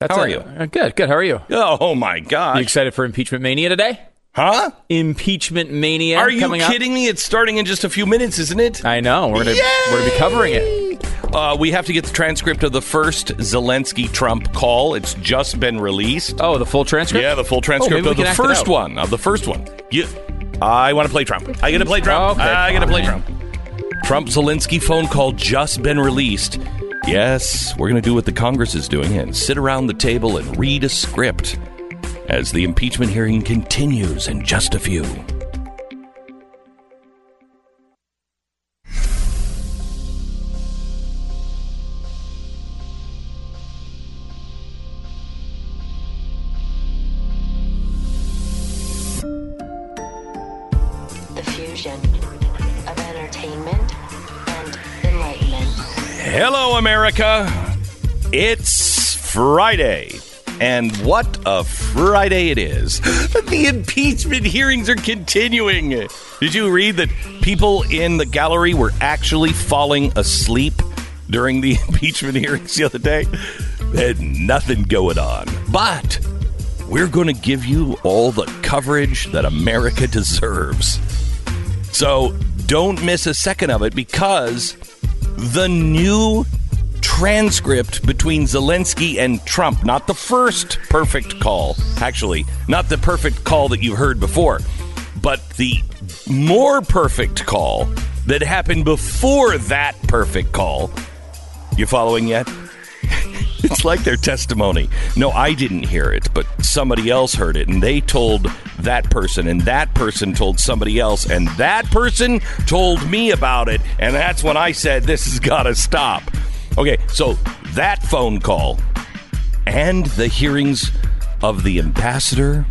That's How a- are you? uh, Good, good. How are you? Oh my gosh. You excited for impeachment mania today? huh? Impeachment mania. Are you coming up? kidding me? It's starting in just a few minutes, isn't it? I know. We're gonna we're gonna be covering it. Uh, we have to get the transcript of the first Zelensky Trump call. It's just been released. Oh, the full transcript. Yeah, the full Oh, transcript maybe we of the act it first out. one. Of the first one. You, I want to play Trump. I get to play Trump. Okay, I get to play fine. Trump. Trump Zelensky phone call just been released. Yes, we're going to do what the Congress is doing and sit around the table and read a script as the impeachment hearing continues in just a few. America. It's Friday. And what a Friday it is. The impeachment hearings are continuing. Did you read that people in the gallery were actually falling asleep during the impeachment hearings the other day? Had nothing going on. But we're going to give you all the coverage that America deserves. So don't miss a second of it because the new transcript between Zelensky and Trump, not the first perfect call, actually, not the perfect call that you've heard before, but the more perfect call that happened before that perfect call. You following yet? It's like their testimony. No, I didn't hear it, but somebody else heard it, and they told that person, and that person told somebody else, and that person told me about it, and that's when I said, This has got to stop. Okay, so that phone call and the hearings of the ambassador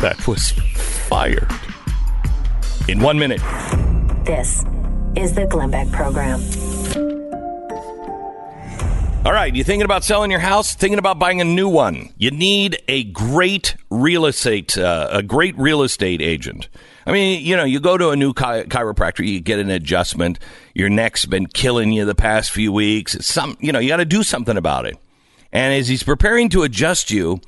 that was fired. In one minute. This is the Glenn Beck Program. All right, you thinking about selling your house? Thinking about buying a new one? You need a great real estate, uh, a great real estate agent. I mean, you know, you go to a new chi- chiropractor, you get an adjustment. Your neck's been killing you the past few weeks. Some, you know, you got to do something about it. And as he's preparing to adjust you,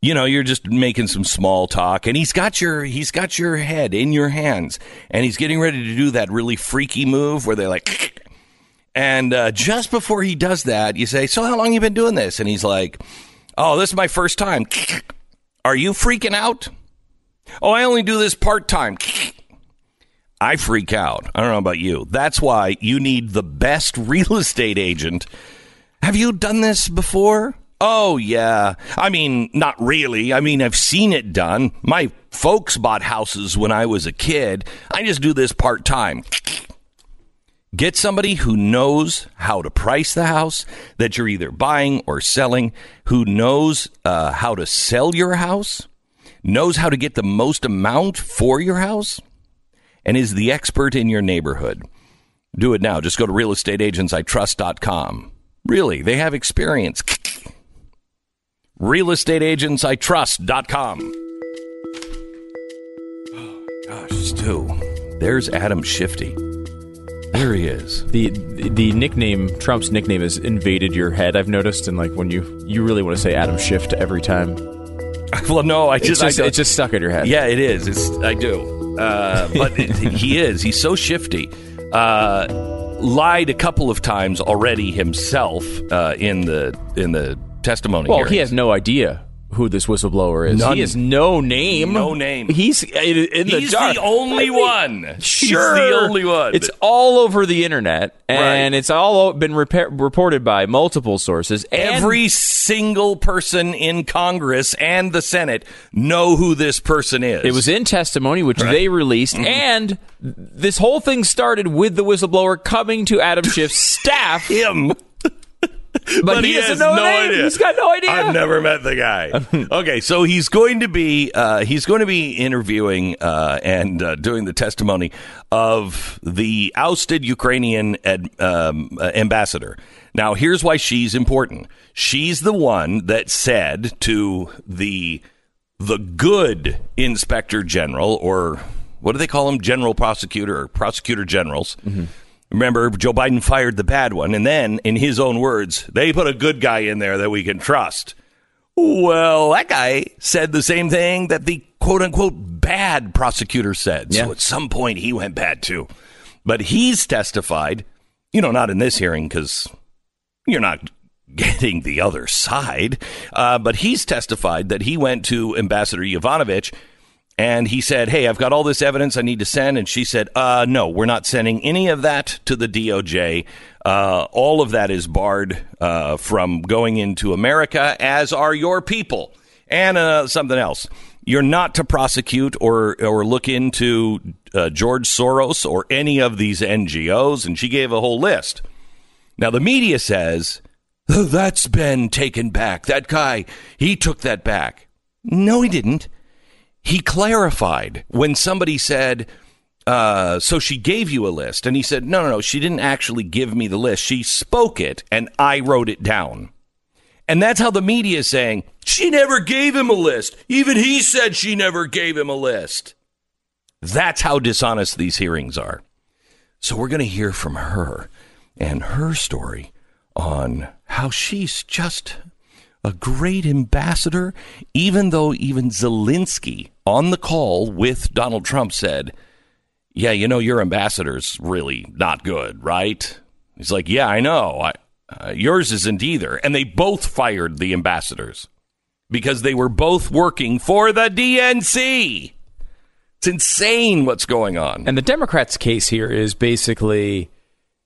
you know, you're just making some small talk, and he's got your he's got your head in your hands, and he's getting ready to do that really freaky move where they're like. And uh, just before he does that, you say, "So how long you been doing this?" And he's like, "Oh, this is my first time." Are you freaking out? Oh, I only do this part time. I freak out. I don't know about you. That's why you need the best real estate agent. Have you done this before? Oh, yeah. I mean, not really. I mean, I've seen it done. My folks bought houses when I was a kid. I just do this part time. Get somebody who knows how to price the house that you're either buying or selling, who knows uh, how to sell your house, knows how to get the most amount for your house, and is the expert in your neighborhood. Do it now. Just go to realestateagentsitrust.com. Really, they have experience. realestateagentsitrust.com. Oh, gosh, Stu. There's Adam Shifty. There he is. The, the nickname Trump's nickname has invaded your head. I've noticed, and like when you you really want to say Adam Schiff every time, Well, no, I just, just I it's just stuck in your head. Yeah, it is. It's I do, uh, but it, he is. He's so shifty. Uh, lied a couple of times already himself uh, in the in the testimony. Well, he has no idea who this whistleblower is. None. He has no name. No name. He's in, in the He's dark. the only I mean, one. Sure, He's the only one. It's all over the internet, and Right. it's all been repa- reported by multiple sources. And Every single person in Congress and the Senate know who this person is. It was in testimony, which they released, Mm-hmm. and this whole thing started with the whistleblower coming to Adam Schiff's staff, him. But, he, has doesn't know no name. idea. He's got no idea. I've never met the guy. okay, so he's going to be uh, he's going to be interviewing uh, and uh, doing the testimony of the ousted Ukrainian ad, um, uh, ambassador. Now, here's why she's important. She's the one that said to the the good inspector general, or what do they call him, general prosecutor or prosecutor generals. Remember, Joe Biden fired the bad one, and then, in his own words, they put a good guy in there that we can trust. Well, that guy said the same thing that the quote unquote bad prosecutor said. Yeah. So at some point he went bad too. But he's testified, you know, not in this hearing because you're not getting the other side. Uh, but he's testified that he went to Ambassador Yovanovitch and he said, Hey, I've got all this evidence I need to send. And she said, uh, No, we're not sending any of that to the DOJ. Uh, all of that is barred uh, from going into America, as are your people. And uh, something else. You're not to prosecute or, or look into uh, George Soros or any of these NGOs. And she gave a whole list. Now, the media says, "Oh, That's been taken back. That guy, he took that back. No, he didn't he clarified when somebody said, uh, so she gave you a list. And he said, no, no, no, she didn't actually give me the list. She spoke it and I wrote it down. And that's how the media is saying, she never gave him a list. Even he said she never gave him a list. That's how dishonest these hearings are. So we're going to hear from her and her story on how she's just a great ambassador, even though even Zelensky on the call with Donald Trump said, Yeah, you know, your ambassador's really not good, right? He's like, Yeah, I know. I, uh, yours isn't either. And they both fired the ambassadors because they were both working for the DNC. It's insane what's going on. And the Democrats' case here is basically,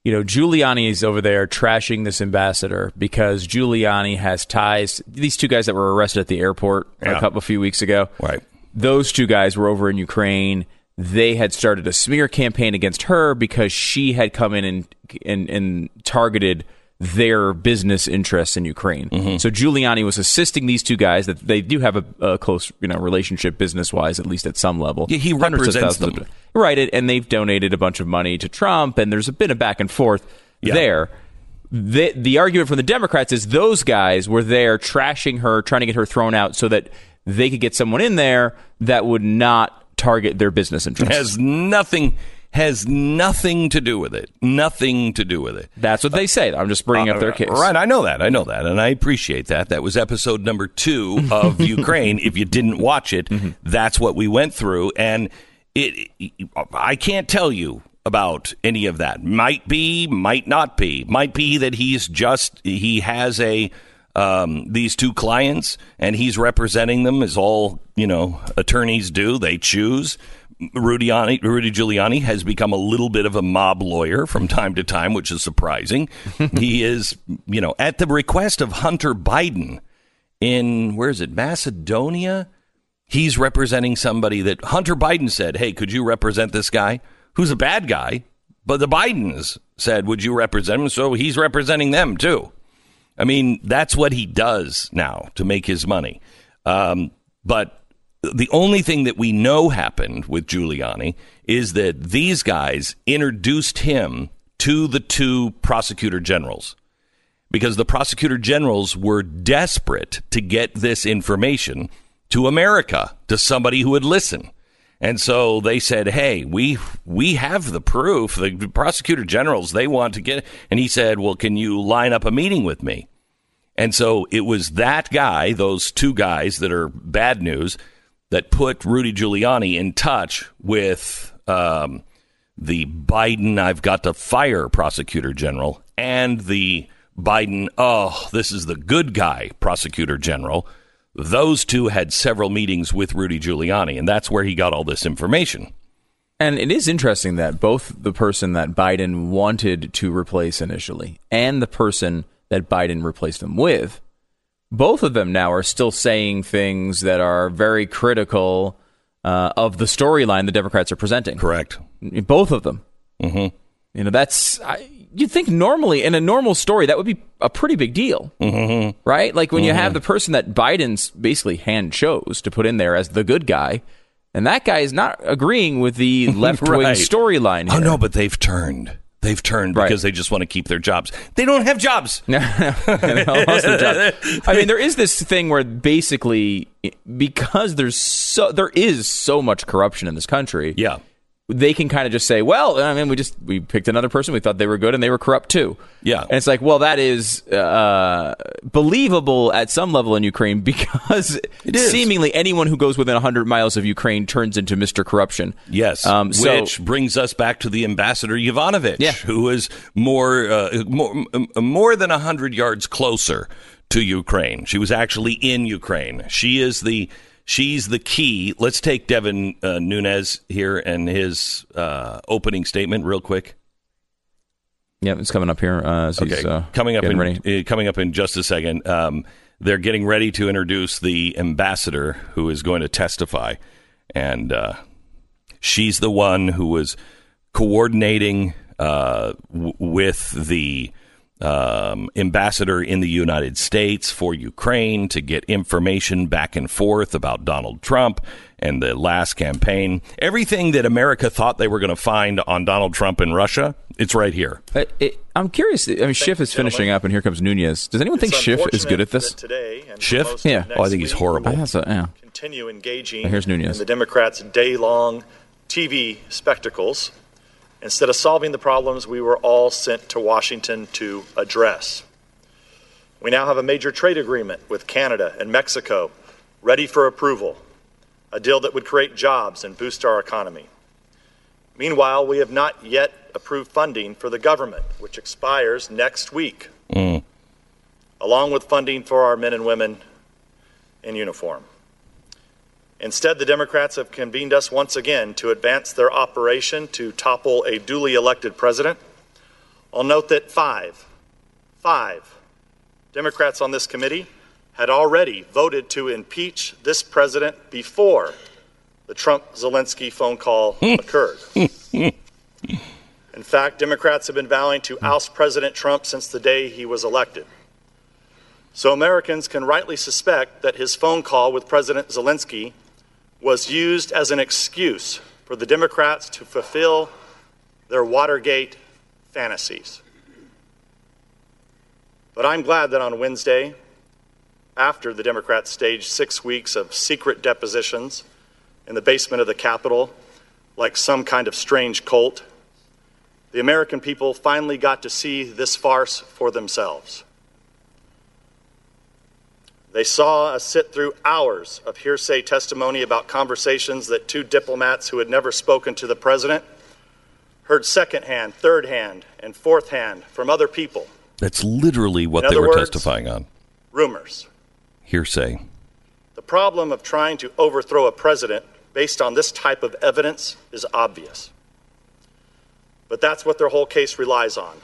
you know, Giuliani is over there trashing this ambassador because Giuliani has ties. These two guys that were arrested at the airport Yeah. a couple a few weeks ago, Right. Those two guys were over in Ukraine. They had started a smear campaign against her because she had come in and and, and targeted their business interests in Ukraine. Mm-hmm. So Giuliani was assisting these two guys that they do have a, a close, you know, relationship business wise, at least at some level. Yeah, he represents them. of- right? And they've donated a bunch of money to Trump, and there's been a back and forth Yeah. there. The, the argument from the Democrats is those guys were there trashing her, trying to get her thrown out so that they could get someone in there that would not target their business interests. has nothing has nothing to do with it. Nothing to do with it. That's what they say. I'm just bringing up their case. Uh, Right, I know that. I know that. And I appreciate that. That was episode number two of Ukraine. If you didn't watch it, Mm-hmm. that's what we went through. And it, I can't tell you about any of that. Might be, might not be. Might be that he's just, he has a, um, these two clients and he's representing them as all, you know, attorneys do. They choose. Rudy, Rudy Giuliani has become a little bit of a mob lawyer from time to time, which is surprising. he is, you know, at the request of Hunter Biden in, where is it, Macedonia? He's representing somebody that Hunter Biden said, Hey, could you represent this guy who's a bad guy? But the Bidens said, Would you represent him? So he's representing them too. I mean, that's what he does now to make his money. Um, but the only thing that we know happened with Giuliani is that these guys introduced him to the two prosecutor generals because the prosecutor generals were desperate to get this information to America, to somebody who would listen. And so they said, "Hey, we we have the proof. The prosecutor generals they want to get." And he said, "Well, can you line up a meeting with me?" And so it was that guy, those two guys that are bad news, that put Rudy Giuliani in touch with um, the Biden, I've got to fire prosecutor general, and the Biden, oh, this is the good guy prosecutor general. Those two had several meetings with Rudy Giuliani, and that's where he got all this information. And it is interesting that both the person that Biden wanted to replace initially and the person that Biden replaced him with, both of them now are still saying things that are very critical uh, of the storyline the Democrats are presenting. Correct. Both of them. Mm-hmm. You know, that's I, you'd think normally in a normal story that would be a pretty big deal, mm-hmm. right? Like when you have the person that Biden's basically hand chose to put in there as the good guy, and that guy is not agreeing with the left wing Right. storyline. Oh no, but they've turned. They've turned Right. because they just want to keep their jobs. They don't have jobs. And they lost their job. I mean, there is this thing where basically, because there's so there is so much corruption in this country. Yeah. They can kind of just say, well, I mean, we just we picked another person. We thought they were good, and they were corrupt too. Yeah. and it's like, well, that is uh, believable at some level in Ukraine because seemingly anyone who goes within hundred miles of Ukraine turns into Mister Corruption. Yes, Um, so- which brings us back to the ambassador Yovanovitch, Yeah. who is more uh, more more than hundred yards closer to Ukraine. She was actually in Ukraine. She is the she's the key. Let's take Devin uh, Nunes here and his uh, opening statement real quick. Yeah, it's coming up here. Uh, as Okay, uh, coming up in uh, coming up in just a second. Um, they're getting ready to introduce the ambassador who is going to testify, and uh, she's the one who was coordinating uh, w- with the um, ambassador in the United States for Ukraine to get information back and forth about Donald Trump and the last campaign. Everything that America thought they were going to find on Donald Trump in Russia, it's right here. It, I'm curious. I mean, Schiff is finishing up, and here comes Nunes. Does anyone think It's Schiff is good at this? Today and Schiff? Yeah. Oh, I think he's horrible. I have to- yeah. Continue engaging Oh, here's Nunes. in the Democrats' day-long TV spectacles instead of solving the problems we were all sent to Washington to address. We now have a major trade agreement with Canada and Mexico ready for approval, a deal that would create jobs and boost our economy. Meanwhile, we have not yet approved funding for the government, which expires next week, mm. along with funding for our men and women in uniform. Instead, the Democrats have convened us once again to advance their operation to topple a duly elected president. I'll note that five, five Democrats on this committee had already voted to impeach this president before the Trump Zelensky phone call occurred. In fact, Democrats have been vowing to oust President Trump since the day he was elected. So Americans can rightly suspect that his phone call with President Zelensky was used as an excuse for the Democrats to fulfill their Watergate fantasies. But I'm glad that on Wednesday, after the Democrats staged six weeks of secret depositions in the basement of the Capitol, like some kind of strange cult, the American people finally got to see this farce for themselves. They saw us sit through hours of hearsay testimony about conversations that two diplomats who had never spoken to the president heard secondhand, third hand, and fourth hand from other people. That's literally what they were words- testifying on. Rumors. Hearsay. The problem of trying to overthrow a president based on this type of evidence is obvious. But that's what their whole case relies on,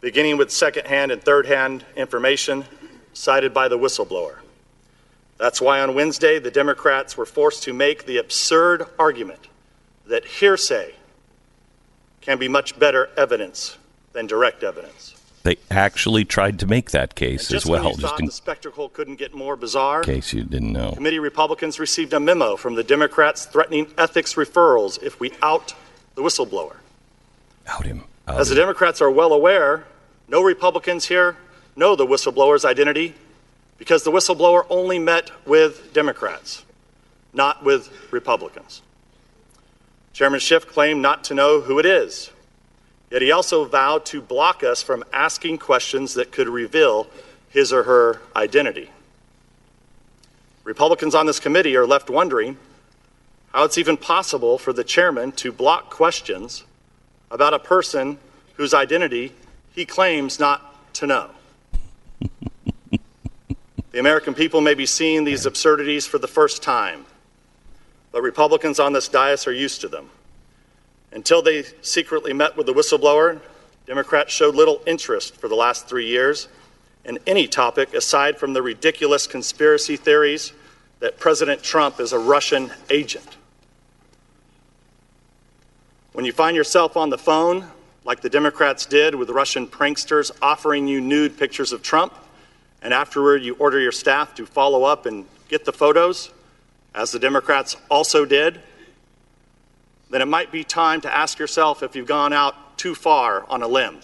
beginning with secondhand and third hand information cited by the whistleblower. That's why on Wednesday, the Democrats were forced to make the absurd argument that hearsay can be much better evidence than direct evidence. They actually tried to make that case as well, just in the spectacle couldn't get more bizarre, In case you didn't know. Committee Republicans received a memo from the Democrats threatening ethics referrals if we out the whistleblower. Out him. Out As the. Democrats are well aware, no Republicans here know the whistleblower's identity because the whistleblower only met with Democrats, not with Republicans. Chairman Schiff claimed not to know who it is, yet he also vowed to block us from asking questions that could reveal his or her identity. Republicans on this committee are left wondering how it's even possible for the chairman to block questions about a person whose identity he claims not to know. The American people may be seeing these absurdities for the first time, but Republicans on this dais are used to them. Until they secretly met with the whistleblower, Democrats showed little interest for the last three years in any topic aside from the ridiculous conspiracy theories that President Trump is a Russian agent. When you find yourself on the phone, like the Democrats did with Russian pranksters offering you nude pictures of Trump, and afterward you order your staff to follow up and get the photos, as the Democrats also did, then it might be time to ask yourself if you've gone out too far on a limb.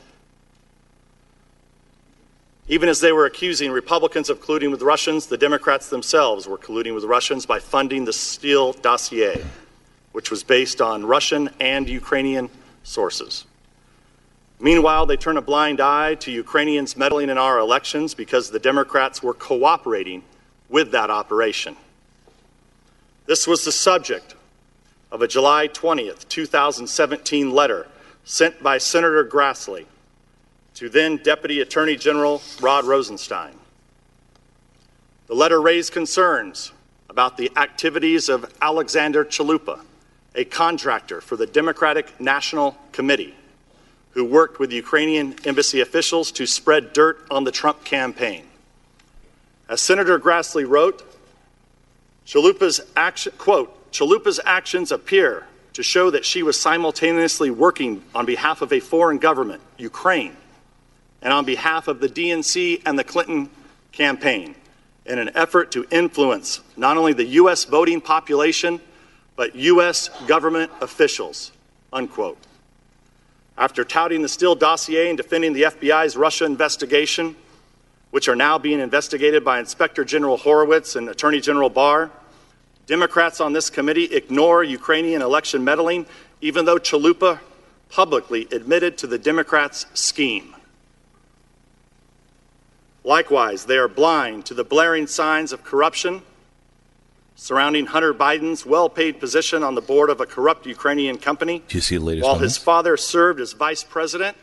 Even as they were accusing Republicans of colluding with Russians, the Democrats themselves were colluding with Russians by funding the Steele dossier. which was based on Russian and Ukrainian sources. Meanwhile, they turn a blind eye to Ukrainians meddling in our elections because the Democrats were cooperating with that operation. This was the subject of a July 20th, 2017 letter sent by Senator Grassley to then Deputy Attorney General Rod Rosenstein. The letter raised concerns about the activities of Alexandra Chalupa, a contractor for the Democratic National Committee, who worked with Ukrainian embassy officials to spread dirt on the Trump campaign. As Senator Grassley wrote, Chalupa's action, quote, Chalupa's actions appear to show that she was simultaneously working on behalf of a foreign government, Ukraine, and on behalf of the DNC and the Clinton campaign in an effort to influence not only the U.S. voting population, but U.S. government officials, unquote. After touting the Steele dossier and defending the FBI's Russia investigation, which are now being investigated by Inspector General Horowitz and Attorney General Barr, Democrats on this committee ignore Ukrainian election meddling, even though Chalupa publicly admitted to the Democrats' scheme. Likewise, they are blind to the blaring signs of corruption surrounding Hunter Biden's well paid position on the board of a corrupt Ukrainian company. Do you see the latest While his father served as vice president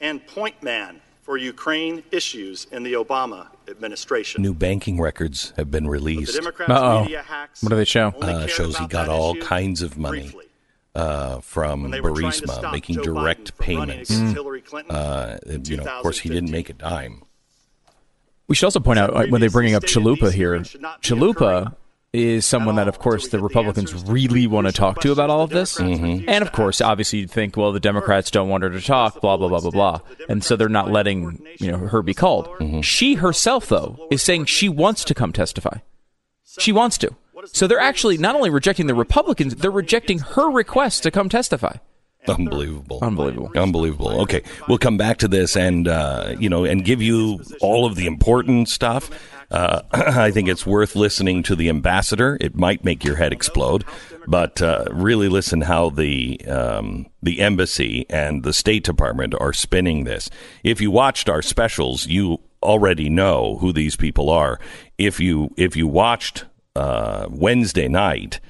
and point man for Ukraine issues in the Obama administration. New banking records have been The released. Democrats' Uh-oh. media hacks What do they show? Uh, shows he got all kinds of money briefly. uh, from When they were trying to Burisma, making Joe direct Biden from running payments. against Hillary Clinton Uh, you know, of course, he didn't make a dime. We should also point out uh, when they're bringing up Chalupa here, Chalupa is someone that, of course, the Republicans really want to talk to about all of this. Mm-hmm. And of course, obviously, you'd think, well, the Democrats don't want her to talk, blah blah blah blah blah, and so they're not letting you know her be called. Mm-hmm. She herself, though, is saying she wants to come testify. She wants to. So they're actually not only rejecting the Republicans, they're rejecting her request to come testify. Unbelievable. Unbelievable. Unbelievable. Okay, we'll come back to this and uh, you know and give you all of the important stuff. Uh, I think it's worth listening to the ambassador. It might make your head explode, but uh, really listen how the um, the embassy and the State Department are spinning this. If you watched our specials, you already know who these people are. If you if you watched uh, Wednesday night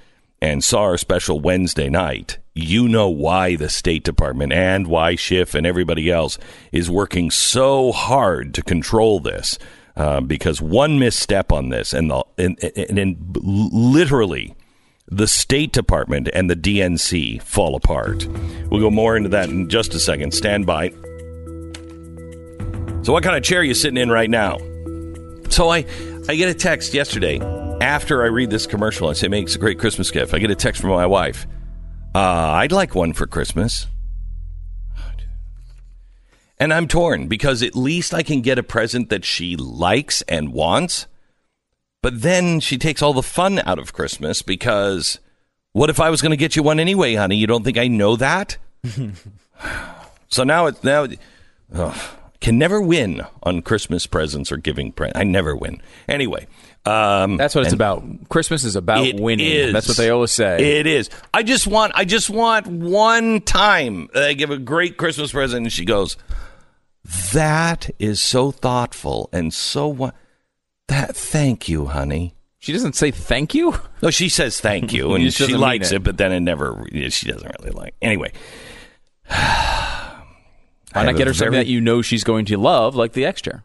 and saw our special Wednesday night, you know why the State Department and why Schiff and everybody else is working so hard to control this. Uh, because one misstep on this, and the and, and, and literally the State Department and the DNC fall apart. We'll go more into that in just a second. Stand by. So, what kind of chair are you sitting in right now? So I, I get a text yesterday after I read this commercial. I say makes a great Christmas gift. I get a text from my wife. Uh, I'd like one for Christmas. And I'm torn because at least I can get a present that she likes and wants. But then she takes all the fun out of Christmas because what if I was going to get you one anyway, honey? You don't think I know that? so now it's now ugh, can never win on Christmas presents or giving presents. I never win. Anyway, um, That's what it's about. Christmas is about it winning. is. That's what they always say. It is. I just want. I just want one time. I give a great Christmas present, and she goes, "That is so thoughtful and so what." That thank you, honey. she doesn't say thank you. No, she says thank you, and just she doesn't mean likes it. it. but then it never. She doesn't really like. Anyway, Why have not get her something very- that you know she's going to love, like the extra?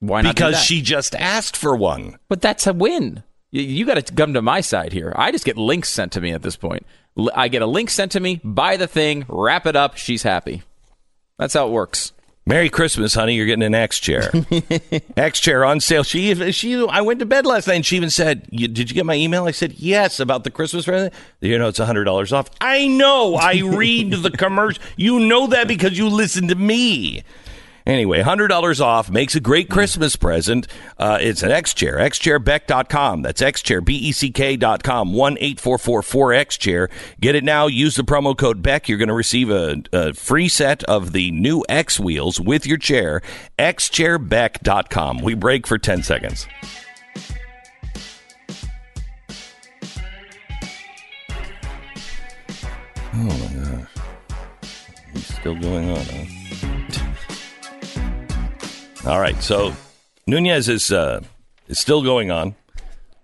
Why not? because she just asked for one. But that's a win. You, you got to come to my side here. I just get links sent to me at this point. L- I get a link sent to me, buy the thing, wrap it up. She's happy. That's how it works. Merry Christmas, honey. You're getting an X chair. X chair on sale. She, she, I went to bed last night and she even said, "You- Did you get my email? I said, Yes, about the Christmas present. You know, it's $100 off. I know. I read the commercial. You know that because you listen to me. Anyway, $100 off makes a great Christmas present. Uh, it's an X chair, xchairbeck.com. That's xchair, B E C K.com, 1 8444 X chair. Get it now. Use the promo code Beck. You're going to receive a, a, free set of the new X wheels with your chair, xchairbeck.com. We break for 10 seconds. Oh my gosh. He's still going on, huh? All right, so Nunes is uh, is still going on,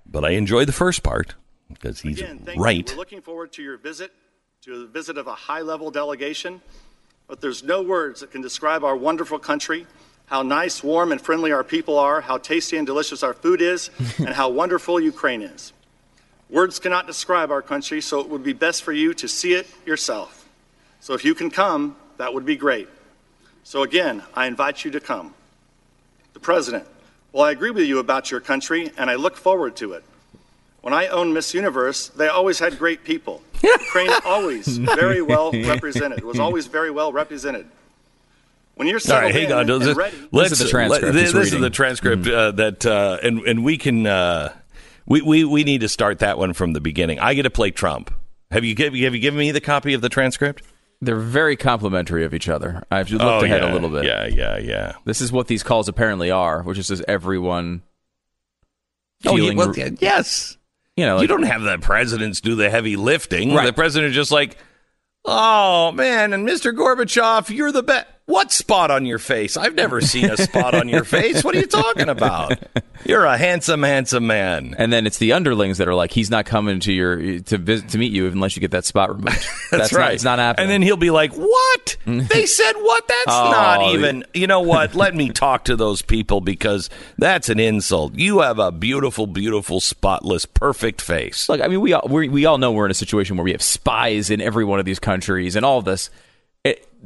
but I enjoy the first part because he's Again, thank you. right. We're looking forward to your visit, to the visit of a high level delegation. But there's no words that can describe our wonderful country, how nice, warm, and friendly our people are, how tasty and delicious our food is, and how wonderful Ukraine is. Words cannot describe our country, so it would be best for you to see it yourself. So if you can come, that would be great. So again, I invite you to come. The President, well, I agree with you about your country, and I look forward to it. When I owned Miss Universe, they always had great people. Ukraine always very well represented. It was always very well represented. When you're All settled right, hang in on. and Let's, ready, let's This is the transcript let- he's this is the transcript uh, that, uh, and and we can uh, we, we we need to start that one from the beginning. I get to play Trump. Have you give, have you given me the copy of the transcript? They're very complimentary of each other. I've looked oh, ahead Oh, yeah, a little bit. Yeah, yeah, yeah. This is what these calls apparently are, which is just everyone Oh, yeah, well, yes. you know, you don't have the presidents do the heavy lifting. Right. The president is just like, oh man, and Mr. Gorbachev, you're the best. What spot on your face? I've never seen a spot on your face. What are you talking about? You're a handsome, handsome man. and then it's the underlings that are like, he's not coming to your to visit to meet you unless you get that spot removed. That's, right. Not, it's not happening. And then he'll be like, "What? they said what? That's Oh, not even. You know what? Let me talk to those people because that's an insult. You have a beautiful, beautiful, spotless, perfect face. Look, I mean, we all we we all know we're in a situation where we have spies in every one of these countries and all of this.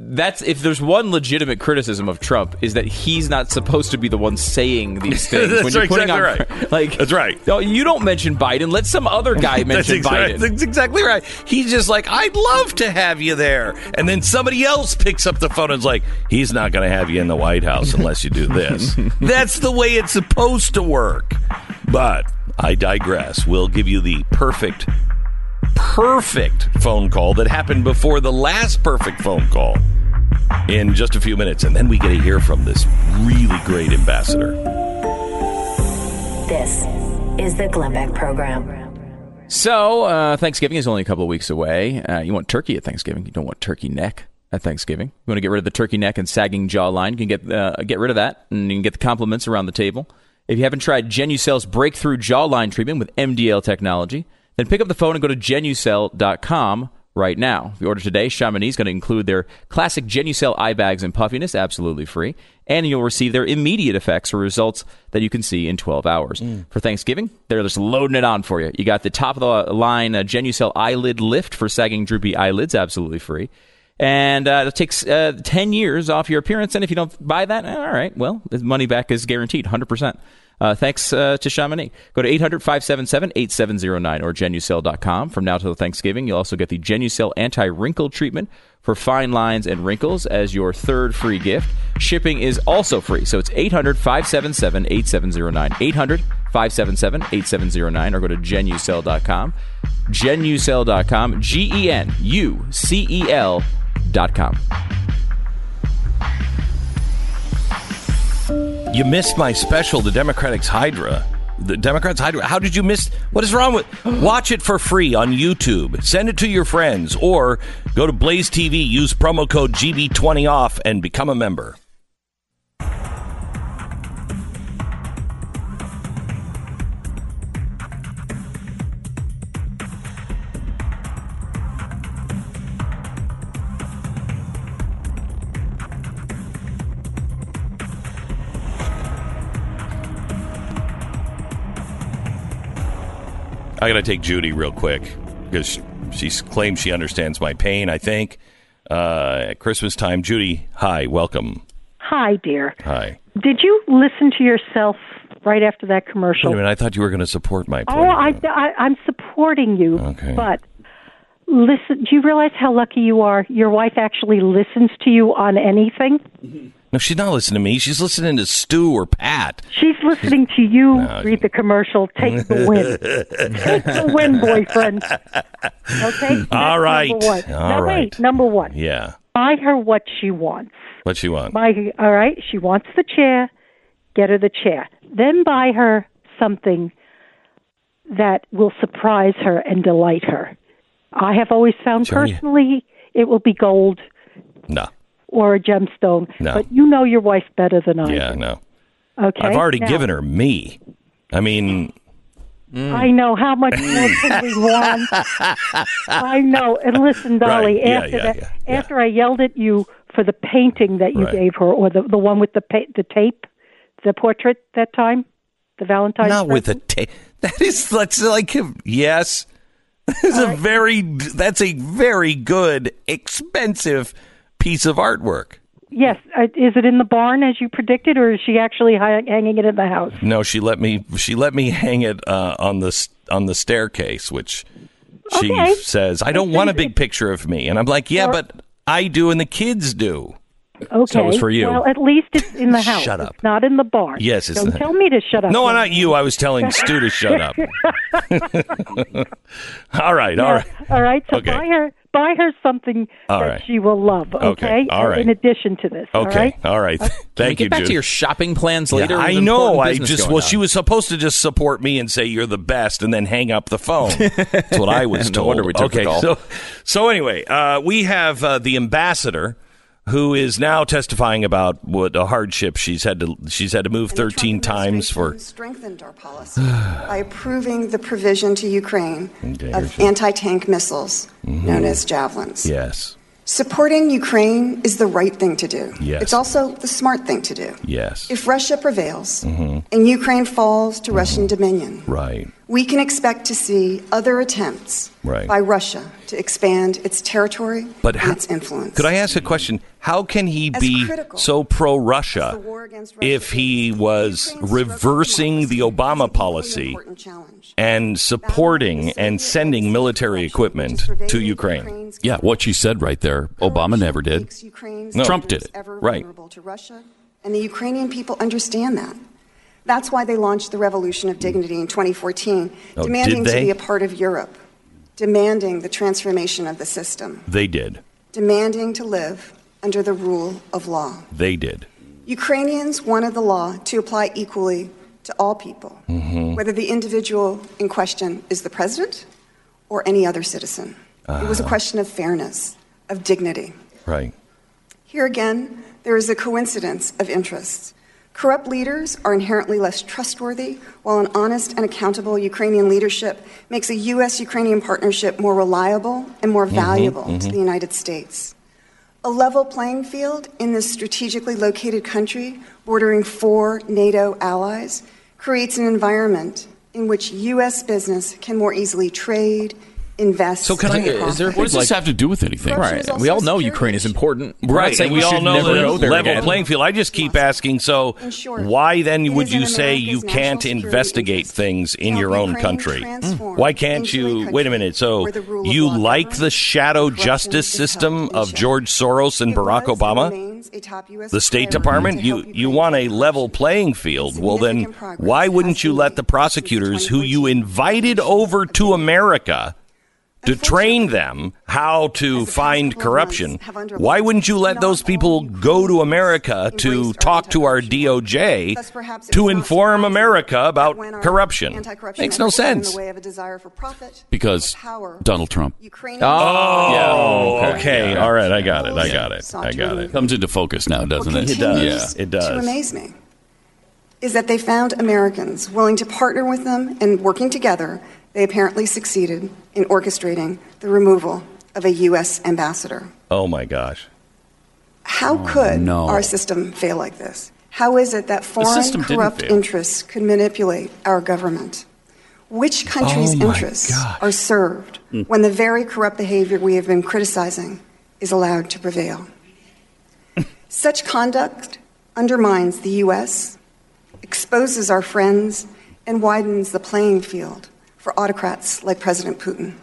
That's if there's one legitimate criticism of Trump is that he's not supposed to be the one saying these things. That's when you're putting exactly on, right. Like That's right. No, you don't mention Biden. Let some other guy That's, mention exactly, Biden. that's exactly right. He's just like, I'd love to have you there. And then somebody else picks up the phone and is like, he's not going to have you in the White House unless you do this. That's the way it's supposed to work. But I digress. We'll give you the perfect, perfect phone call that happened before the last perfect phone call in just a few minutes. And then we get to hear from this really great ambassador. This is the Glenn Beck Program. So uh, Thanksgiving is only a couple of weeks away. Uh, you want turkey at Thanksgiving. You don't want turkey neck at Thanksgiving. You want to get rid of the turkey neck and sagging jawline. You can get uh, get rid of that, and you can get the compliments around the table. If you haven't tried Genucel's breakthrough jawline treatment with MDL technology, then pick up the phone and go to genucel.com right now. If you order today, Chamonix is going to include their classic Genucel eye bags and puffiness, absolutely free, and you'll receive their immediate effects or results that you can see in 12 hours. For Thanksgiving, they're just loading it on for you. You got the top of the line uh, Genucel eyelid lift for sagging droopy eyelids, absolutely free. And uh, it takes uh, 10 years off your appearance. And if you don't buy that, all right, well, the money back is guaranteed, 100%. Uh, thanks uh, to Chamonix. Go to 800 577 8709 or genucel.com. From now till Thanksgiving, you'll also get the Genucel anti wrinkle treatment for fine lines and wrinkles as your third free gift. Shipping is also free. So it's 800 577 8709. 800 577 8709 or go to genucel.com. G E N U C E L.com. You missed my special, the Democrats Hydra. The Democrats Hydra. How did you miss? What is wrong with? Watch it for free on YouTube. Send it to your friends, or go to Blaze TV. Use promo code GB20 off and become a member. I got to take Judy real quick because she claims she understands my pain. I think uh, at Christmas time, Judy. Hi, welcome. Hi, dear. Hi. Did you listen to yourself right after that commercial? Wait a minute. I thought you were going to support my point. oh, I, I, I'm supporting you. Okay. But listen, do you realize how lucky you are? Your wife actually listens to you on anything. No, she's not listening to me. She's listening to Stu or Pat. She's listening to you No, read the commercial. Take the win. Take the win, boyfriend. Okay. All right. Number one. All now, right. wait. Number one. Yeah. Buy her what she wants. What she wants. buy her, all right she wants the chair get her the chair then buy her something that will surprise her and delight her i have always found Sure, yeah. personally it will be gold No. Or a gemstone. No. But you know your wife better than I Yeah, do. no. Okay. I've already Now, given her me. I mean, mm. I know how much more can we want. I know. And listen, Dolly, Right. Yeah, after yeah, that, yeah, yeah. after I yelled at you for the painting that you Right. gave her, or the the one with the pa- the tape, the portrait that time, the Valentine's. not with a tape. That is that's like yes. That's a very that's a very good expensive piece of artwork. Yes. Uh, is it in the barn as you predicted, or is she actually hi- hanging it in the house? No, she let me she let me hang it uh, on the on the staircase, which she Okay. says I don't want a big picture of me, and I'm like, yeah, but I do, and the kids do. Okay. it was for you. Well, at least it's in the house. Shut up. It's not in the barn. Yes, it's Don't tell me to shut up. No, not you. I was telling Stu to shut up. all right, all right. All right. So Okay. buy her buy her something All that right. she will love. Okay. Okay. All right. In addition to this. Okay, right. all right. Can we Thank get you, back Jude. to your shopping plans Yeah, later. I know. I just well, on. she was supposed to just support me and say you're the best, and then hang up the phone. That's what I was No told. wonder we took the okay, call. so so anyway, uh, we have uh, the ambassador who is now testifying about what a hardship she's had to she's had to move And 13 times for. strengthened our policy by approving the provision to Ukraine Okay, of anti-tank missiles known as javelins. Yes, Supporting Ukraine is the right thing to do. Yes. It's also the smart thing to do. yes, If Russia prevails Mm-hmm. and Ukraine falls to Russian dominion, right. We can expect to see other attempts Right. by Russia to expand its territory But and how, its influence. could I ask a question? How can he As be so pro-Russia as the war against Russia if he was Ukraine's reversing the democracy is an Obama policy and supporting and sending military equipment to Ukraine? Yeah, what she said right there. Obama never did. No. Trump did it. Right. To Russia, and the Ukrainian people understand that. That's why they launched the Revolution of Dignity in 2014, Oh, demanding to be a part of Europe, demanding the transformation of the system, They did. demanding to live under the rule of law. They did. Ukrainians wanted the law to apply equally to all people, Mm-hmm. whether the individual in question is the president or any other citizen. It Uh-huh. was a question of fairness, of dignity. Right. Here again, there is a coincidence of interests. Corrupt leaders are inherently less trustworthy, while an honest and accountable Ukrainian leadership makes a U.S. Ukrainian partnership more reliable and more mm-hmm, valuable to mm-hmm. the United States. A level playing field in this strategically located country, bordering four NATO allies, creates an environment in which U.S. business can more easily trade, invest, So can I- is there- What does this have to do with anything? Right. We all know security Ukraine is important. We're Right. saying And we all know never the level again. playing field. I just keep asking, so short, why then it would you say you can't investigate things in your own Ukraine country? transform Why can't you? Wait a minute. So where the rule of you like the shadow justice system of. George Soros and Barack Obama? remains a top US The State Department, you you want a level playing field. Well, then why wouldn't you let the prosecutors who you invited over to America to train them how to As the past find corruption? months have underlined, Why wouldn't you let those people go to America to talk to our. DOJ Thus, perhaps it to inform America about corruption? Makes no sense. In the way of a desire for profit, Because Donald Trump Ukrainians Oh, Yeah. Oh, okay. All right. I got it. I got it. I got it. comes into focus now, doesn't what it? continues It does. To amaze me is that they found Americans willing to partner with them and working together. They apparently succeeded in orchestrating the removal of a U.S. ambassador. Oh my gosh. How could no. our system fail like this? How is it that foreign corrupt interests could manipulate our government? Which country's Oh interests gosh. are served when the very corrupt behavior we have been criticizing is allowed to prevail? Such conduct undermines the U.S., exposes our friends, and widens the playing field for autocrats like President Putin.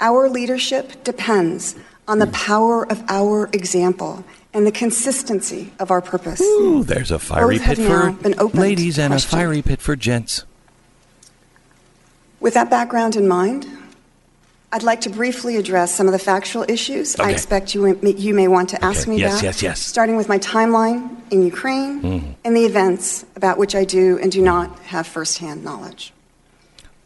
Our leadership depends on the power of our example and the consistency of our purpose. Ooh, there's a fiery Both pit for now been opened ladies and a fiery pit for gents. With that background in mind, I'd like to briefly address some of the factual issues I expect you, you may want to ask Okay. me Yes, about. yes, yes. Starting with my timeline in Ukraine Mm-hmm. and the events about which I do and do not have firsthand knowledge.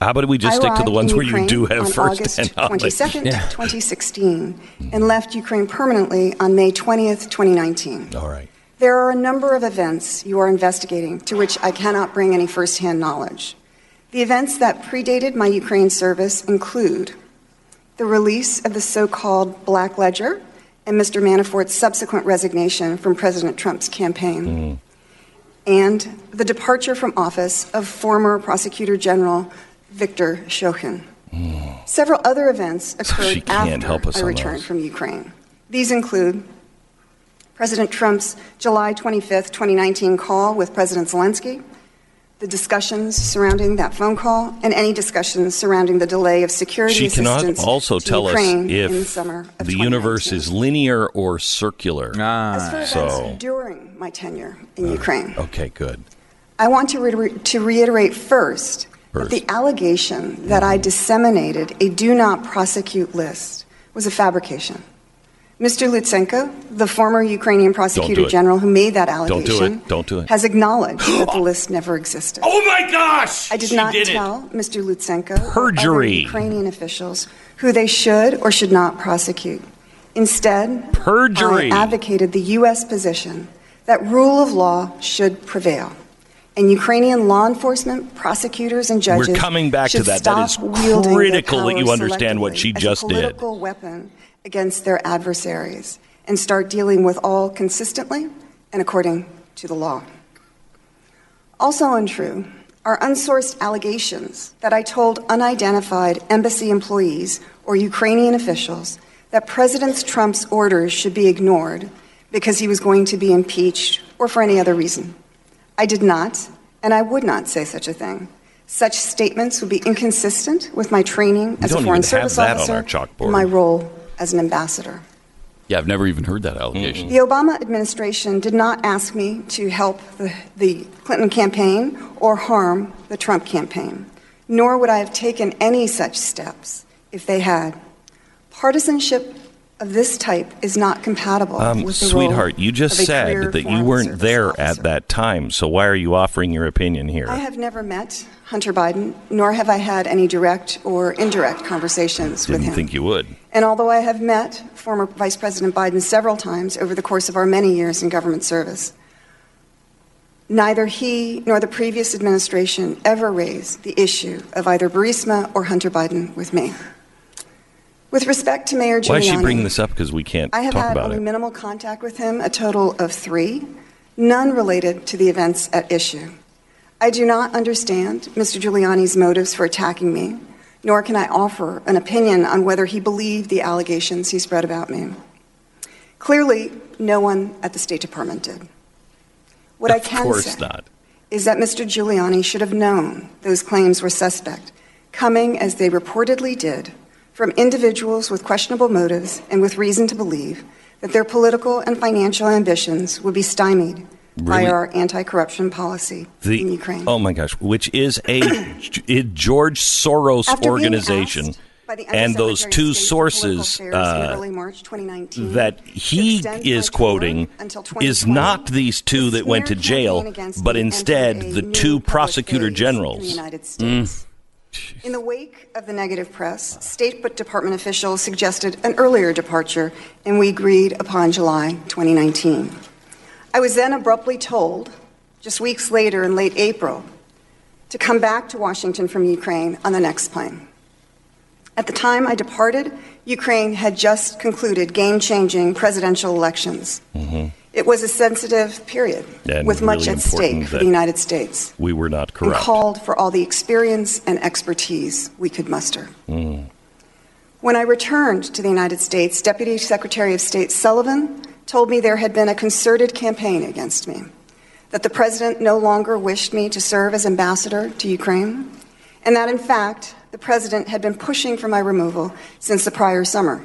How about we just I stick to the ones in where you do have on first August hand knowledge? 22nd, 2016, and left Ukraine permanently on May 20th, 2019. All right. There are a number of events you are investigating to which I cannot bring any firsthand knowledge. The events that predated my Ukraine service include the release of the so called Black Ledger and Mr. Manafort's subsequent resignation from President Trump's campaign, mm. and the departure from office of former Prosecutor General Viktor Shokin. Several other events occurred She after help us I returned those. from Ukraine. These include President Trump's July 25th, 2019 call with President Zelensky, the discussions surrounding that phone call, and any discussions surrounding the delay of security She cannot assistance also to tell us Ukraine in the if summer of the universe is linear or circular. As for Ah, events so- during my tenure in Ukraine, Okay, good. I want to, re- to reiterate first, First. that the allegation that I disseminated a do not prosecute list was a fabrication. Mr. Lutsenko, the former Ukrainian prosecutor it. general who made that Don't do allegation, it. Don't do it. has acknowledged that the list never existed. Oh my gosh! I did She not did it. tell Mr. Lutsenko Perjury. Ukrainian officials who they should or should not prosecute. Instead, Perjury. I advocated the U.S. position that rule of law should prevail. And Ukrainian law enforcement, prosecutors, and judges We're coming back to that. That is critical that you understand what she just did. political weapon against their adversaries and start dealing with all consistently and according to the law. Also untrue are unsourced allegations that I told unidentified embassy employees or Ukrainian officials that President Trump's orders should be ignored because he was going to be impeached or for any other reason. I did not, and I would not say such a thing. Such statements would be inconsistent with my training as a Foreign Service officer and my role as an ambassador. Yeah, I've never even heard that allegation. The Obama administration did not ask me to help the, the Clinton campaign or harm the Trump campaign, nor would I have taken any such steps if they had. Partisanship of this type is not compatible Um, with the role sweetheart, you just said that you weren't there officer. at that time. So why are you offering your opinion here? I have never met Hunter Biden, nor have I had any direct or indirect conversations with Didn't him. think you would. And although I have met former Vice President Biden several times over the course of our many years in government service, neither he nor the previous administration ever raised the issue of either Burisma or Hunter Biden with me. With respect to Mayor Giuliani, Why is she bringing this up? Because we can't I have talk had about only it. minimal contact with him, a total of three, none related to the events at issue. I do not understand Mr. Giuliani's motives for attacking me, nor can I offer an opinion on whether he believed the allegations he spread about me. Clearly, no one at the State Department did. What I Of can course say not. is that Mr. Giuliani should have known those claims were suspect, coming as they reportedly did from individuals with questionable motives and with reason to believe that their political and financial ambitions would be stymied by our anti corruption policy The, in Ukraine. Oh my gosh, which is a, a George Soros After organization. asked by the And those two of State for Political sources in uh, March 2019 that he is quoting is not these two that went to jail, but instead the two prosecutor in the generals. United States. In the wake of the negative press, State Department officials suggested an earlier departure, and we agreed upon July 2019. I was then abruptly told, just weeks later in late April, to come back to Washington from Ukraine on the next plane. At the time I departed, Ukraine had just concluded game changing presidential elections. Mm-hmm. It was a sensitive period And with much at stake for the United States We were not and corrupt. called for all the experience and expertise we could muster. Mm. When I returned to the United States, Deputy Secretary of State Sullivan told me there had been a concerted campaign against me, that the president no longer wished me to serve as ambassador to Ukraine, and that in fact, the president had been pushing for my removal since the prior summer.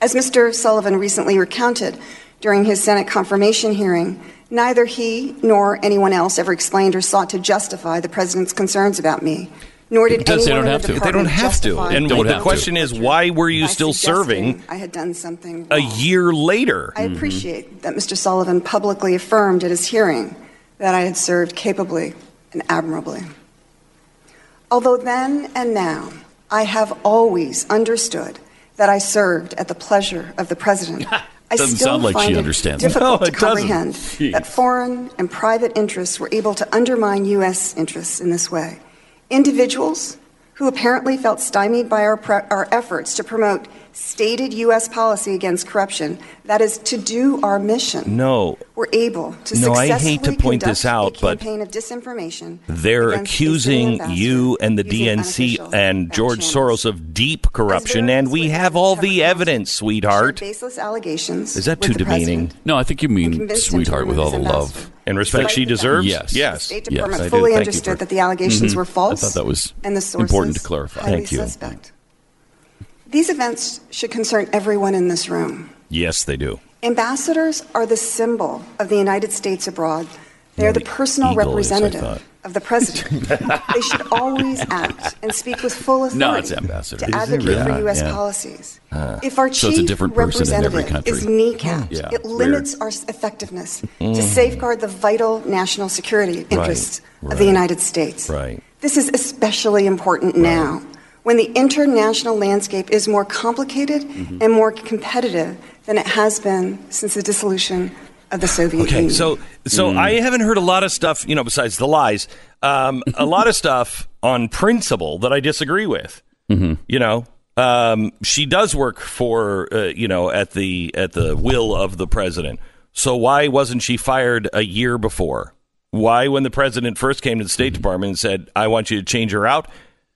As Mr. Sullivan recently recounted during his Senate confirmation hearing, neither he nor anyone else ever explained or sought to justify the president's concerns about me. Nor did It does- they anyone don't in have the to. They they don't have to. And Don't the have to. question is, why were you by still serving I had done something a year later? I appreciate that Mr. Sullivan publicly affirmed at his hearing that I had served capably and admirably. Although then and now, I have always understood that I served at the pleasure of the president. I Doesn't still sound like find she it difficult No, to it doesn't. comprehend that foreign and private interests were able to undermine U.S. interests in this way. Individuals who apparently felt stymied by our, pre- our efforts to promote stated U.S. policy against corruption, that is, to do our mission, No. we're able to No, I successfully hate to point this conduct out, a but campaign of disinformation They're accusing you and the DNC and George channels. Soros of deep corruption, and we have all the evidence, sweetheart. Baseless allegations. Is that too demeaning? No, I think you mean convinced him to sweetheart with all the love. And respect Despite she deserves? Yes. The Yes. State Yes, Department I do. fully Thank you understood for- that the allegations mm-hmm. were false. I thought that was and the sources important to clarify. Thank you. Suspect. These events should concern everyone in this room. Yes, they do. Ambassadors are the symbol of the United States abroad. They are the the personal eagle is, representative of the president. they should always act and speak with full authority No, it's ambassador. to Is advocate really? for U.S. Yeah. policies. Uh, if our So chief it's a different person in every representative is kneecapped, mm-hmm. Yeah, it weird. limits our effectiveness to mm. safeguard the vital national security interests of the. United States. Right. This is especially important now when the international landscape is more complicated Mm-hmm. and more competitive than it has been since the dissolution of the Soviet Okay, Union. so so I haven't heard a lot of stuff, you know, besides the lies. Um, a lot of stuff on principle that I disagree with. You know, um, she does work for uh, you know at the at the will of the president. So why wasn't she fired a year before? Why, when the president first came to the State Department and said, "I want you to change her out,"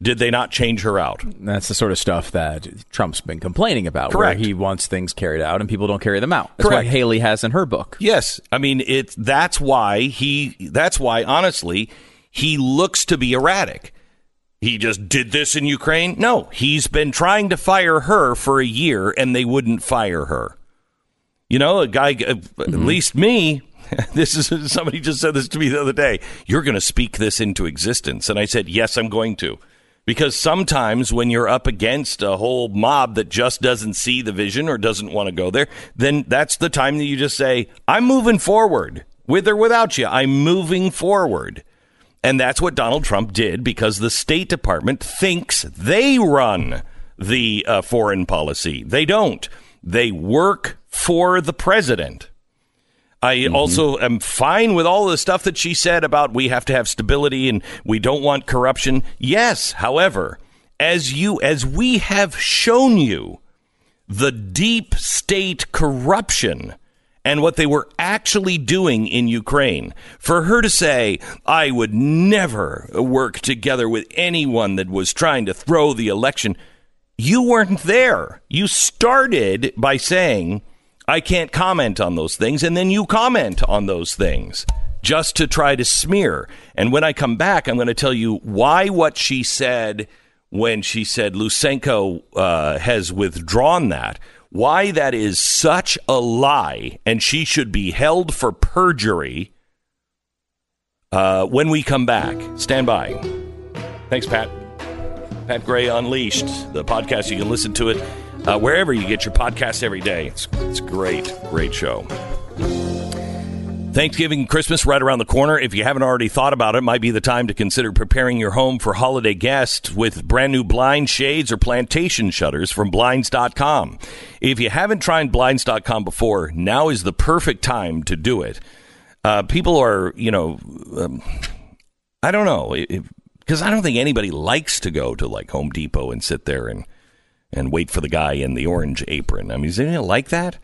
did they not change her out? That's the sort of stuff that Trump's been complaining about, Correct. where he wants things carried out and people don't carry them out. That's Correct. what Haley has in her book. Yes, I mean it's that's why he that's why honestly he looks to be erratic. He just did this in Ukraine? No, he's been trying to fire her for a year and they wouldn't fire her. You know, a guy uh, at least me this is somebody just said this to me the other day. You're going to speak this into existence and I said, "Yes, I'm going to." Because sometimes when you're up against a whole mob that just doesn't see the vision or doesn't want to go there, then that's the time that you just say, I'm moving forward. With or without you, I'm moving forward. And that's what Donald Trump did because the State Department thinks they run the uh, foreign policy. They don't. They work for the president. I mm-hmm. also am fine with all the stuff that she said about we have to have stability and we don't want corruption. Yes, however, as you as we have shown you the deep state corruption and what they were actually doing in Ukraine. For her to say, I would never work together with anyone that was trying to throw the election, you weren't there. You started by saying, I can't comment on those things, and then you comment on those things just to try to smear. And when I come back, I'm going to tell you why what she said when she said Lutsenko uh, has withdrawn that, why that is such a lie, and she should be held for perjury. Uh, when we come back, stand by. Thanks, Pat. Pat Gray Unleashed, the podcast. You can listen to it uh, wherever you get your podcast every day. It's, it's great, great show. Thanksgiving Christmas right around the corner. If you haven't already thought about it, might be the time to consider preparing your home for holiday guests with brand new blind shades or plantation shutters from blinds.com. If you haven't tried blinds.com before, now is the perfect time to do it. Uh, people are, you know, um, I don't know, because I don't think anybody likes to go to like Home Depot and sit there and and wait for the guy in the orange apron. I mean, is anyone like that?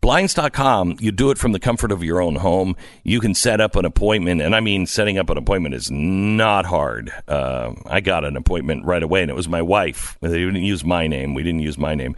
Blinds.com, you do it from the comfort of your own home. You can set up an appointment, and I mean, setting up an appointment is not hard. Uh, I got an appointment right away, and it was my wife. They didn't use my name. We didn't use my name.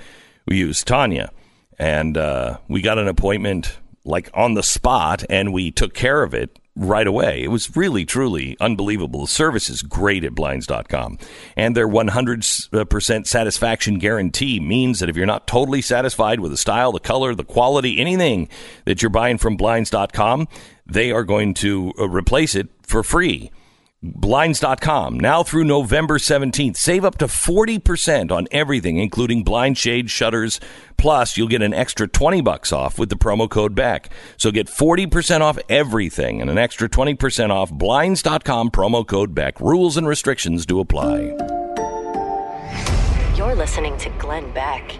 We used Tanya, and uh, we got an appointment like on the spot, and we took care of it right away. It was really, truly unbelievable. The service is great at blinds.com. And their 100% satisfaction guarantee means that if you're not totally satisfied with the style, the color, the quality, anything that you're buying from blinds.com, they are going to uh, replace it for free. Blinds.com. Now through November 17th, save up to 40% on everything, including blind shade shutters. Plus, you'll get an extra 20 bucks off with the promo code BACK. So get 40% off everything and an extra 20% off Blinds.com promo code BACK. Rules and restrictions do apply. You're listening to Glenn Beck.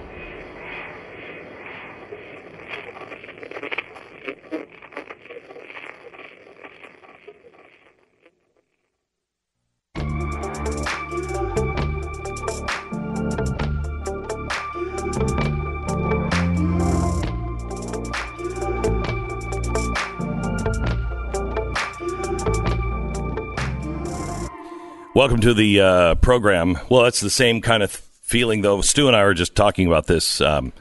Welcome to the uh, program. Well, it's the same kind of feeling, though. Stu and I were just talking about this um,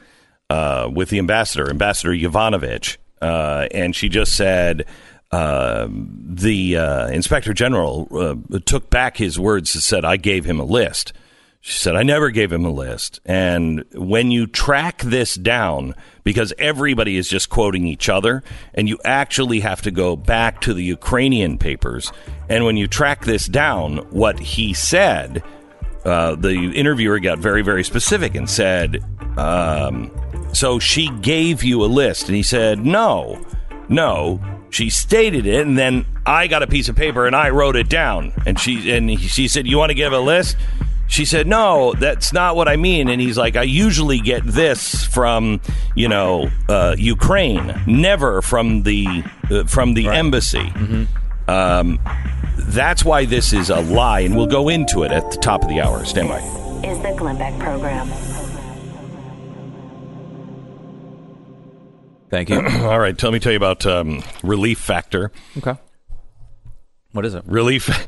uh, with the ambassador, Ambassador Yovanovitch, uh, and she just said uh, the uh, inspector general uh, took back his words and said, I gave him a list. She said, I never gave him a list. And when you track this down, because everybody is just quoting each other, and you actually have to go back to the Ukrainian papers, and when you track this down, what he said, uh, the interviewer got very, very specific and said, um, So she gave you a list. And he said, No, no. She stated it, and then I got a piece of paper and I wrote it down. And she and he, she said, "You want to give a list?" She said, "No, that's not what I mean." And he's like, "I usually get this from, you know, uh, Ukraine, never from the uh, from the embassy." Um, that's why this is a lie, and we'll go into it at the top of the hour. Stand by. Is the Glenn Beck program. Thank you. All right, tell me, tell you about um, Relief Factor. okay. What is it? Relief.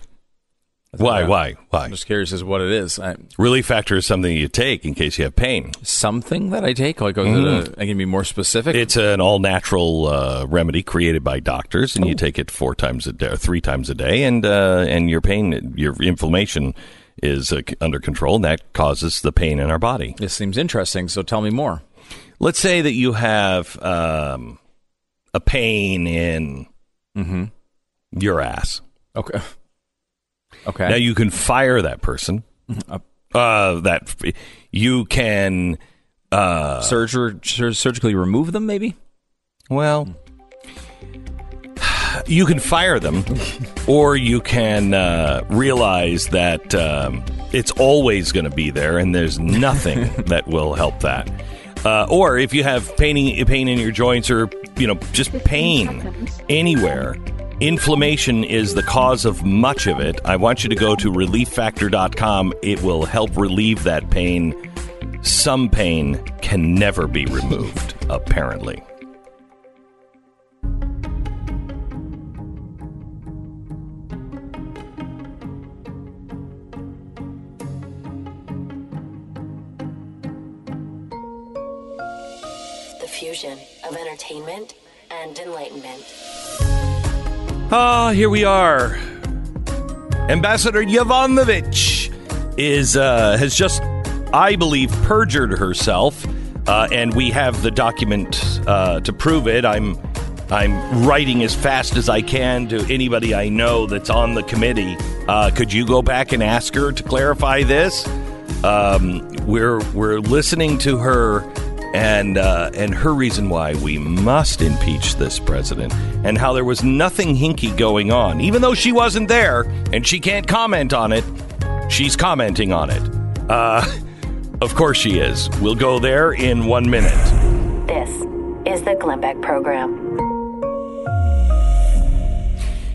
Why? Why? Why? I'm just curious as what it is. I, Relief Factor is something you take in case you have pain. something that I take? Like, a, I can be more specific? It's an all natural uh, remedy created by doctors, and you take it four times a day, or three times a day, and uh, and your pain, your inflammation is uh, under control, and that causes the pain in our body. this seems interesting, so tell me more. Let's say that you have um, a pain in your ass. Okay. Okay. Now you can fire that person. Uh, that you can. Uh, Surger, sur- surgically remove them, maybe? Well, you can fire them, or you can uh, realize that um, it's always going to be there, and there's nothing that will help that. Uh, or if you have pain, pain in your joints, or you know, just pain anywhere, inflammation is the cause of much of it. I want you to go to relieffactor.com. It will help relieve that pain. Some pain can never be removed, apparently. The fusion of entertainment and enlightenment. Ah, here we are. Ambassador Yovanovitch is uh, has just, I believe, perjured herself, uh, and we have the document uh, to prove it. I'm I'm writing as fast as I can to anybody I know that's on the committee. Uh, could you go back and ask her to clarify this? Um, we're we're listening to her and uh, and her reason why we must impeach this president, and how there was nothing hinky going on, even though she wasn't there and she can't comment on it. She's commenting on it. Uh, of course she is. We'll go there in one minute. This is the Glenn Beck program.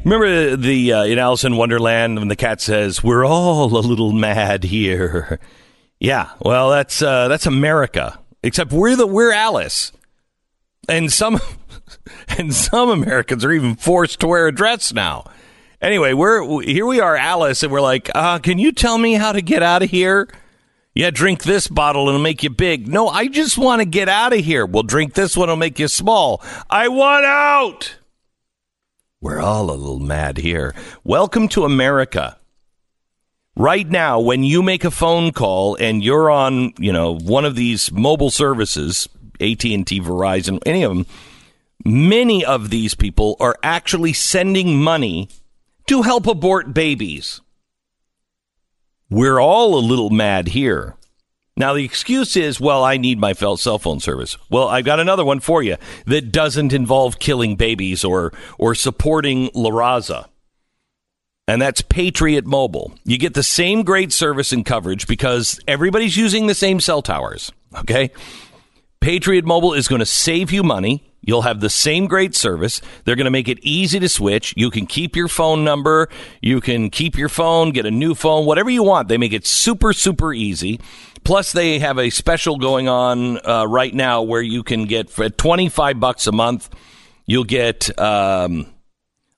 Remember the uh, in Alice in Wonderland when the cat says, "We're all a little mad here." Yeah, well, that's uh, that's America. Except we're the we're Alice, and some and some Americans are even forced to wear a dress now. Anyway, we're here. We are Alice, and we're like, uh, "Can you tell me how to get out of here?" Yeah, drink this bottle and it'll make you big. No, I just want to get out of here. Well, drink this one, it'll make you small. I want out. We're all a little mad here. Welcome to America. Right now, when you make a phone call and you're on, you know, one of these mobile services, AT&T, Verizon, any of them, many of these people are actually sending money to help abort babies. We're all a little mad here. Now, the excuse is, well, I need my cell phone service. Well, I've got another one for you that doesn't involve killing babies or, or supporting La Raza. And that's Patriot Mobile. You get the same great service and coverage because everybody's using the same cell towers. Okay? Patriot Mobile is going to save you money. You'll have the same great service. They're going to make it easy to switch. You can keep your phone number. You can keep your phone, get a new phone, whatever you want. They make it super, super easy. Plus, they have a special going on uh, right now where you can get for 25 bucks a month, you'll get um,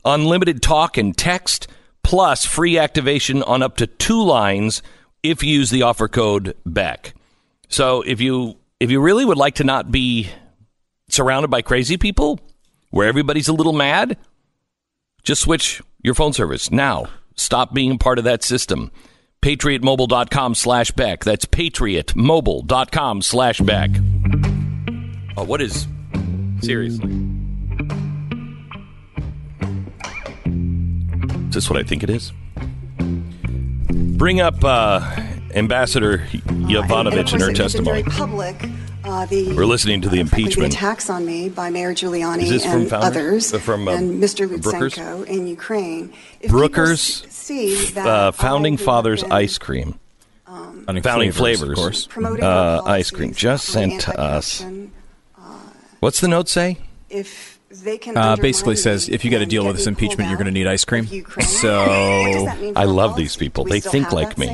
unlimited talk and text, plus free activation on up to two lines if you use the offer code BECK. So if you if you really would like to not be surrounded by crazy people where everybody's a little mad, just switch your phone service now. Stop being part of that system patriotmobile.com slash Beck. That's patriotmobile.com slash Beck. Oh, what is. Seriously. Is this what I think it is? Bring up uh, Ambassador Yovanovitch in her testimony. Public, uh, the, We're listening to the uh, impeachment. The attacks on me by Mayor Is Giuliani this and Founders? others, Uh, from, uh, and Mr. Brookers? Lutsenko in Ukraine. If Brooker's s- see that uh, Founding I, who have Fathers been ice cream. Founding, Founding flavors, flavors. of course. promoting uh, ice cream just sent to us. anti-corruption, What's the note say? If they can Uh, basically says if you got to deal with this impeachment, you're going to need ice cream. So what does that mean for I love policy? these people. They think like me.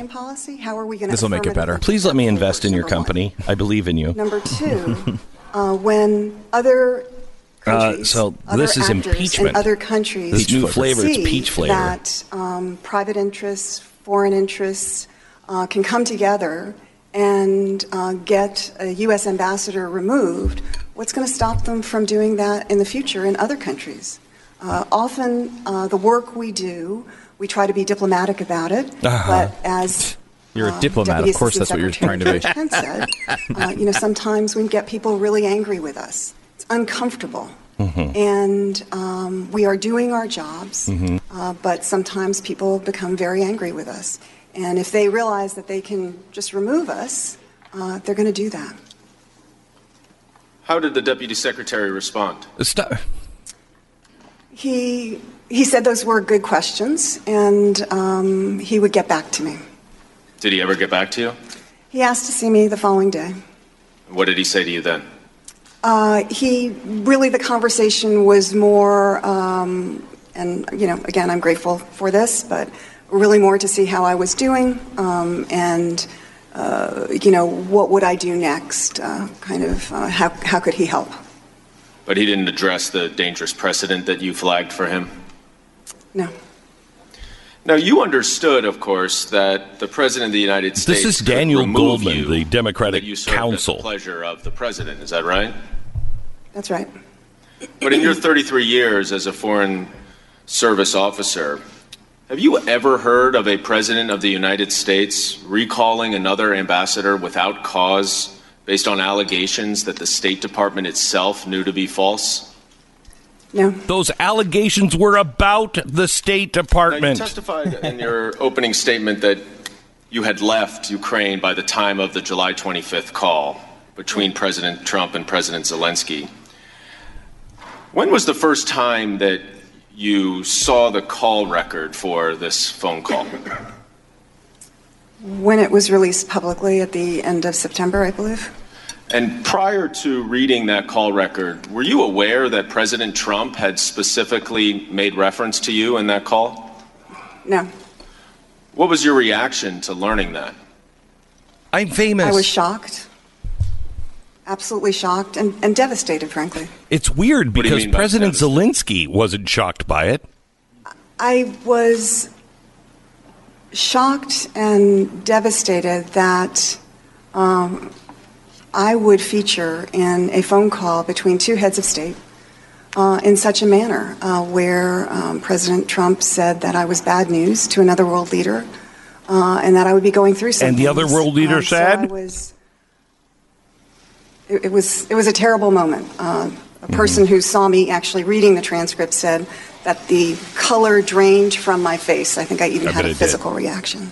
How are we going to? This will make it better. Please let me invest in your company. I believe in you. Number two, uh, when other Uh, so other this is impeachment. in other countries, This new flavor, it's peach flavor. That um, private interests, foreign interests, uh, can come together and uh, get a U.S. ambassador removed. What's going to stop them from doing that in the future in other countries? Uh, often, uh, the work we do, we try to be diplomatic about it, Uh-huh. but as You're a uh, diplomat. Deputy Of course, that's Assistant what you're trying to be. Secretary said, uh, you know, sometimes we get people really angry with us. It's uncomfortable. Mm-hmm. And um, we are doing our jobs, Mm-hmm. uh, but sometimes people become very angry with us. And if they realize that they can just remove us, uh, they're going to do that. How did the deputy secretary respond? Stop. He, he said those were good questions, and um, he would get back to me. Did he ever get back to you? He asked to see me the following day. What did he say to you then? Uh, he really, the conversation was more, um, and you know, again, I'm grateful for this, but really more to see how I was doing um, and, uh, you know, what would I do next? Uh, kind of, uh, how, how could he help? But he didn't address the dangerous precedent that you flagged for him. No. Now, you understood, of course, that the president of the United States. This is Daniel Goldman, you, the Democratic you counsel. The pleasure of the president. Is that right? That's right. But in your 33 years as a foreign service officer, have you ever heard of a president of the United States recalling another ambassador without cause based on allegations that the State Department itself knew to be false? No. Those allegations were about the State Now, you testified in your opening statement that you had left Ukraine by the time of the July 25th call between President Trump and President Zelensky. When was the first time that you saw the call record for this phone call? When it was released publicly at the end of September, I believe. And prior to reading that call record, were you aware that President Trump had specifically made reference to you in that call? No. What was your reaction to learning that? I'm famous. I was shocked. Absolutely shocked and, and devastated, frankly. It's weird What do you because President devastated? Zelensky wasn't shocked by it. I was shocked and devastated that um, I would feature in a phone call between two heads of state uh, in such a manner uh, where um, President Trump said that I was bad news to another world leader uh, and that I would be going through something. And the other world leader so said? I was, it, it was it was a terrible moment. Uh, a person who saw me actually reading the transcript said that the color drained from my face. I think I even I had a it did. physical reaction.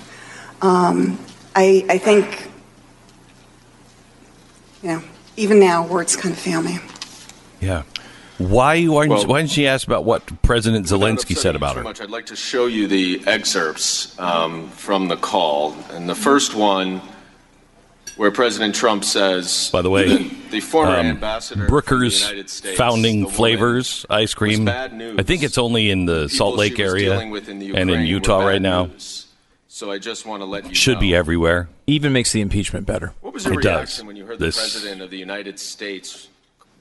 Um, I, I think, you know, even now, words kind of fail me. Yeah. Why, why, Well- why didn't she ask about what President Zelensky said about you her? Much, I'd like to show you the excerpts um, from the call. And the first one, where President Trump says, By the way, the, the former um, ambassador for the Brooker's States, founding the flavors ice cream. bad news. I think it's only in the people Salt Lake area with in the and in Utah right now. news. So I just want to let you Should know. be everywhere. Even makes the impeachment better. What was your It does. reaction when you heard This- the president of the United States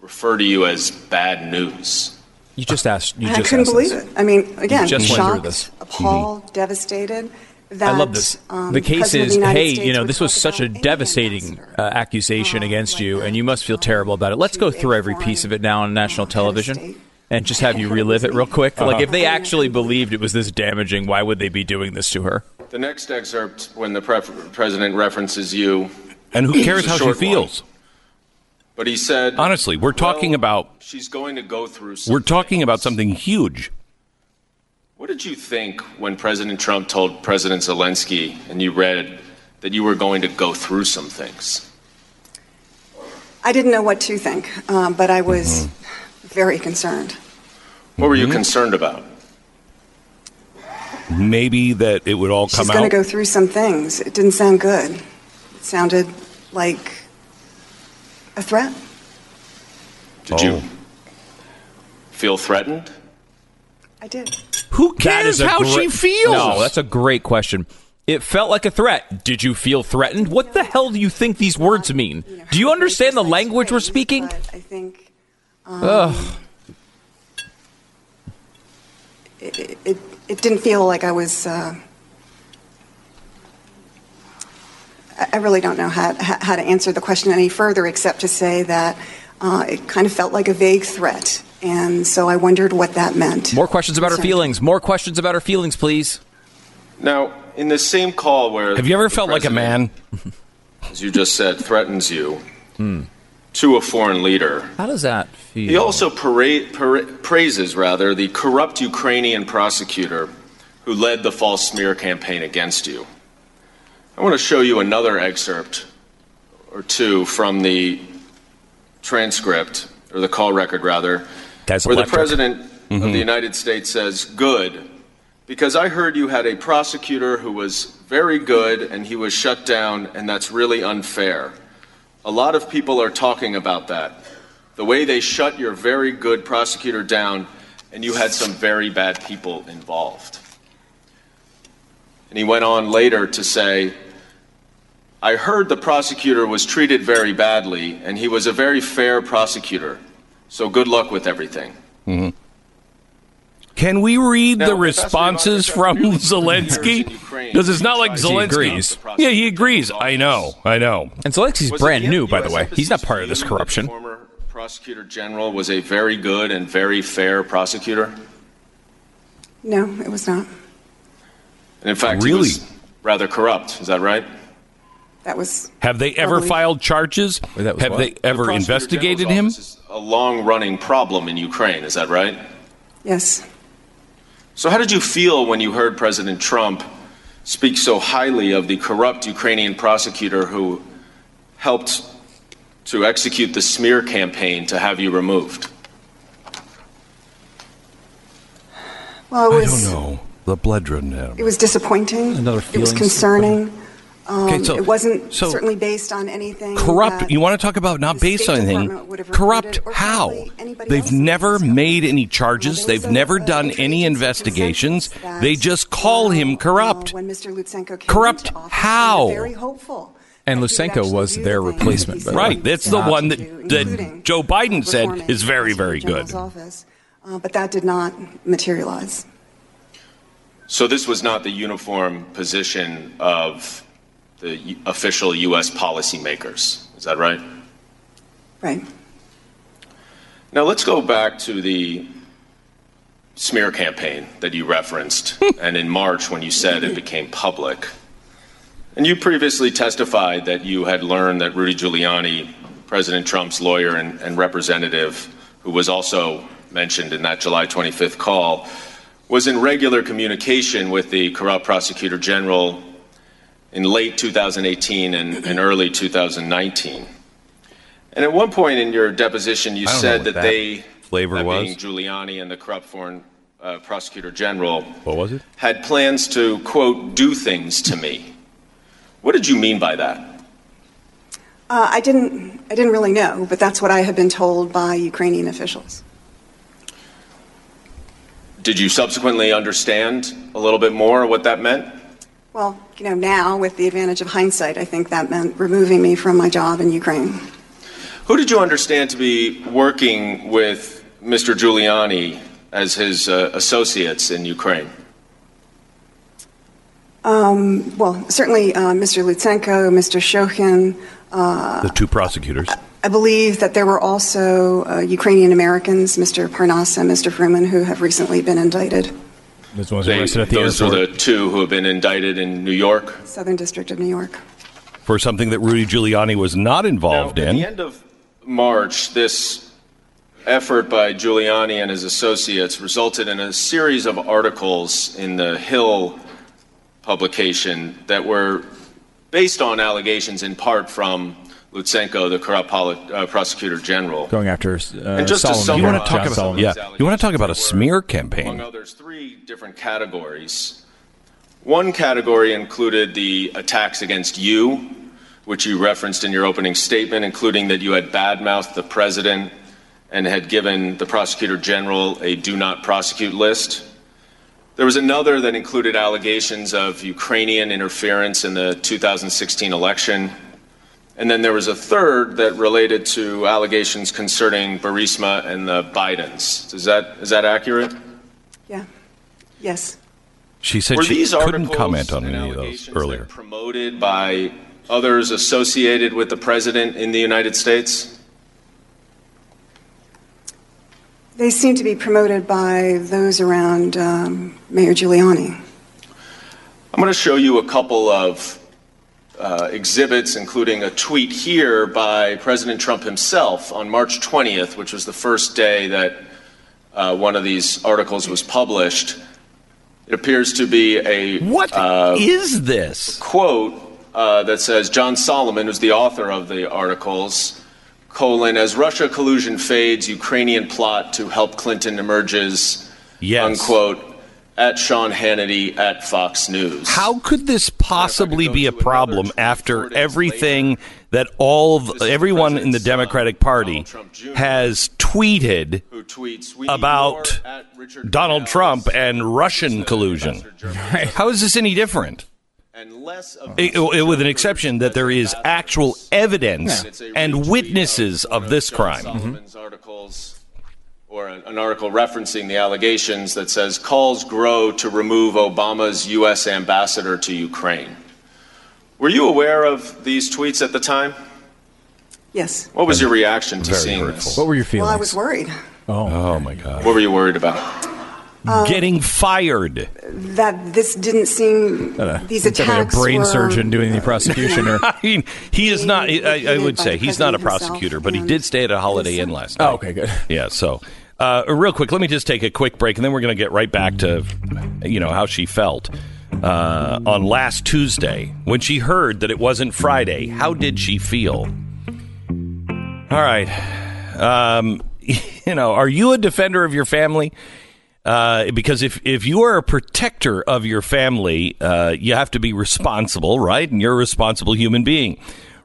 refer to you as bad news? You just asked. You And I just couldn't asked believe this. it. I mean, again, just went through shocked, this. appalled, devastated. That, I love this. um, the case is, the hey, States you know, this was such a devastating uh, accusation uh, against like you, and you must feel terrible about it. Let's go through every piece of it now on national head of television. And just have you relive it real me. quick. Like, if they Uh-huh. actually believed it was this damaging, why would they be doing this to her? The next excerpt, when the pre- president references you, And who cares how she short one. feels? but he said, Honestly, we're talking "Well, about she's going to go through. Some we're talking about something huge. What did you think when President Trump told President Zelensky and you read that you were going to go through some things? I didn't know what to think, um, but I was Mm-hmm. very concerned. What were you concerned about? Maybe that it would all come She's going to go through some things. It didn't sound good. It sounded like a threat. Did Oh. you feel threatened? I did. Who cares how great- she feels? No, that's a great question. It felt like a threat. Did you feel threatened? What the hell do you think these words mean? Do you understand the language we're speaking? I think Ugh. it, it, it didn't feel like I was. Uh, I I really don't know how, how how to answer the question any further except to say that uh, it kind of felt like a vague threat. And so I wondered what that meant. More questions about her feelings. More questions about her feelings, please. Now, in the same call where Have you ever felt like a man? as you just said, threatens you Hmm. to a foreign leader, How does that feel? he also para- para- praises rather the corrupt Ukrainian prosecutor who led the false smear campaign against you. I want to show you another excerpt or two from the transcript or the call record rather Guy's where the president of the mm-hmm. United States says, Good, because I heard you had a prosecutor who was very good and he was shut down, and that's really unfair. A lot of people are talking about that. The way they shut your very good prosecutor down, and you had some very bad people involved. And he went on later to say, I heard the prosecutor was treated very badly, and he was a very fair prosecutor. So good luck with everything. Can we read Now, the responses from Trump appears in Zelensky? Because it's not like Zelensky. agrees. Yeah, he agrees. I know. I know. And Zelensky's Was brand new, by the way. He's not part of this view that the corruption. Former prosecutor general was a very good and very fair prosecutor. No, it was not. And in fact, Really? he was rather corrupt. Is that right? That was. Have they ever Probably. filed charges? Wait, that was Have what? they ever prosecutor investigated him? office is A long-running problem in Ukraine. Is that right? Yes. So, how did you feel when you heard President Trump speak so highly of the corrupt Ukrainian prosecutor who helped to execute the smear campaign to have you removed? Well, it I don't know. The blood running out It was disappointing. Another feeling. It was feelings- concerning. Um, Okay, so- it wasn't so- certainly based on anything. Corrupt. that You want to talk about not based State on anything? Department would have Corrupt. How? They've never made any charges. there They've a- never a done any investigations. They just call him corrupt. when Mr. Lutsenko came Corrupt office, how? Very hopeful. And that he Lutsenko was their the replacement, that he by the way. Right. That's the one that- do, that Joe Biden said is very, very good. Office. Uh, but that did not materialize. So, this was not the uniform position of the official U.S. policymakers. Is that right? Right. Now, let's go back to the smear campaign that you referenced, and in March when you said it became public. And you previously testified that you had learned that Rudy Giuliani, President Trump's lawyer and, and representative, who was also mentioned in that July 25th call was in regular communication with the corrupt prosecutor general in late 2018 and, and early 2019. And at one point in your deposition, you I don't know said that, that they, flavor that was. being Giuliani and the corrupt foreign uh, prosecutor general, What was it? had plans to, quote, do things to me. What did you mean by that? Uh, I didn't. I didn't really know, but that's what I had been told by Ukrainian officials. Did you subsequently understand a little bit more what that meant? Well, you know, now with the advantage of hindsight, I think that meant removing me from my job in Ukraine. Who did you understand to be working with Mr. Giuliani as his uh, associates in Ukraine? Um, well, certainly uh, Mr. Lutsenko, Mr. Shokin. Uh, The two prosecutors. I believe that there were also uh, Ukrainian Americans, Mr. Parnas and Mr. Fruman, who have recently been indicted. Those ones They- arrested at the those airport. are the two who have been indicted in New York. Southern District of New York. For something that Rudy Giuliani was not involved Now, at in. the end of March, this effort by Giuliani and his associates resulted in a series of articles in the Hill publication that were based on allegations in part from Lutsenko, the corrupt uh, prosecutor general. Going after uh, And just to Solomon. you want to talk John about Solomon. yeah? You want to talk about a smear campaign? Among others, three different categories. One category included the attacks against you, which you referenced in your opening statement, including that you had badmouthed the president and had given the prosecutor general a do not prosecute list. There was another that included allegations of Ukrainian interference in the 2016 election. And then there was a third that related to allegations concerning Burisma and the Bidens. Is that, is that accurate? Yeah. Yes. She said Were she couldn't comment on any of those allegations earlier. that promoted by others associated with the president in the United States? They seem to be promoted by those around um, Mayor Giuliani. I'm going to show you a couple of uh, exhibits, including a tweet here by President Trump himself on March 20th, which was the first day that uh, one of these articles was published. It appears to be a What is uh, this? quote uh, that says John Solomon, who's the author of the articles, colon, as Russia collusion fades, Ukrainian plot to help Clinton emerges, Yes. unquote, at Sean Hannity at Fox News. How could this possibly be a problem after everything later. that all of everyone in the uh, Democratic Party Trump Jr., has tweeted who tweets about more at Richard Donald Grenell's Trump and Russian collusion? Ambassador Germany, How is this any different? and less of It- it- with an exception that there is actual evidence It's a and witnesses one of this John crime. Solomon's articles, or an, an article referencing the allegations that says calls grow to remove Obama's U.S. ambassador to Ukraine. Were you aware of these tweets at the time? Yes. What was your reaction to Very seeing hurtful. this? What were your feelings? Well, I was worried oh. oh my God! What were you worried about? Um, Getting fired. that this didn't seem these It's like a brain were, surgeon doing the prosecution. Or I mean, he is not. I, I would say he's not a prosecutor, but he did stay at a Holiday Inn last oh, night. oh, okay, good. Yeah. So, uh, real quick, let me just take a quick break, and then we're going to get right back to, you know, how she felt uh, on last Tuesday when she heard that it wasn't Friday. How did she feel? All right. Um, you know, are you a defender of your family? Uh, because if, if you are a protector of your family, uh, you have to be responsible, right? And you're a responsible human being.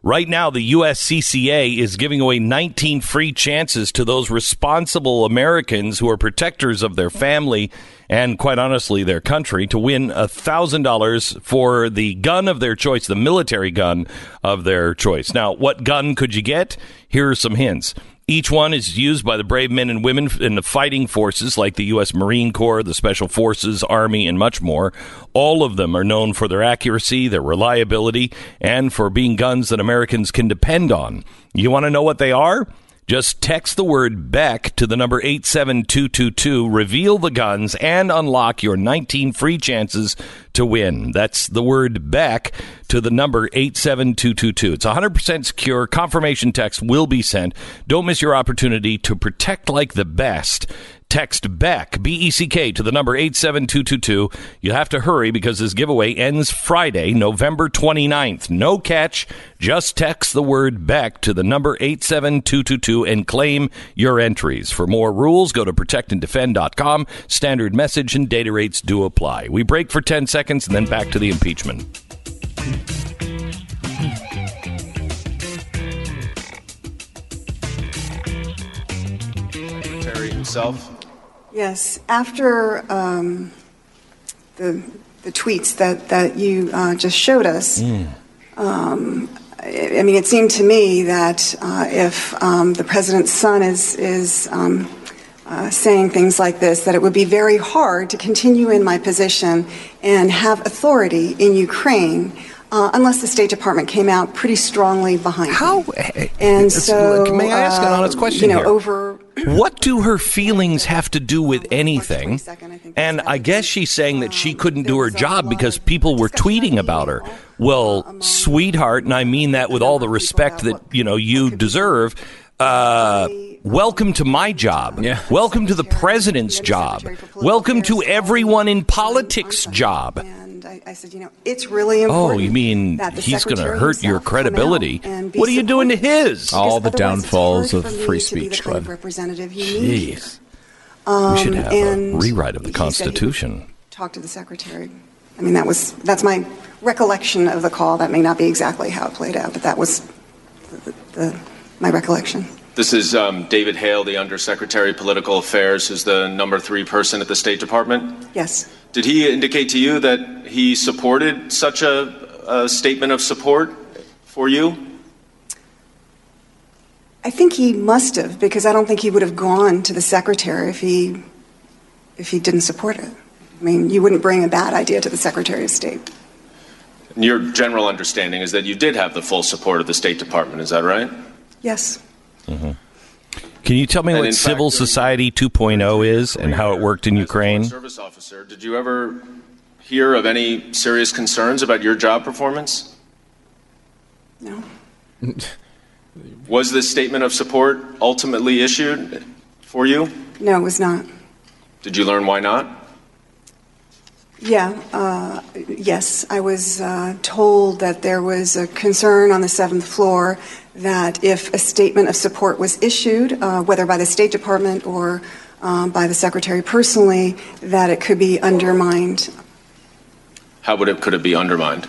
Right now, the USCCA is giving away 19 free chances to those responsible Americans who are protectors of their family and, quite honestly, their country to win $1,000 for the gun of their choice, the military gun of their choice. Now, what gun could you get? Here are some hints. Each one is used by the brave men and women in the fighting forces like the U.S. Marine Corps, the Special Forces, Army, and much more. All of them are known for their accuracy, their reliability, and for being guns that Americans can depend on. You want to know what they are? Just text the word Beck to the number 87222, reveal the guns, and unlock your 19 free chances to win. That's the word Beck to the number 87222. It's 100% secure. Confirmation text will be sent. Don't miss your opportunity to protect like the best. Text Beck, B E C K, to the number 87222. You have to hurry because this giveaway ends Friday, November 29th. No catch. Just text the word Beck to the number 87222 and claim your entries. For more rules, go to protectanddefend.com. Standard message and data rates do apply. We break for 10 seconds and then back to the impeachment. Secretary himself. Yes, after um, the the tweets that that you uh, just showed us, um, I, I mean, it seemed to me that uh, if um, the president's son is is um, uh, saying things like this, that it would be very hard to continue in my position and have authority in Ukraine. Uh, unless the State Department came out pretty strongly behind How? me. And It's- so, may I ask an uh, honest question You know, here? over What do her feelings have to do with anything? And I guess she's saying that she couldn't do her job because people were tweeting about her. Well, sweetheart, and I mean that with all the respect that, you know, you deserve. Uh, welcome to my job. Yeah. Welcome to the president's job. Welcome to everyone in politics' job. I, I said, you know, it's really important. Oh, you mean he's going to hurt your credibility? out and be What are you doing to his? All the downfalls of free speech, Glenn. representative. Jeez. we should um, have a rewrite of the he said he would Constitution. Talk to the secretary. I mean, that was that's my recollection of the call. That may not be exactly how it played out, but that was the, the, my recollection. This is um, David Hale, the Undersecretary of Political Affairs, who's the number three person at the State Department. Yes. Did he indicate to you that he supported such a, a statement of support for you? I think he must have because I don't think he would have gone to the secretary if he if he didn't support it. I mean, you wouldn't bring a bad idea to the Secretary of State. And your general understanding is that you did have the full support of the State Department. Is that right? Yes. Can you tell me And what in fact, Civil Society 2.0 is and how it worked in As Ukraine? foreign Service officer, did you ever hear of any serious concerns about your job performance? No. Was this statement of support ultimately issued for you? No, it was not. Did you learn why not? Yeah, uh, yes. I was uh, told that there was a concern on the seventh floor that if a statement of support was issued, uh, whether by the State Department or um, by the Secretary personally, that it could be undermined. How would it could it be undermined?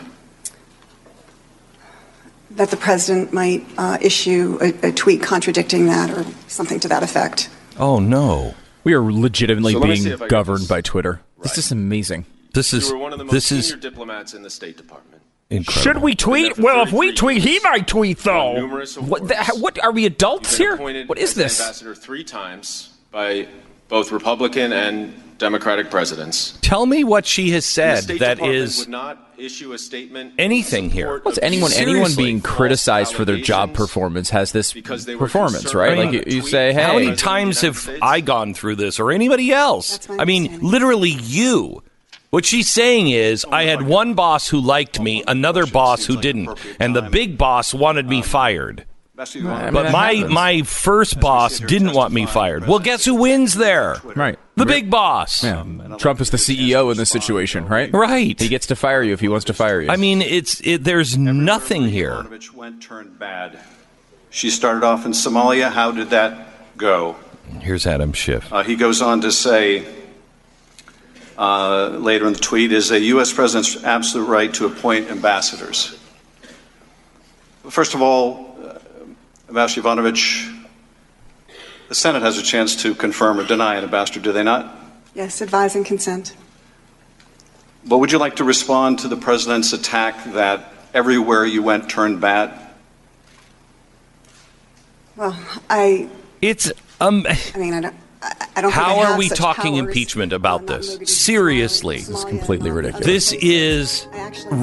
That the President might uh, issue a, a tweet contradicting that or something to that effect. Oh, no. We are legitimately So let me see being if I get governed this by Twitter. This is amazing. This is You were one of the most this senior is diplomats in the State Department. Incredible. Should we tweet? Well, if we tweet, he might tweet though. Numerous What? The, what are we adults been here? appointed What is as this? Ambassador three times by both Republican and Democratic presidents. Tell me what she has The said State that Department is would not issue a statement anything here. What's anyone anyone being criticized for their job performance has this because they performance, concerned right? about Like you, you say, from How many President of the times have States? I gone through this or anybody else? I mean, literally you. What she's saying is, I had one boss who liked me, another boss who didn't, and the big boss wanted me fired. I mean, But my my first boss didn't want me fired. Well, guess who wins there? right? The big boss. Yeah. Trump is the CEO in this situation, right? Right. He gets to fire you if he wants to fire you. I mean, it's it, there's nothing here. Went turned bad. She started off in Somalia. How did that go? Here's Adam Schiff. Uh, he goes on to say uh, later in the tweet is a U.S. president's absolute right to appoint ambassadors. First of all, uh, Ambassador Yovanovitch, the Senate has a chance to confirm or deny an ambassador, do they not? Yes, advise and consent. But would you like to respond to the president's attack that everywhere you went turned bad? Well, I, It's um. I mean, I don't. I, I don't. think How are we talking powers. impeachment about this? Seriously. This is completely ridiculous. This is I actually-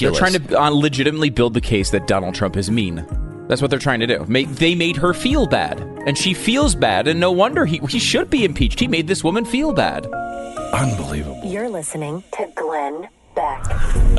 they're trying to uh, legitimately build the case that Donald Trump is mean. That's what they're trying to do. Ma- They made her feel bad, and she feels bad, and no wonder he he should be impeached. He made this woman feel bad. Unbelievable. You're listening to Glenn back.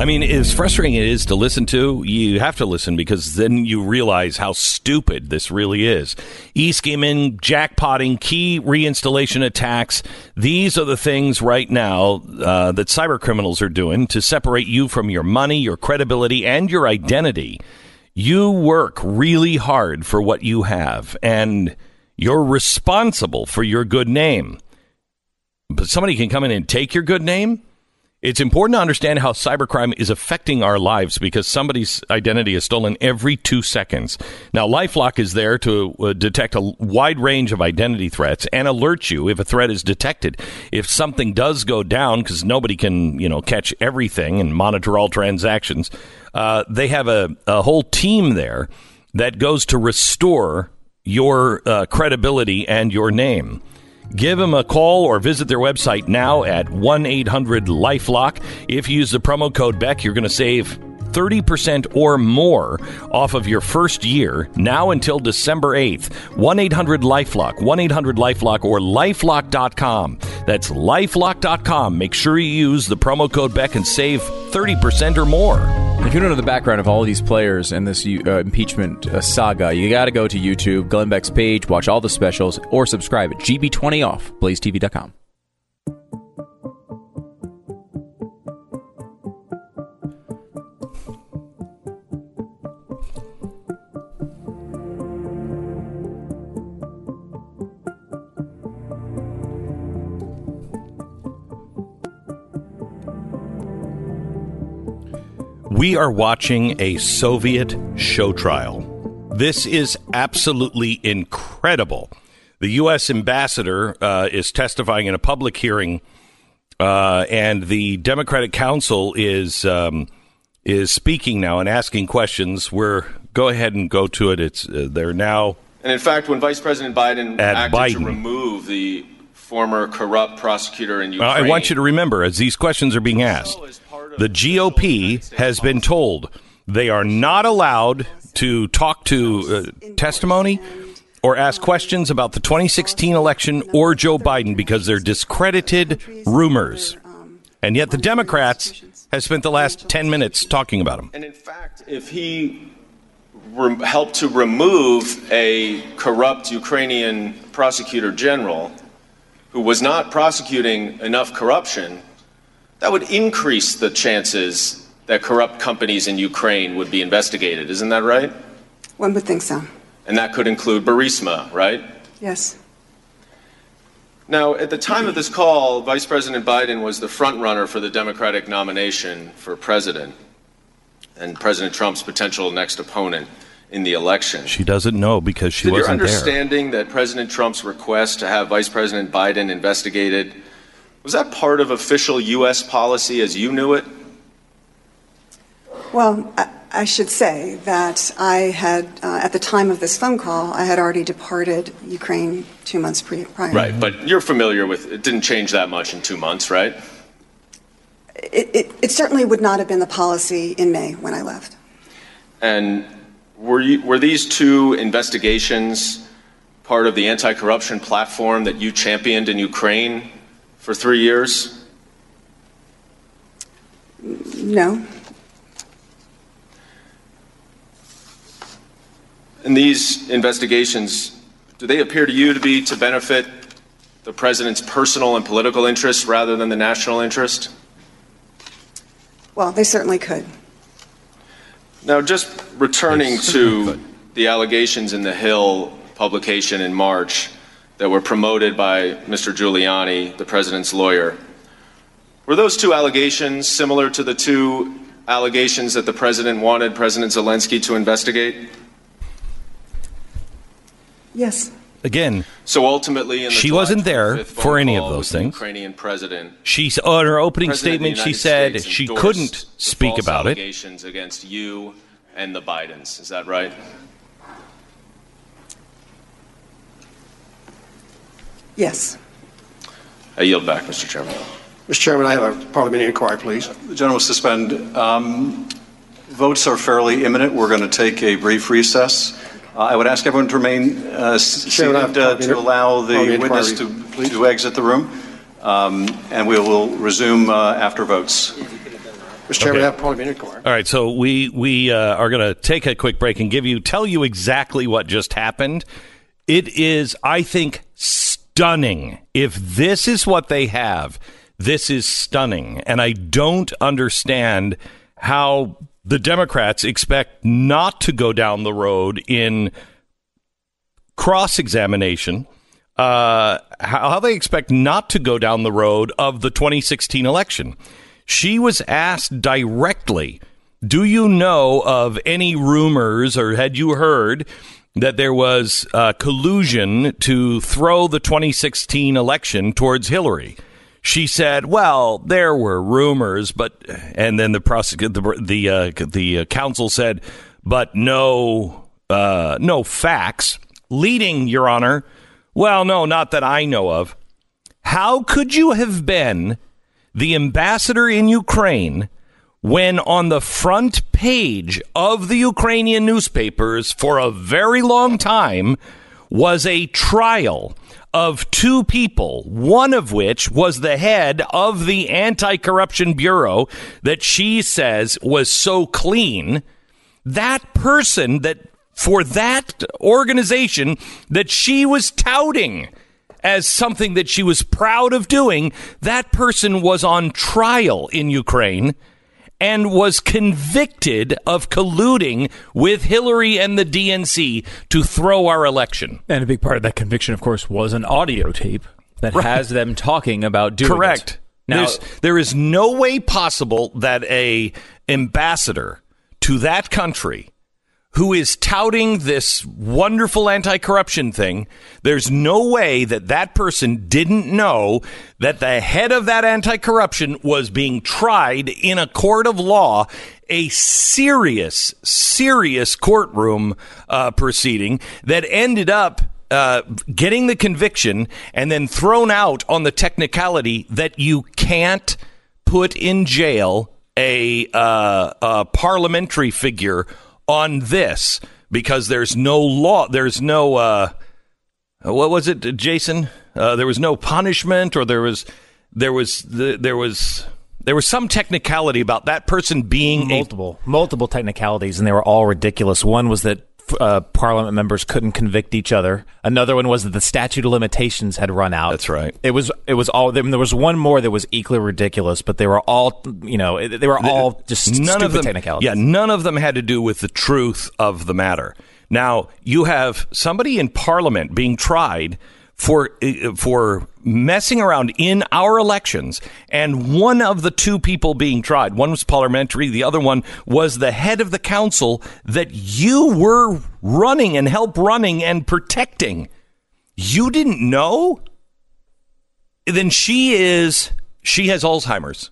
I mean, as frustrating it is to listen to, you have to listen because then you realize how stupid this really is. E skimming, jackpotting, key reinstallation attacks. These are the things right now uh, that cyber criminals are doing to separate you from your money, your credibility, and your identity. You work really hard for what you have, and you're responsible for your good name. But somebody can come in and take your good name. It's important to understand how cybercrime is affecting our lives because somebody's identity is stolen every two seconds. Now, Lifelock is there to uh, detect a wide range of identity threats and alert you if a threat is detected. If something does go down, because nobody can, you know, catch everything and monitor all transactions, uh, they have a, a whole team there that goes to restore your uh, credibility and your name. Give them a call or visit their website now at 1 800 Lifelock. If you use the promo code Beck, you're going to save 30% or more off of your first year now until December 8th. 1 800 Lifelock, 1 800 Lifelock, or lifelock.com. That's lifelock.com. Make sure you use the promo code Beck and save 30% or more. If you don't know the background of all of these players and this uh, impeachment uh, saga, you got to go to YouTube, Glenn Beck's page, watch all the specials, or subscribe at GB20 off, blazetv.com. We are watching a Soviet show trial. This is absolutely incredible. The U.S. ambassador uh, is testifying in a public hearing, uh, and the Democratic Counsel is um, is speaking now and asking questions. We're go ahead and go to it. It's uh, they're now And in fact, when Vice President Biden acted Biden. to remove the former corrupt prosecutor in Ukraine, I want you to remember, as these questions are being asked, the GOP has been told they are not allowed to talk to uh, testimony or ask questions about the 2016 election or Joe Biden because they're discredited rumors. And yet the Democrats have spent the last 10 minutes talking about them. And in fact, if he re- helped to remove a corrupt Ukrainian prosecutor general who was not prosecuting enough corruption, that would increase the chances that corrupt companies in Ukraine would be investigated. Isn't that right? One would think so. And that could include Burisma, right? Yes. Now, at the time of this call, Vice President Biden was the front runner for the Democratic nomination for president and President Trump's potential next opponent in the election. She doesn't know because she Is it your wasn't there. understanding that President Trump's request to have Vice President Biden investigated was that part of official U.S. policy as you knew it? Well, I, I should say that I had, uh, at the time of this phone call, I had already departed Ukraine two months pre- prior. Right, but you're familiar with it. Didn't change that much in two months, right? It, it, it certainly would not have been the policy in May when I left. And were you, were these two investigations part of the anti-corruption platform that you championed in Ukraine for three years? No. And these investigations, do they appear to you to be to benefit the president's personal and political interests rather than the national interest? Well, they certainly could. Now, just returning to the allegations in the Hill publication in March that were promoted by Mr. Giuliani, the president's lawyer, were those two allegations similar to the two allegations that the president wanted President Zelensky to investigate? Yes. Again, So ultimately, in the She wasn't there for any of those with the things. Ukrainian president. She on uh, her opening President statement, she said States she couldn't speak false about it. Allegations against you and the Bidens. Is that right? Yes. I yield back, Mr. Chairman. Mr. Chairman, I have a parliamentary inquiry, please. The gentleman will suspend. Um, votes are fairly imminent. We're going to take a brief recess. Uh, I would ask everyone to remain uh, Chairman, seated uh, to allow the witness to, inquiry, to exit the room, um, and we will resume uh, after votes. Mr. Chairman, Okay. I have a parliamentary inquiry. All right, so we we uh, are going to take a quick break and give you tell you exactly what just happened. It is, I think, stunning. If this is what they have, this is stunning, and I don't understand how the Democrats expect not to go down the road in cross examination. Uh, how, they expect not to go down the road of the 2016 election. She was asked directly, Do you know of any rumors or had you heard that there was uh, collusion to throw the 2016 election towards Hillary? She said, "Well, there were rumors, but," and then the prosecute the the uh, the uh, counsel said, "But no, uh, no facts." Leading, Your Honor, well, no, not that I know of. How could you have been the ambassador in Ukraine when on the front page of the Ukrainian newspapers for a very long time was a trial of two people, one of which was the head of the anti corruption bureau that she says was so clean? That person that for that organization that she was touting as something that she was proud of doing, that person was on trial in Ukraine and was convicted of colluding with Hillary and the DNC to throw our election. And a big part of that conviction, of course, was an audio tape that has them talking about doing Correct. it. Now, There's, there is no way possible that a ambassador to that country who is touting this wonderful anti-corruption thing there's no way that that person didn't know that the head of that anti-corruption was being tried in a court of law a serious serious courtroom uh, proceeding that ended up uh, getting the conviction and then thrown out on the technicality that you can't put in jail a, uh, a parliamentary figure on this because there's no law, there's no uh, what was it, Jason? Uh, there was no punishment, or there was there was there was there was some technicality about that person being multiple multiple technicalities, and they were all ridiculous. One was that uh, Parliament members couldn't convict each other. Another one was that the statute of limitations had run out. That's right. It was it was all. There was one more that was equally ridiculous, but they were all you know they were all just none stupid of them, technicalities. Yeah, none of them had to do with the truth of the matter. Now you have somebody in Parliament being tried for uh, for messing around in our elections, and one of the two people being tried, one was parliamentary, the other one was the head of the council that you were running and help running and protecting. You didn't know? Then she is she has Alzheimer's.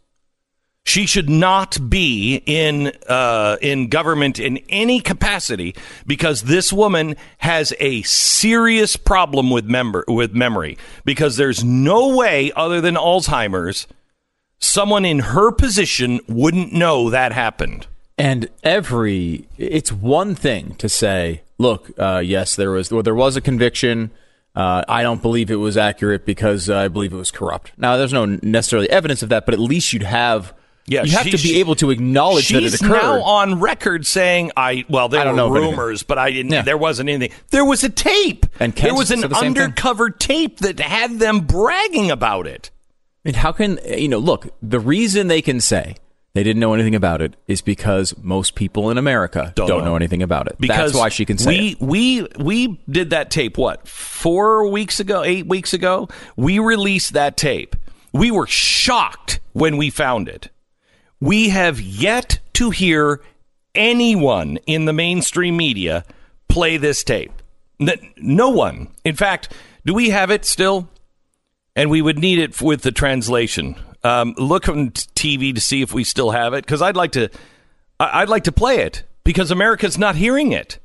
She should not be in uh, in government in any capacity because this woman has a serious problem with member with memory. Because there's no way other than Alzheimer's, someone in her position wouldn't know that happened. And every it's one thing to say, look, uh, yes, there was well, there was a conviction. Uh, I don't believe it was accurate because I believe it was corrupt. Now, there's no necessarily evidence of that, but at least you'd have Yeah, you have she- to be she- able to acknowledge that it She's occurred. now on record saying, "I well, there I don't were know rumors, but I didn't. Yeah. There wasn't anything. There was a tape, And there was an the undercover tape that had them bragging about it." And how can you know? Look, the reason they can say they didn't know anything about it is because most people in America don't, Don't know. know. anything about it. Because That's why she can say we it. we we did that tape what four weeks ago, eight weeks ago. We released that tape. We were shocked when we found it. We have yet to hear anyone in the mainstream media play this tape. No one. In fact, do we have it still? And we would need it with the translation. Um, look on TV to see if we still have it, because I'd like to. I'd like to play it because America's not hearing it.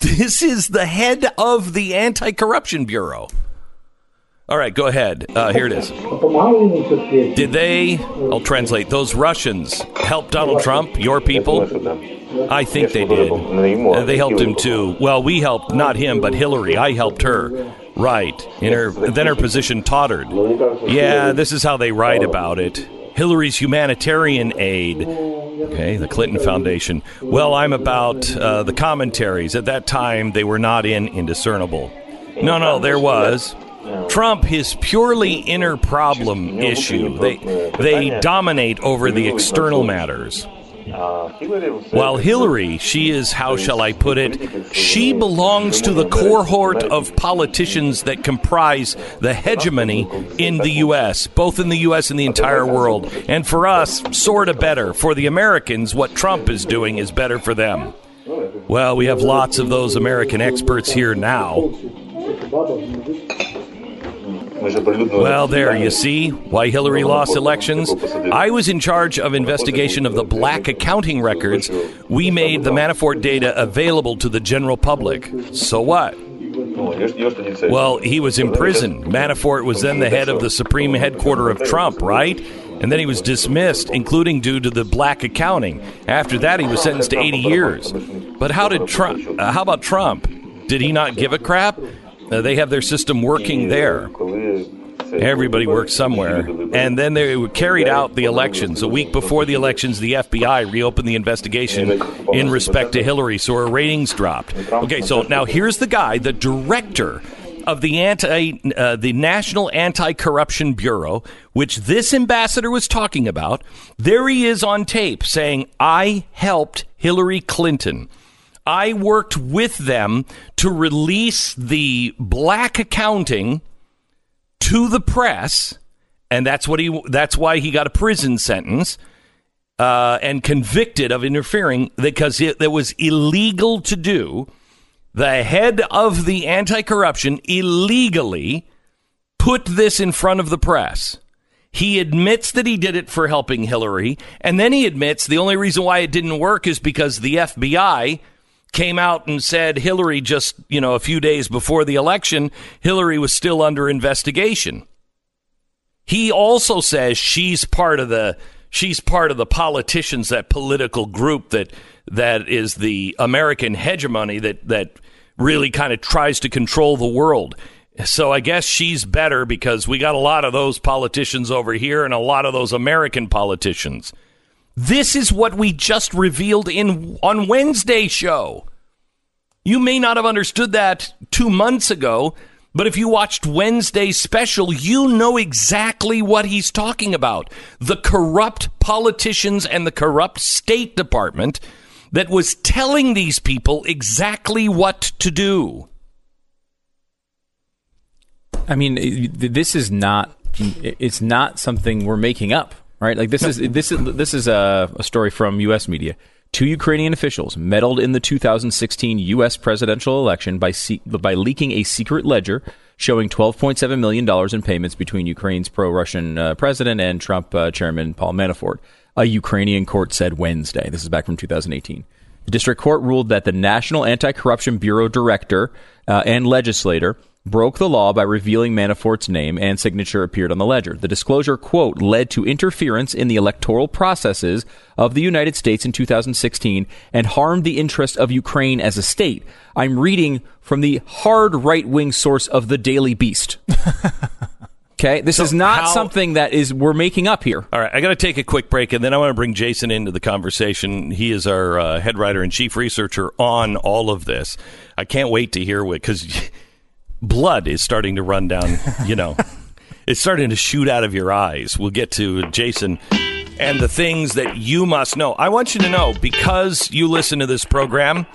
This is the head of the Anti-Corruption Bureau. All right, go ahead. Uh, here it is. Did they? I'll translate. Those Russians help Donald Trump, your people. I think they did. Uh, they helped him too. Well, we helped not him, but Hillary. I helped her. Right. In her, then her position tottered. Yeah, this is how they write about it. Hillary's humanitarian aid. Okay, the Clinton Foundation. Well, I'm about uh, the commentaries. At that time, they were not in indiscernible. No, no, there was. Trump, his purely inner problem issue. They they dominate over the external matters. While Hillary, she is, how shall I put it, she belongs to the cohort of politicians that comprise the hegemony in the U.S., both in the U.S. and the entire world. And for us, sort of better. For the Americans, what Trump is doing is better for them. Well, we have lots of those American experts here now. Well, there, you see why Hillary lost elections. I was in charge of investigation of the black accounting records. We made the Manafort data available to the general public. So what? Well, he was in prison. Manafort was then the head of the supreme headquarter of Trump, right? And then he was dismissed, including due to the black accounting. After that, he was sentenced to 80 years. But how did Trump? Uh, how about Trump? Did he not give a crap? They have their system working there. Everybody works somewhere. And then they carried out the elections. A week before the elections, the FBI reopened the investigation in respect to Hillary, so her ratings dropped. Okay, so now here's the guy, the director of the anti, uh, the National Anti-Corruption Bureau, which this ambassador was talking about. There he is on tape saying, "I helped Hillary Clinton." I worked with them to release the black accounting to the press, and that's what he. That's why he got a prison sentence uh, and convicted of interfering because it, it was illegal to do. The head of the anti-corruption illegally put this in front of the press. He admits that he did it for helping Hillary, and then he admits the only reason why it didn't work is because the FBI came out and said Hillary just, you know, a few days before the election, Hillary was still under investigation. He also says she's part of the she's part of the politicians that political group that that is the American hegemony that that really kind of tries to control the world. So I guess she's better because we got a lot of those politicians over here and a lot of those American politicians. This is what we just revealed in on Wednesday show. You may not have understood that 2 months ago, but if you watched Wednesday's special, you know exactly what he's talking about. The corrupt politicians and the corrupt State Department that was telling these people exactly what to do. I mean, this is not it's not something we're making up right? Like this is this is this is a, a story from U.S. media. Two Ukrainian officials meddled in the 2016 U.S. presidential election by se- by leaking a secret ledger showing 12.7 million dollars in payments between Ukraine's pro-Russian uh, president and Trump uh, chairman Paul Manafort. A Ukrainian court said Wednesday. This is back from 2018. The district court ruled that the National Anti-Corruption Bureau director uh, and legislator broke the law by revealing Manafort's name and signature appeared on the ledger. The disclosure, quote, led to interference in the electoral processes of the United States in 2016 and harmed the interest of Ukraine as a state. I'm reading from the hard right wing source of the Daily Beast. Okay, this So is not how- something that is we're making up here. All right, I got to take a quick break, and then I want to bring Jason into the conversation. He is our uh, head writer and chief researcher on all of this. I can't wait to hear what because blood is starting to run down. You know, it's starting to shoot out of your eyes. We'll get to Jason and the things that you must know. I want you to know because you listen to this program.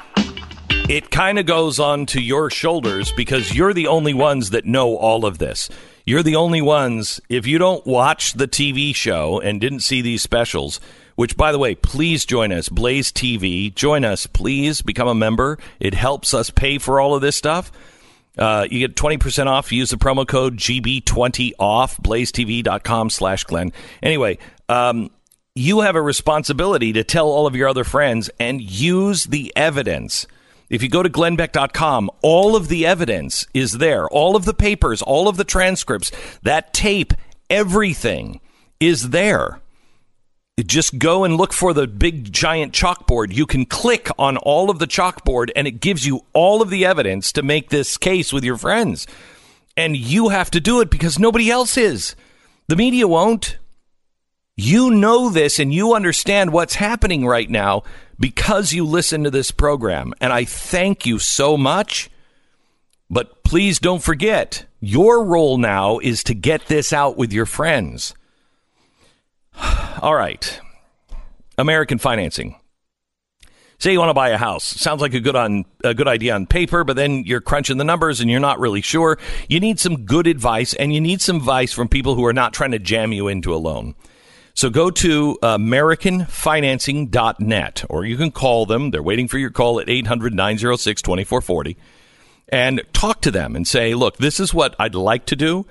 It kind of goes on to your shoulders because you're the only ones that know all of this. You're the only ones, if you don't watch the TV show and didn't see these specials, which, by the way, please join us, Blaze TV. Join us, please. Become a member. It helps us pay for all of this stuff. Uh, you get 20% off. Use the promo code GB20OFF, blazetv.com slash Glenn. Anyway, um, you have a responsibility to tell all of your other friends and use the evidence. If you go to glennbeck.com, all of the evidence is there. All of the papers, all of the transcripts, that tape, everything is there. Just go and look for the big giant chalkboard. You can click on all of the chalkboard and it gives you all of the evidence to make this case with your friends. And you have to do it because nobody else is. The media won't. You know this and you understand what's happening right now because you listen to this program. And I thank you so much. But please don't forget, your role now is to get this out with your friends. All right. American financing. Say you want to buy a house. Sounds like a good on a good idea on paper, but then you're crunching the numbers and you're not really sure. You need some good advice and you need some advice from people who are not trying to jam you into a loan. So go to americanfinancing.net or you can call them. They're waiting for your call at 800-906-2440 and talk to them and say, "Look, this is what I'd like to do."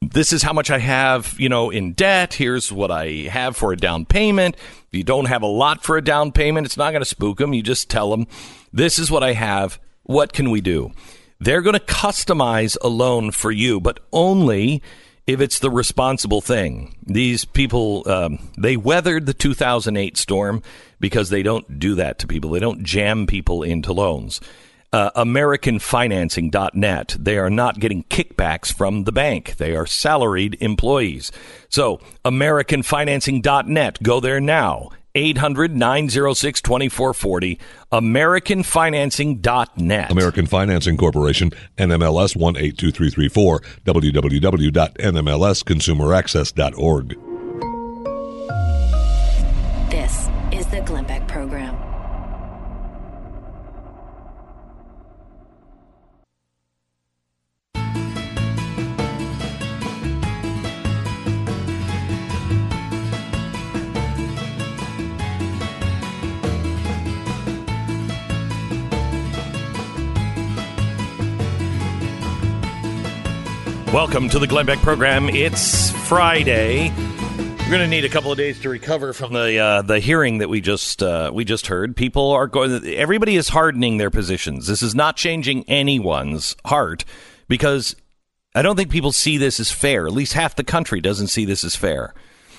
This is how much I have, you know, in debt. Here's what I have for a down payment. If you don't have a lot for a down payment, it's not going to spook them. You just tell them, this is what I have. What can we do? They're going to customize a loan for you, but only if it's the responsible thing. These people, um, they weathered the 2008 storm because they don't do that to people. They don't jam people into loans uh, AmericanFinancing.net. They are not getting kickbacks from the bank. They are salaried employees. So, AmericanFinancing.net. Go there now. 800 906 2440. AmericanFinancing.net. American Financing Corporation, NMLS 182334, www.nmlsconsumeraccess.org. This is the Glenn Beck Program. Welcome to the Glenn Beck program. It's Friday. We're going to need a couple of days to recover from the uh, the hearing that we just uh, we just heard. People are going. Everybody is hardening their positions. This is not changing anyone's heart because I don't think people see this as fair. At least half the country doesn't see this as fair.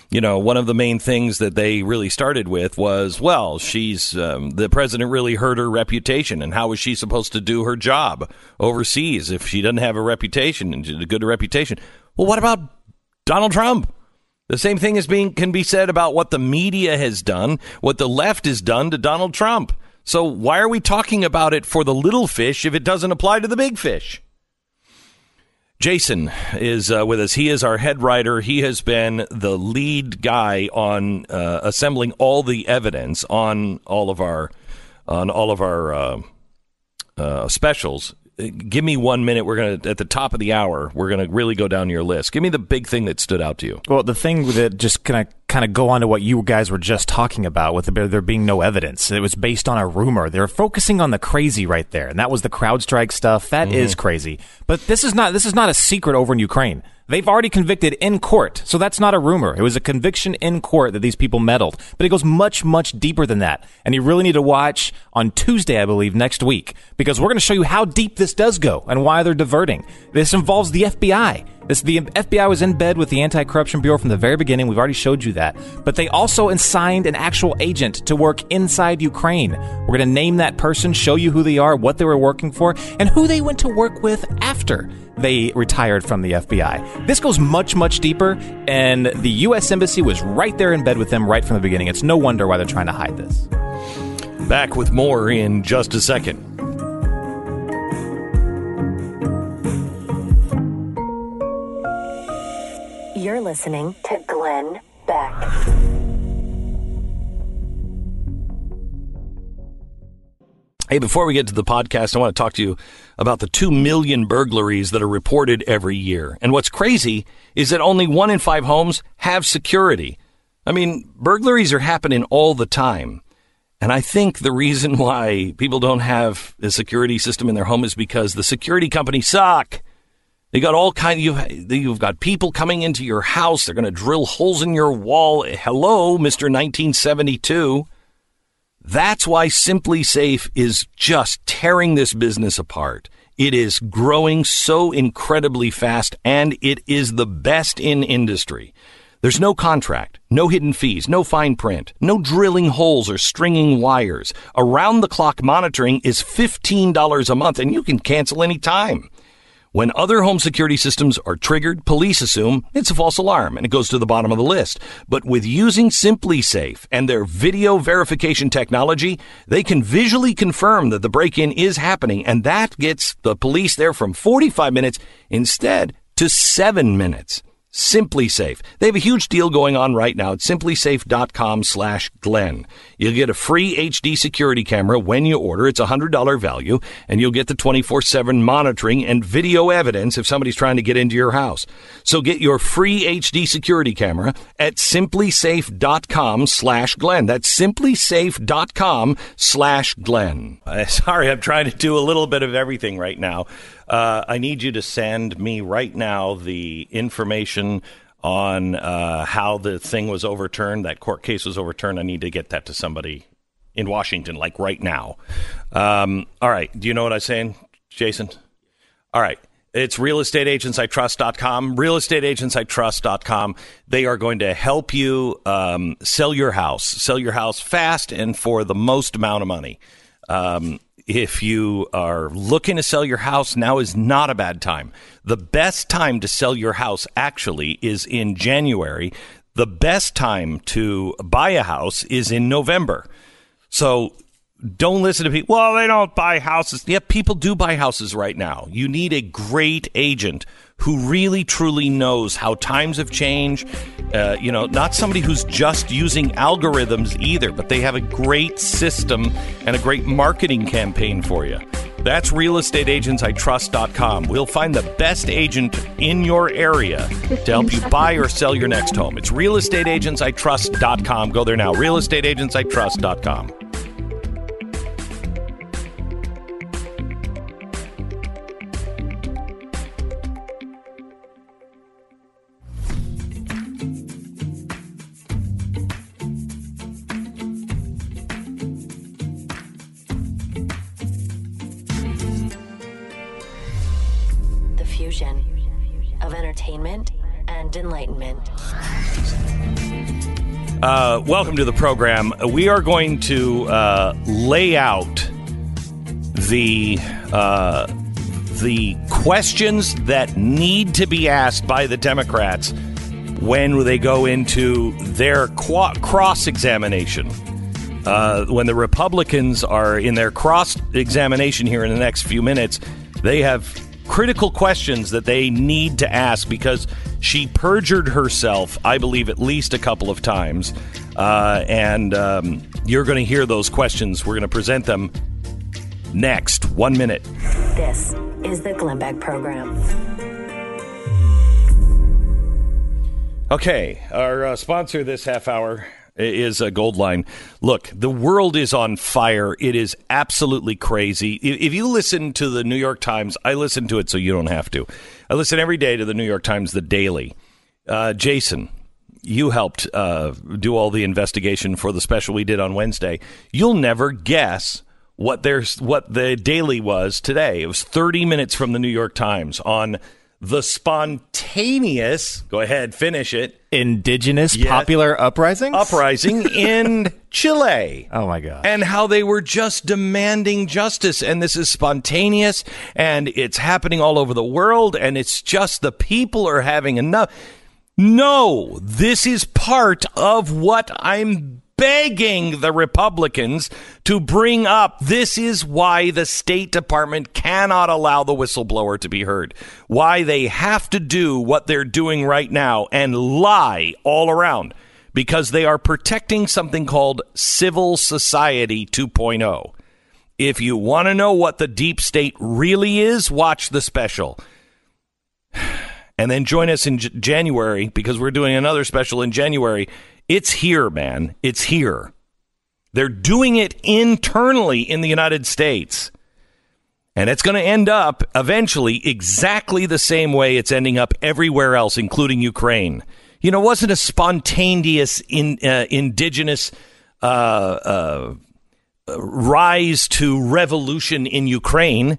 You know, one of the main things that they really started with was, well, she's um, the president really hurt her reputation, and how is she supposed to do her job overseas if she doesn't have a reputation and a good reputation? Well, what about Donald Trump? The same thing is being can be said about what the media has done, what the left has done to Donald Trump. So why are we talking about it for the little fish if it doesn't apply to the big fish? Jason is uh, with us. He is our head writer. He has been the lead guy on uh, assembling all the evidence on all of our on all of our uh, uh specials. Give me one minute. We're gonna at the top of the hour. We're gonna really go down your list. Give me the big thing that stood out to you. Well, the thing that just kind of kind of go on to what you guys were just talking about with there, there being no evidence. It was based on a rumor. They're focusing on the crazy right there, and that was the CrowdStrike stuff. That is Mm-hmm. crazy. But this is not this is not a secret over in Ukraine. They've already convicted in court, so that's not a rumor. It was a conviction in court that these people meddled. But it goes much, much deeper than that. And you really need to watch on Tuesday, I believe, next week, because we're going to show you how deep this does go and why they're diverting. This involves the FBI. This, the FBI was in bed with the Anti-Corruption Bureau from the very beginning. We've already showed you that. But they also assigned an actual agent to work inside Ukraine. We're going to name that person, show you who they are, what they were working for, and who they went to work with after they retired from the FBI. This goes much, much deeper, and the U.S. Embassy was right there in bed with them right from the beginning. It's no wonder why they're trying to hide this. Back with more in just a second. You're listening to Glenn Beck. Hey, before we get to the podcast, I want to talk to you about the 2 million burglaries that are reported every year. And what's crazy is that only one in five homes have security. I mean, burglaries are happening all the time. And I think the reason why people don't have a security system in their home is because the security companies suck. They got all kind. You've you've got people coming into your house. They're going to drill holes in your wall. Hello, Mister 1972. That's why SimpliSafe is just tearing this business apart. It is growing so incredibly fast, and it is the best in industry. There's no contract, no hidden fees, no fine print, no drilling holes or stringing wires. Around the clock monitoring is $15 a month, and you can cancel any time. When other home security systems are triggered, police assume it's a false alarm and it goes to the bottom of the list. But with using SimpliSafe and their video verification technology, they can visually confirm that the break-in is happening and that gets the police there from 45 minutes instead to 7 minutes. SimpliSafe. They have a huge deal going on right now at simplisafe.com slash Glenn. You'll get a free HD security camera when you order. It's a $100 value, and you'll get the 24-7 monitoring and video evidence if somebody's trying to get into your house. So get your free HD security camera at simplisafe.com slash Glenn. That's simplisafe.com slash Glenn. Uh, sorry, I'm trying to do a little bit of everything right now. Uh, I need you to send me right now the information on uh, how the thing was overturned, that court case was overturned. I need to get that to somebody in Washington, like right now. Um, all right. Do you know what I'm saying, Jason? All right. It's realestateagentsitrust.com. Realestateagentsitrust.com. They are going to help you um, sell your house, sell your house fast and for the most amount of money. Um, if you are looking to sell your house, now is not a bad time. The best time to sell your house actually is in January. The best time to buy a house is in November. So don't listen to people. Well, they don't buy houses. Yeah, people do buy houses right now. You need a great agent who really truly knows how times have changed. Uh, you know, not somebody who's just using algorithms either, but they have a great system and a great marketing campaign for you. That's realestateagentsitrust.com. We'll find the best agent in your area to help you buy or sell your next home. It's realestateagentsitrust.com. Go there now. realestateagentsitrust.com. and enlightenment. Uh, welcome to the program. We are going to uh, lay out the uh, the questions that need to be asked by the Democrats when they go into their cross examination. Uh, when the Republicans are in their cross examination here in the next few minutes, they have critical questions that they need to ask because she perjured herself, I believe, at least a couple of times. Uh, and um, you're going to hear those questions. We're going to present them next. One minute. This is the Glenn Beck Program. Okay, our uh, sponsor this half hour is a Goldline. Look, the world is on fire. It is absolutely crazy. If you listen to the New York Times, I listen to it so you don't have to. I listen every day to the New York Times, the daily. Uh, Jason, you helped uh, do all the investigation for the special we did on Wednesday. You'll never guess what there's what the daily was today. It was 30 minutes from the New York Times on the spontaneous. Go ahead, finish it. Indigenous Yes. popular uprisings? Uprising in Chile. Oh my god. And how they were just demanding justice. And this is spontaneous and it's happening all over the world. And it's just the people are having enough. No, this is part of what I'm begging the Republicans to bring up. This is why the State Department cannot allow the whistleblower to be heard. Why they have to do what they're doing right now and lie all around because they are protecting something called civil society 2.0. If you want to know what the deep state really is, watch the special. And then join us in J- January because we're doing another special in January. It's here, man. It's here. They're doing it internally in the United States. And it's going to end up eventually exactly the same way it's ending up everywhere else, including Ukraine. You know, wasn't a spontaneous in, uh, indigenous uh, uh, rise to revolution in Ukraine.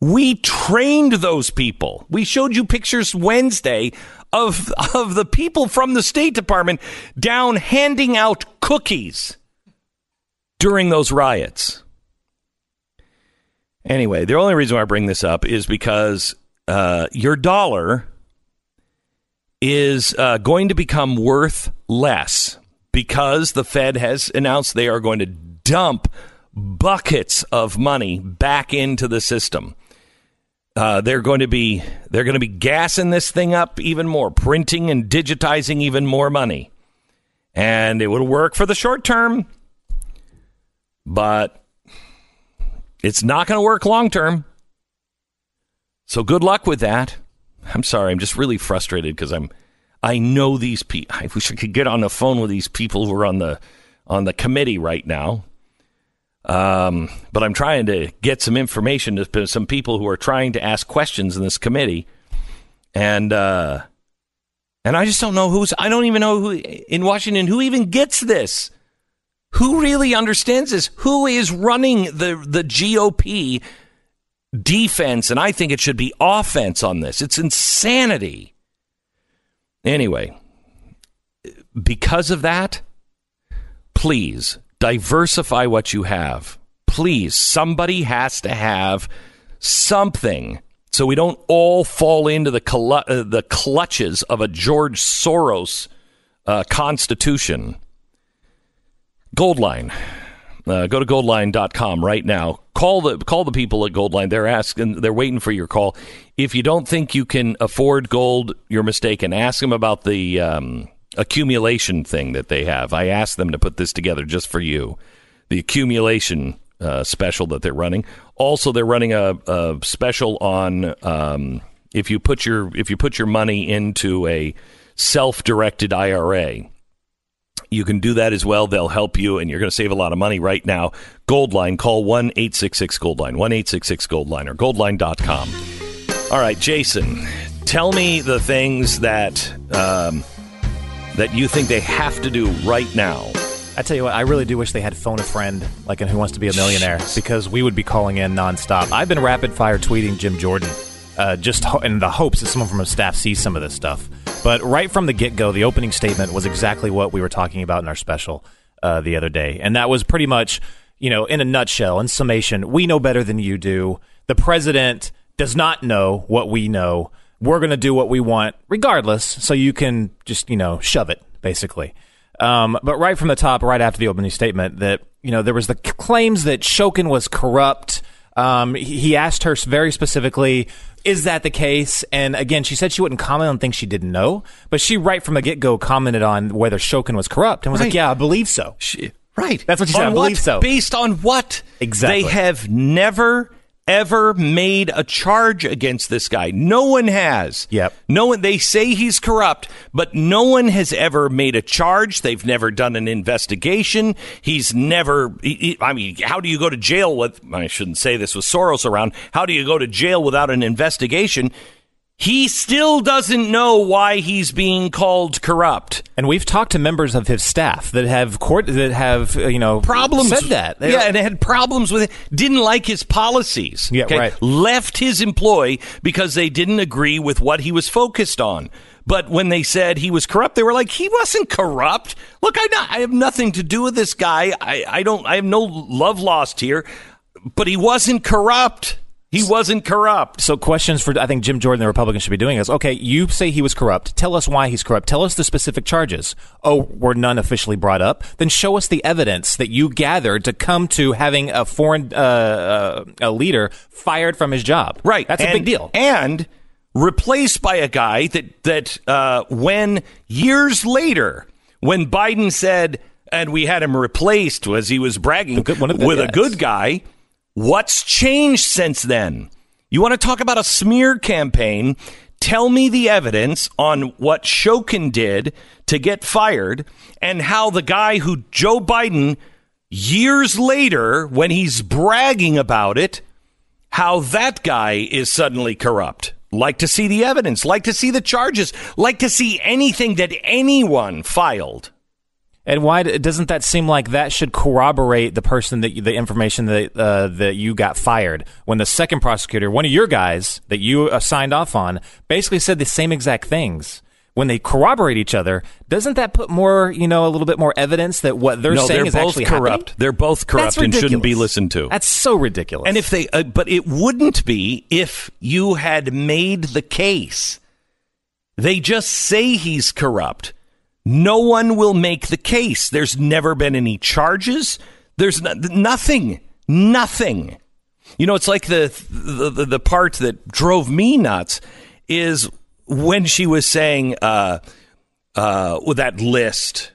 We trained those people. We showed you pictures Wednesday of of the people from the State Department down handing out cookies during those riots. Anyway, the only reason why I bring this up is because uh, your dollar is uh, going to become worth less because the Fed has announced they are going to dump buckets of money back into the system. Uh, they're going to be they're going to be gassing this thing up even more, printing and digitizing even more money, and it will work for the short term, but it's not going to work long term. So good luck with that. I'm sorry, I'm just really frustrated because I'm I know these people. I wish I could get on the phone with these people who are on the on the committee right now. Um, but I'm trying to get some information to some people who are trying to ask questions in this committee, and uh, and I just don't know who's. I don't even know who in Washington who even gets this. Who really understands this? Who is running the the GOP defense? And I think it should be offense on this. It's insanity. Anyway, because of that, please diversify what you have. Please, somebody has to have something so we don't all fall into the uh, the clutches of a George Soros uh, constitution. Goldline. Uh, go to goldline.com right now. Call the call the people at Goldline. They're asking they're waiting for your call. If you don't think you can afford gold, you're mistaken. Ask them about the um, accumulation thing that they have. I asked them to put this together just for you. The accumulation uh, special that they're running. Also, they're running a, a special on um, if you put your if you put your money into a self-directed IRA. You can do that as well. They'll help you, and you're going to save a lot of money right now. Goldline, call 1 866 Goldline, 1 866 Goldline, or goldline.com. All right, Jason, tell me the things that um, that you think they have to do right now. I tell you what, I really do wish they had phone a friend, like in Who Wants to Be a Millionaire, because we would be calling in nonstop. I've been rapid fire tweeting Jim Jordan, uh, just ho- in the hopes that someone from his staff sees some of this stuff. But right from the get go, the opening statement was exactly what we were talking about in our special uh, the other day, and that was pretty much, you know, in a nutshell, in summation, we know better than you do. The president does not know what we know. We're going to do what we want, regardless. So you can just, you know, shove it, basically. Um, but right from the top, right after the opening statement, that you know there was the claims that Shokin was corrupt. Um, he asked her very specifically, "Is that the case?" And again, she said she wouldn't comment on things she didn't know, but she right from the get go commented on whether Shokin was corrupt and was like, "Yeah, I believe so." She, right. That's what she said. On I believe so. Based on what? Exactly. They have never ever made a charge against this guy. No one has. Yep. No one they say he's corrupt, but no one has ever made a charge. They've never done an investigation. He's never he- he- I mean, how do you go to jail with I shouldn't say this with Soros around. How do you go to jail without an investigation? He still doesn't know why he's being called corrupt. And we've talked to members of his staff that have court that have uh, you know problems said that. They- yeah, and had problems with it. Didn't like his policies. Yeah, right. Left his employ because they didn't agree with what he was focused on. But when they said he was corrupt, they were like, he wasn't corrupt. Look, I, not, I have nothing to do with this guy. I, I don't. I have no love lost here. But he wasn't corrupt. He wasn't corrupt. So questions for I think Jim Jordan, the Republican, should be doing is okay. You say he was corrupt. Tell us why he's corrupt. Tell us the specific charges. Oh, were none officially brought up? Then show us the evidence that you gathered to come to having a foreign uh, uh, a leader fired from his job. Right. That's a big deal. And replaced by a guy that that uh, when years later, when Biden said, and we had him replaced as he was bragging good- one of the with a good guy. What's changed since then? You want to talk about a smear campaign? Tell me the evidence on what Shokin did to get fired and how the guy who Joe Biden years later, when he's bragging about it, how that guy is suddenly corrupt. Like to see the evidence, like to see the charges, like to see anything that anyone filed. And why doesn't that seem like that should corroborate the person that you, the information that uh, that you got fired when the second prosecutor, one of your guys that you uh, signed off on, basically said the same exact things. when they corroborate each other, doesn't that put more, you know, a little bit more evidence that what they're no, saying they're is both actually corrupt. happening? They're both corrupt and shouldn't be listened to. That's so ridiculous. And if they, uh, but it wouldn't be if you had made the case. They just say he's corrupt. No one will make the case. There's never been any charges. There's no, nothing. Nothing. You know, it's like the, the the part that drove me nuts is when she was saying uh, uh, with that list.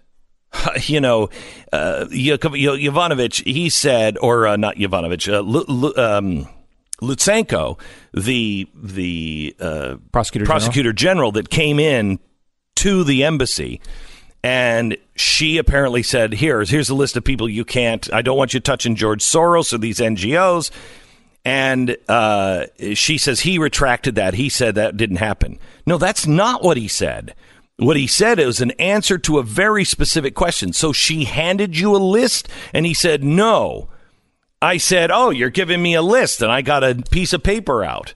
You know, uh, Yakov- Yo- Yovanovitch, he said, or uh, not Yovanovitch, uh, Lu- Lu- um, Lutsenko, the the uh, prosecutor prosecutor general that came in to the embassy, and she apparently said, "Here's here's a list of people you can't. I don't want you touching George Soros or these NGOs." And uh, she says he retracted that. He said that didn't happen. No, that's not what he said. What he said was an answer to a very specific question. So she handed you a list, and he said no. I said, "Oh, you're giving me a list," and I got a piece of paper out.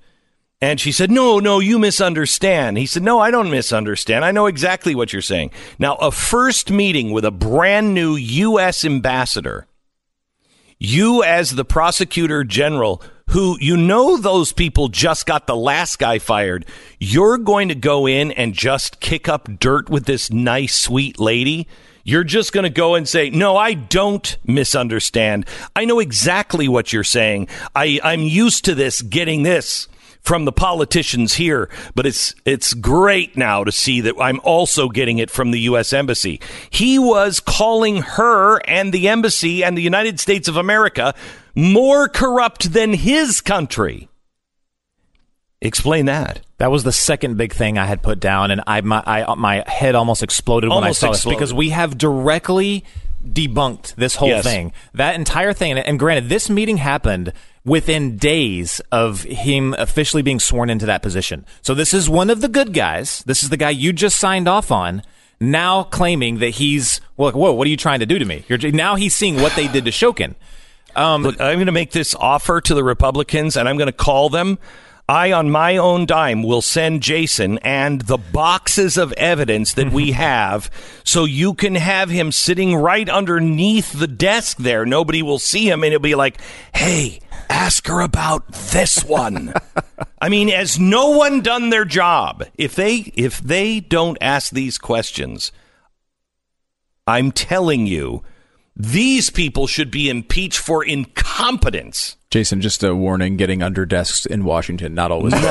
And she said, No, no, you misunderstand. He said, No, I don't misunderstand. I know exactly what you're saying. Now, a first meeting with a brand new U.S. ambassador, you as the prosecutor general, who you know those people just got the last guy fired, you're going to go in and just kick up dirt with this nice, sweet lady? You're just going to go and say, No, I don't misunderstand. I know exactly what you're saying. I, I'm used to this, getting this from the politicians here, but it's it's great now to see that I'm also getting it from the US embassy. He was calling her and the embassy and the United States of America more corrupt than his country. Explain that. That was the second big thing I had put down, and I my I, uh, my head almost exploded when I saw exploded. this because we have directly debunked this whole Yes. thing. That entire thing, and, and granted, this meeting happened within days of him officially being sworn into that position. So this is one of the good guys. This is the guy you just signed off on. Now claiming that he's well, whoa, what are you trying to do to me? You're, now he's seeing what they did to Shokin. Um, Look, I'm going to make this offer to the Republicans, and I'm going to call them. I, on my own dime, will send Jason and the boxes of evidence that we have so you can have him sitting right underneath the desk there. Nobody will see him, and it'll be like, hey, ask her about this one. I mean, has no one done their job? If they if they don't ask these questions, I'm telling you, these people should be impeached for incompetence. Jason, just a warning: getting under desks in Washington not always.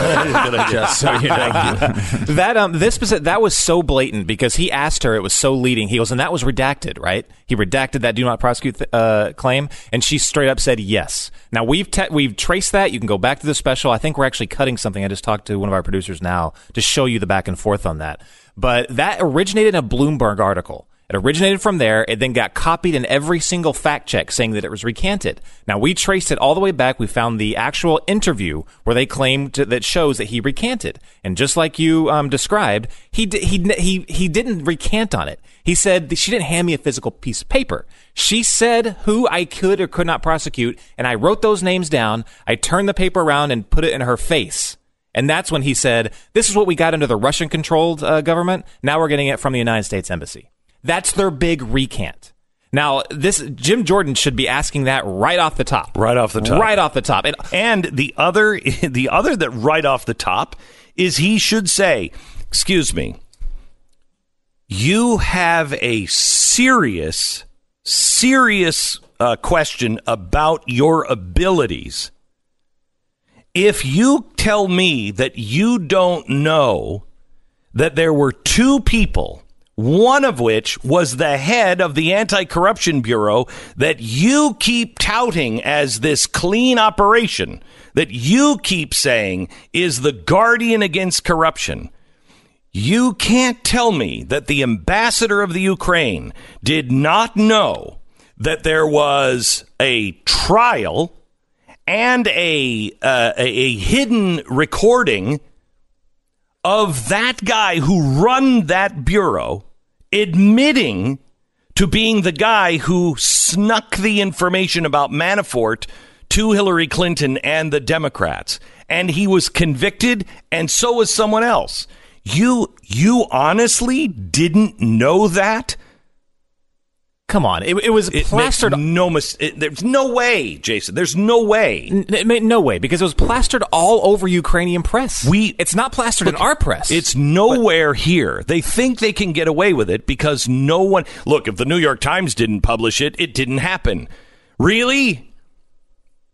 just so you know. that um this specific, that was so blatant because he asked her it was so leading. He goes and that was redacted right? He redacted that do not prosecute th- uh, claim and she straight up said yes. Now we've te- we've traced that. You can go back to the special. I think we're actually cutting something. I just talked to one of our producers now to show you the back and forth on that. But that originated in a Bloomberg article it originated from there. It then got copied in every single fact check saying that it was recanted. Now we traced it all the way back. We found the actual interview where they claimed to, that shows that he recanted. And just like you um, described, he, di- he he he didn't recant on it. He said she didn't hand me a physical piece of paper. She said who I could or could not prosecute, and I wrote those names down. I turned the paper around and put it in her face. And that's when he said, "This is what we got under the Russian-controlled uh, government. Now we're getting it from the United States Embassy." That's their big recant. Now, this Jim Jordan should be asking that right off the top. Right off the top. Right off the top. And, And the other, the other that right off the top is he should say, "Excuse me, you have a serious, serious uh, question about your abilities. If you tell me that you don't know that there were two people." One of which was the head of the Anti Corruption Bureau that you keep touting as this clean operation, that you keep saying is the guardian against corruption. You can't tell me that the ambassador of the Ukraine did not know that there was a trial and a, uh, a, hidden recording of that guy who run that bureau admitting to being the guy who snuck the information about Manafort to Hillary Clinton and the Democrats. And he was convicted, and so was someone else. You you honestly didn't know that? Come on, it, it was It plastered. no mis- it, There's no way, Jason. There's no way. N- no way because it was plastered all over Ukrainian press. We- it's not plastered in our press. It's nowhere here. They think they can get away with it because no one. Look, if the New York Times didn't publish it, it didn't happen. Really?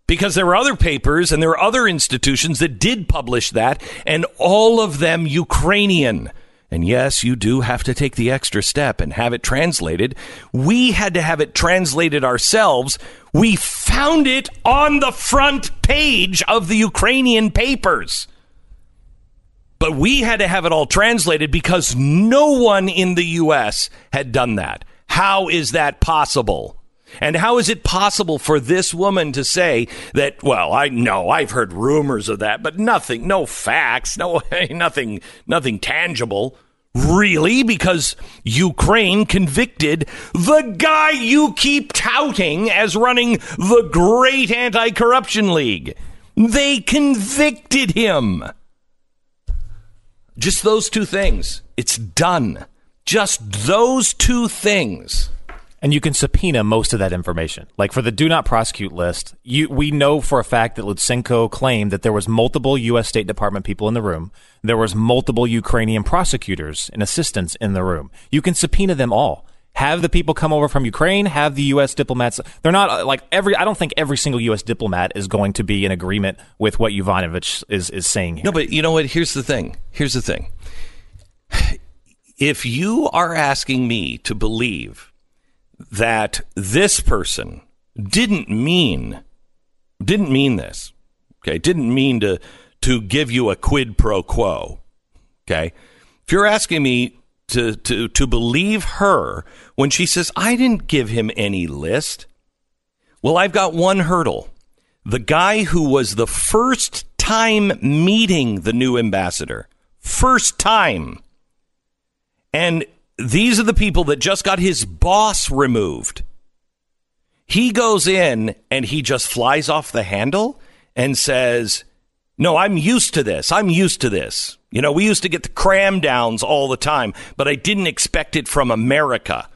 Because there were other papers and there were other institutions that did publish that, and all of them Ukrainian. And yes, you do have to take the extra step and have it translated. We had to have it translated ourselves. We found it on the front page of the Ukrainian papers. But we had to have it all translated because no one in the U.S. had done that. How is that possible? And how is it possible for this woman to say that, well, I know I've heard rumors of that, but nothing, no facts, no, nothing, nothing tangible. Really? Because Ukraine convicted the guy you keep touting as running the great anti corruption league. They convicted him. Just those two things. It's done. Just those two things. And you can subpoena most of that information. Like for the do not prosecute list, you we know for a fact that Lutsenko claimed that there was multiple U.S. State Department people in the room. There was multiple Ukrainian prosecutors and assistants in the room. You can subpoena them all. Have the people come over from Ukraine. Have the U.S. diplomats. They're not uh, like every. I don't think every single U.S. diplomat is going to be in agreement with what Yovanovitch is is saying here. No, but you know what? Here's the thing. Here's the thing. If you are asking me to believe that this person didn't mean didn't mean this, okay, didn't mean to to give you a quid pro quo, okay. If you're asking me to to to believe her when she says I didn't give him any list, well, I've got one hurdle. The guy who was the first time meeting the new ambassador, first time. And these are the people that just got his boss removed. He goes in and he just flies off the handle and says, No, I'm used to this. I'm used to this. You know, we used to get the cram downs all the time, but I didn't expect it from America.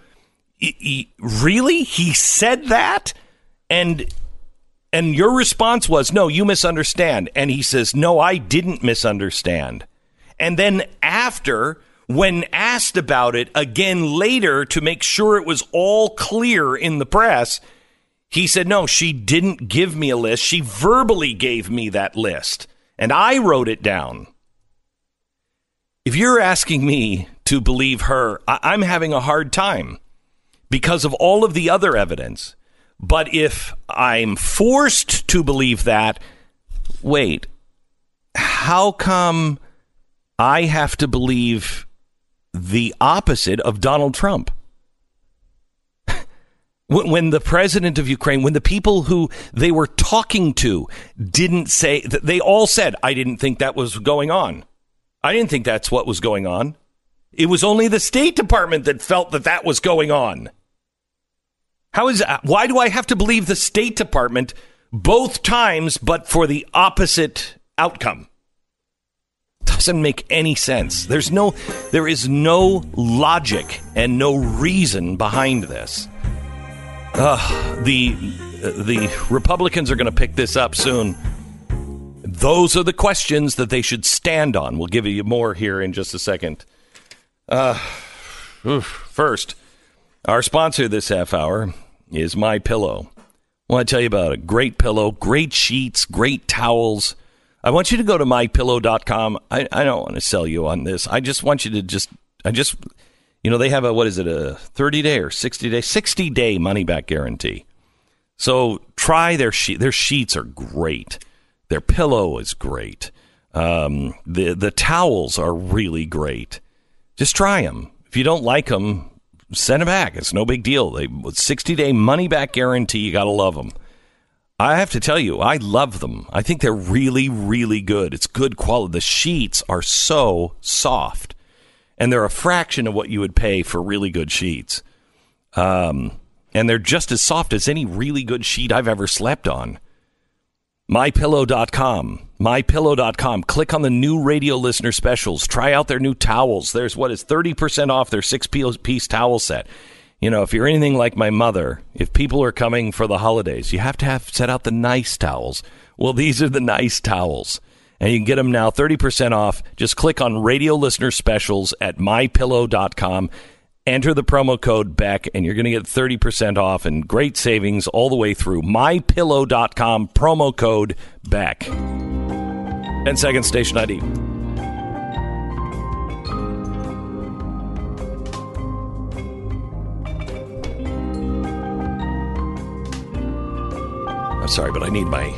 He- he- really? He said that? And and your response was, no, you misunderstand. And he says, no, I didn't misunderstand. And then after, when asked about it again later to make sure it was all clear in the press, he said, no, she didn't give me a list. She verbally gave me that list. And I wrote it down. If you're asking me to believe her, I- I'm having a hard time because of all of the other evidence. But if I'm forced to believe that, wait, how come I have to believe the opposite of Donald Trump? When the president of Ukraine, when the people who they were talking to didn't say, th- they all said, I didn't think that was going on. I didn't think that's what was going on. It was only the State Department that felt that that was going on. How is uh, why do I have to believe the State Department both times but for the opposite outcome? Doesn't make any sense. There's no there is no logic and no reason behind this. Ugh, the the Republicans are going to pick this up soon. Those are the questions that they should stand on. We'll give you more here in just a second. Uh, oof. First, our sponsor this half hour is My Pillow. I want to tell you about a great pillow, great sheets, great towels. I want you to go to mypillow.com. I, I don't want to sell you on this. I just want you to just, I just, you know, they have a, what is it, a 30 day or 60 day, 60 day money back guarantee. So try their sheet. Their sheets are great. Their pillow is great. Um, the, the towels are really great. Just try them. If you don't like them, send them back. It's no big deal. They 60 day money back guarantee. You got to love them. I have to tell you, I love them. I think they're really, really good. It's good quality. The sheets are so soft, and they're a fraction of what you would pay for really good sheets. Um, and they're just as soft as any really good sheet I've ever slept on. MyPillow.com. mypillow.com. Click on the new radio listener specials. Try out their new towels. There's what is 30% off their six piece towel set. You know, if you're anything like my mother, if people are coming for the holidays, you have to have set out the nice towels. Well, these are the nice towels. And you can get them now 30% off. Just click on radio listener specials at mypillow.com. Enter the promo code Beck, and you're going to get 30% off and great savings all the way through. MyPillow.com, promo code Beck. 10 seconds, station ID. Sorry, but I need my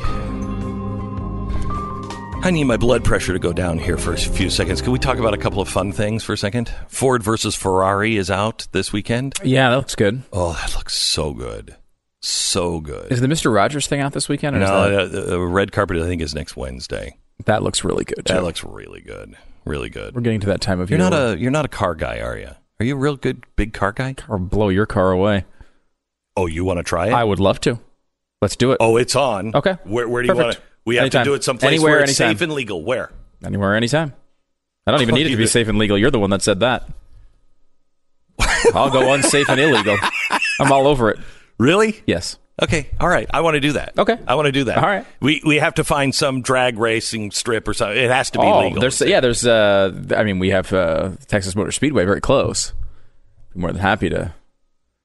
I need my blood pressure to go down here for a few seconds. Can we talk about a couple of fun things for a second? Ford versus Ferrari is out this weekend. Yeah, that looks good. Oh, that looks so good. So good. Is the Mister Rogers thing out this weekend? Or is no, that, the, the red carpet I think is next Wednesday. that looks really good. Too. That looks really good. Really good. We're getting to that time of You're year. not a you're not a car guy, are you? Are you a real good big car guy? or blow your car away. Oh, you want to try it? I would love to. Let's do it. oh, it's on. Okay. Where where do you want to? We have Anytime. to do it someplace Anywhere, where it's anytime. safe and legal. Where? Anywhere, anytime. I don't even need it to be safe and legal. You're the one that said that. I'll go unsafe and illegal. I'm all over it. Really? Yes. Okay, all right. I want to do that. Okay. I want to do that. All right. We we have to find some drag racing strip or something. It has to be oh, legal. there's yeah, there's uh, I mean, we have uh, Texas Motor Speedway very close. I'm more than happy to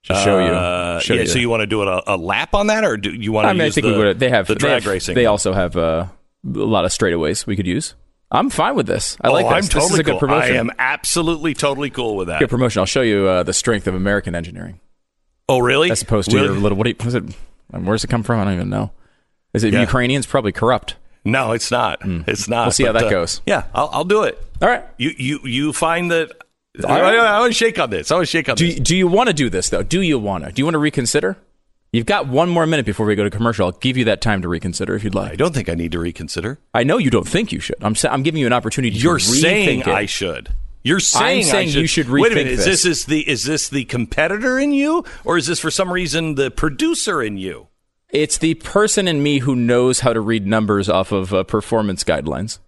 just show you. Uh, show yeah. you. So you want to do it a, a lap on that, or do you want to? I mean, I use think the, we would. They have the they drag have- racing. They also have uh, a lot of straightaways we could use. I'm fine with this. I oh, like this. I'm this is a good cool. promotion. I am absolutely totally cool with that. good promotion. I'll show you uh, the strength of American engineering Oh, really? as opposed to Really? your little. What you, was it? Where's it come from? I don't even know. Is it Yeah. Ukrainians? Probably corrupt. No, it's not. It's not. We'll see how that uh, goes. Yeah, I'll, I'll do it. All right. You you you find that. Right. I, I want to shake on this. I want to shake on Do this. do you want to do this though? Do you want to? Do you want to reconsider? You've got one more minute before we go to commercial. I'll give you that time to reconsider if you'd like. I don't think I need to reconsider. I know you don't think you should. I'm sa- I'm giving you an opportunity. To reconsider. You're saying it. I should. You're saying, I saying you should Wait a minute. Is this. this is the is this the competitor in you, or is this for some reason the producer in you? It's the person in me who knows how to read numbers off of uh, performance guidelines.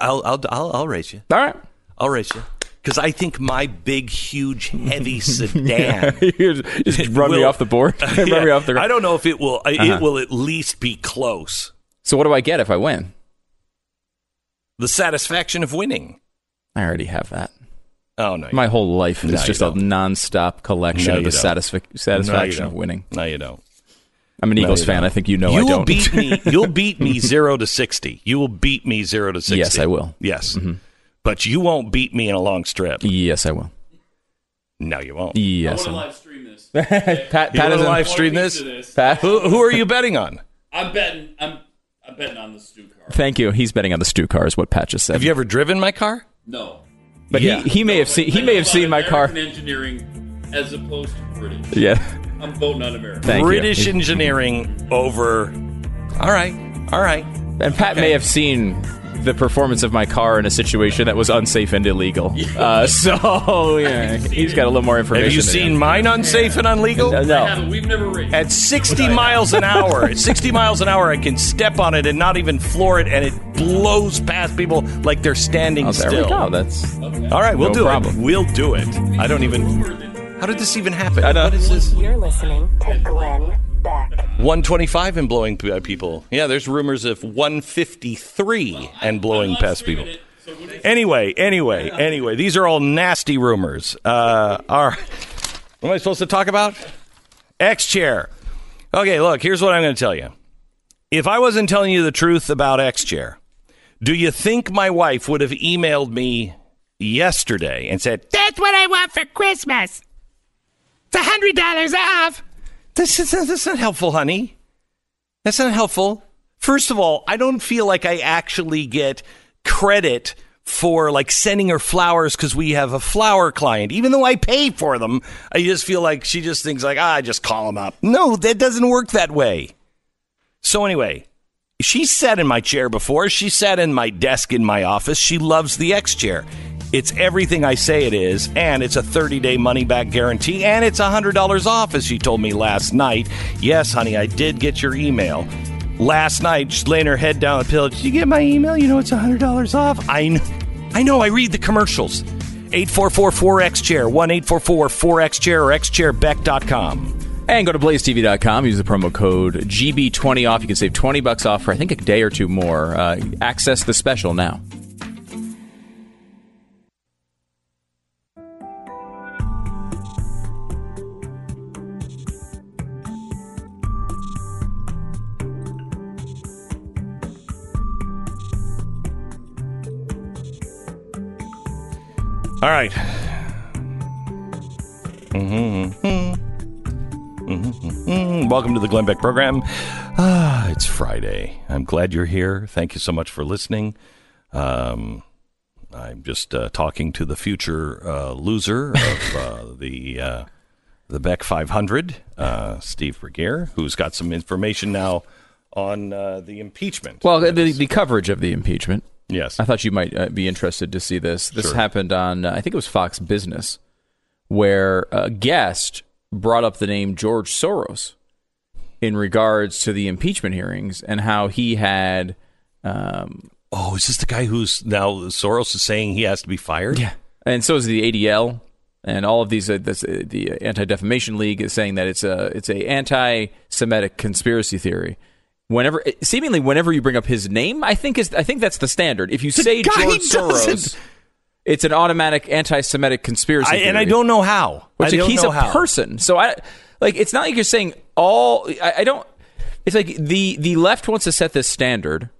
I'll I'll I'll, I'll race you. All right. I'll race you because I think my big, huge, heavy sedan. Just run me off the board. run Yeah, me off the I don't know if it will. Uh-huh. It will at least be close. So what do I get if I win? The satisfaction of winning. I already have that. Oh no! My whole life is No, just a non-stop collection No, of the satisfi- satisfaction don't. of winning. No, you don't. I'm an Eagles you fan. don't. I think you know you I will don't. beat me. You'll beat me zero to sixty. You will beat me zero to sixty. Yes, I will. Yes, mm-hmm. but you won't beat me in a long strip. yes, I will. No, you won't. Yes, I I will. want to live stream this. Pat, You Pat want is to in- live stream this? this. Pat, Who, who are you betting on? I'm betting. I'm. I'm betting on the Stu car. Thank you. He's betting on the Stu car. Is what Pat just said. Have you ever driven my car? No. But Yeah. he, he may have seen he may have seen my car. Engineering as opposed to British. Yeah. I'm voting on American. Thank British you. engineering over. All right, all right. And Pat may have seen the performance of my car in a situation that was unsafe and illegal. Uh, so yeah, he's got a little more information. Have you seen him. mine unsafe and illegal? I No. We've never raced. At 60 miles an hour, at 60 miles an hour, I can step on it and not even floor it, and it blows past people like they're standing Oh, there still. we go. That's All right, we'll No do problem. it. We'll do it. I don't even. How did this even happen? I know. What is this? You're listening to Glenn Beck. 125 and blowing p- uh, people. Yeah, there's rumors of 153 and blowing past people. Anyway, anyway, anyway, these are all nasty rumors. Uh, are what am I supposed to talk about? X chair. Okay, look, here's what I'm going to tell you. If I wasn't telling you the truth about X chair, do you think my wife would have emailed me yesterday and said, That's what I want for Christmas. It's hundred dollars off. This is that's not helpful, honey. That's not helpful. First of all, I don't feel like I actually get credit for like sending her flowers because we have a flower client. Even though I pay for them, I just feel like she just thinks like, ah, just call them up. No, that doesn't work that way. So anyway, she sat in my chair before. She sat in my desk in my office. She loves the X chair. It's everything I say it is, and it's a 30 day money back guarantee, and it's $100 off, as she told me last night. Yes, honey, I did get your email. last night, just laying her head down on the pillow. Did you get my email? You know it's hundred dollars off. I know, I know. I read the commercials. 844-4X Chair, 1-844-4X Chair or xchairbeck.com. And go to blazetv.com. Use the promo code GB20 off. You can save 20 bucks off for, I think, a day or two more. Uh, access the special now. All right. Mm-hmm. Mm-hmm. Welcome to the Glenn Beck program. Ah, it's Friday. I'm glad you're here. Thank you so much for listening. Um, I'm just uh, talking to the future uh, loser of uh, the uh, the Beck 500, uh, Steve Burguiere, who's got some information now on uh, the impeachment. Well, the, the coverage of the impeachment. Yes. I thought you might uh, be interested to see this. This Sure. happened on, uh, I think it was Fox Business, where a guest brought up the name George Soros in regards to the impeachment hearings and how he had. Um, oh, is this the guy who's now Soros is saying he has to be fired? Yeah. And so is the ADL. And all of these, uh, this, uh, the Anti Defamation League is saying that it's a it's a anti-Semitic conspiracy theory. Whenever, seemingly, whenever you bring up his name, I think is I think that's the standard. If you say George Soros, it's an automatic anti-Semitic conspiracy. I, and I don't know how. Which I don't he's a how. person. So I like it's not like you're saying all I, I don't it's like the the left wants to set this standard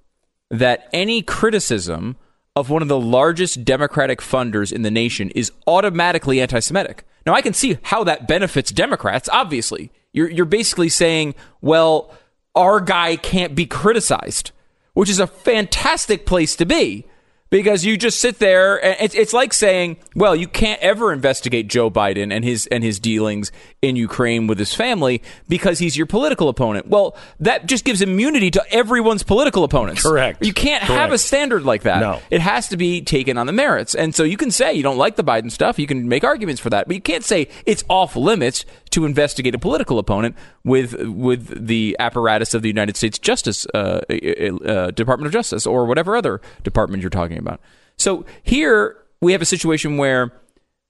that any criticism of one of the largest democratic funders in the nation is automatically anti-Semitic. Now I can see how that benefits Democrats, obviously. You're you're basically saying, well, our guy can't be criticized, which is a fantastic place to be because you just sit there and it's, it's like saying well you can't ever investigate joe biden and his and his dealings in ukraine with his family because he's your political opponent. Well that just gives immunity to everyone's political opponents. Correct. you can't have a standard like that. No. it has to be taken on the merits. And so you can say you don't like the biden stuff. You can make arguments for that but you can't say it's off limits to investigate a political opponent with with the apparatus of the United States Justice uh, uh, Department of Justice or whatever other department you're talking about. So here we have a situation where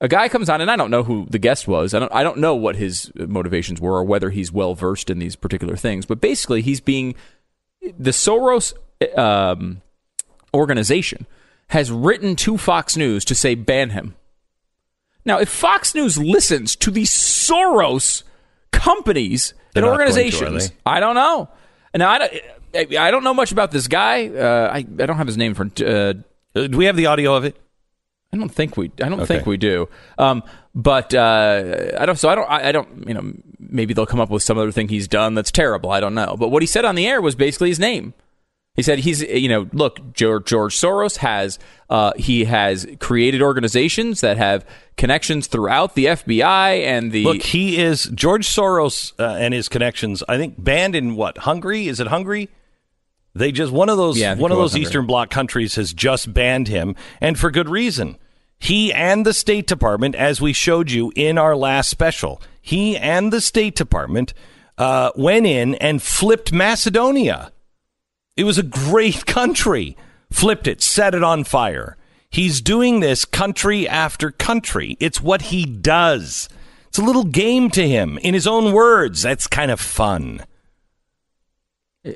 a guy comes on, and I don't know who the guest was. I don't I don't know what his motivations were or whether he's well versed in these particular things. But basically, he's being the Soros um, organization has written to Fox News to say ban him. Now, if Fox News listens to the Soros companies They're and going to, organizations. I don't know. Now, I don't, I don't know much about this guy. Uh, I, I don't have his name for. Uh, do we have the audio of it? I don't think we. I don't Okay. think we do. Um, but uh, I don't. So I don't. I, I don't. You know, maybe they'll come up with some other thing he's done that's terrible. I don't know. But what he said on the air was basically his name. He said he's. You know, look, George, George Soros has. Uh, he has created organizations that have connections throughout the FBI and the. Look, he is George Soros uh, and his connections. I think banned in what Hungary? Is it Hungary? They just one of those Yeah, one of those Hungary. Eastern Bloc countries has just banned him, and for good reason. He and the State Department, as we showed you in our last special, he and the State Department uh, went in and flipped Macedonia. It was a great country. Flipped it, set it on fire. He's doing this country after country. It's what he does. It's a little game to him. In his own words, that's kind of fun. Uh,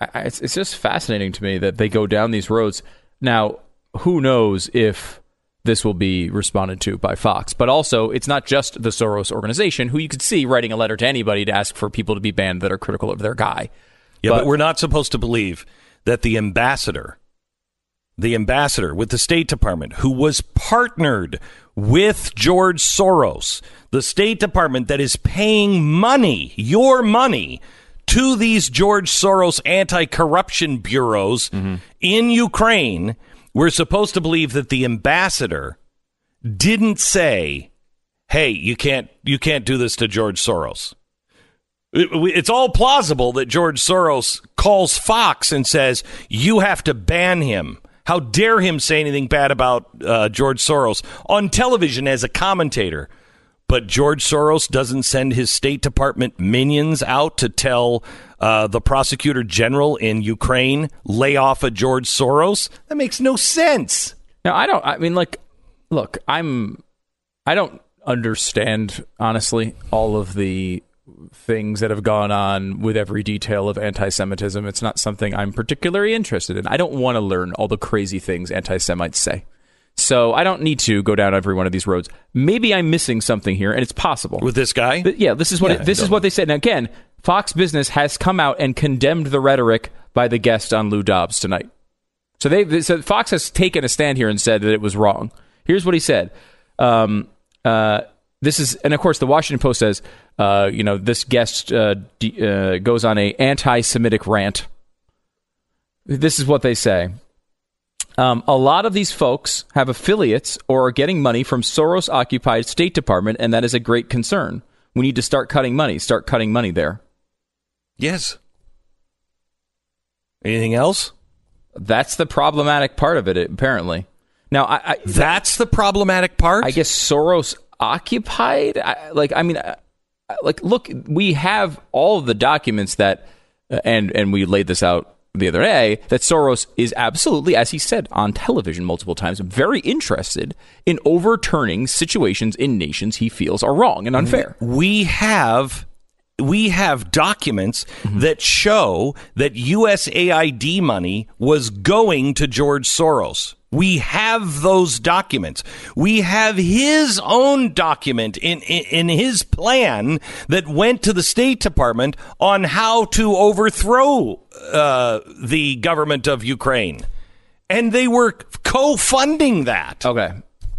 I, I- it's, it's just fascinating to me that they go down these roads. Now, who knows if this will be responded to by Fox? But also, it's not just the Soros organization, who you could see writing a letter to anybody to ask for people to be banned that are critical of their guy. Yeah, but, we're not supposed to believe that the ambassador, the ambassador with the State Department, who was partnered with George Soros, the State Department that is paying money, your money, to these George Soros anti corruption bureaus mm-hmm. in Ukraine, we're supposed to believe that the ambassador didn't say, "Hey, you can't you can't do this to George Soros." It- It's all plausible that George Soros calls Fox and says, You have to ban him. How dare him say anything bad about uh, George Soros on television as a commentator? but George Soros doesn't send his State Department minions out to tell uh, the prosecutor general in Ukraine lay off a George Soros. That makes no sense. Now, I don't. I mean, like, look, I'm. I don't understand honestly all of the things that have gone on with every detail of anti-Semitism. It's not something I'm particularly interested in. I don't want to learn all the crazy things anti-Semites say. So I don't need to go down every one of these roads. Maybe I'm missing something here, and it's possible with this guy. But yeah, this is what Yeah, it, this is what they said. Now again, Fox Business has come out and condemned the rhetoric by the guest on Lou Dobbs tonight. So they so Fox has taken a stand here and said that it was wrong. Here's what he said. Um, uh, this is, and of course, the Washington Post says, uh, you know, this guest uh, d- uh, goes on a anti-Semitic rant. This is what they say. Um, a lot of these folks have affiliates or are getting money from Soros occupied State Department, and that is a great concern. We need to start cutting money. Start cutting money there. Yes. Anything else? That's the problematic part of it, apparently. Now, I, I that's the problematic part. I guess Soros occupied. I, like, I mean, I, like, look, we have all of the documents that, uh, and and we laid this out the other day that Soros is absolutely, as he said on television multiple times, very interested in overturning situations in nations he feels are wrong and unfair. We have we have documents Mm-hmm. that show that USAID money was going to George Soros. We have those documents. We have his own document in, in, in his plan that went to the State Department on how to overthrow uh, the government of Ukraine. And they were co funding that. Okay.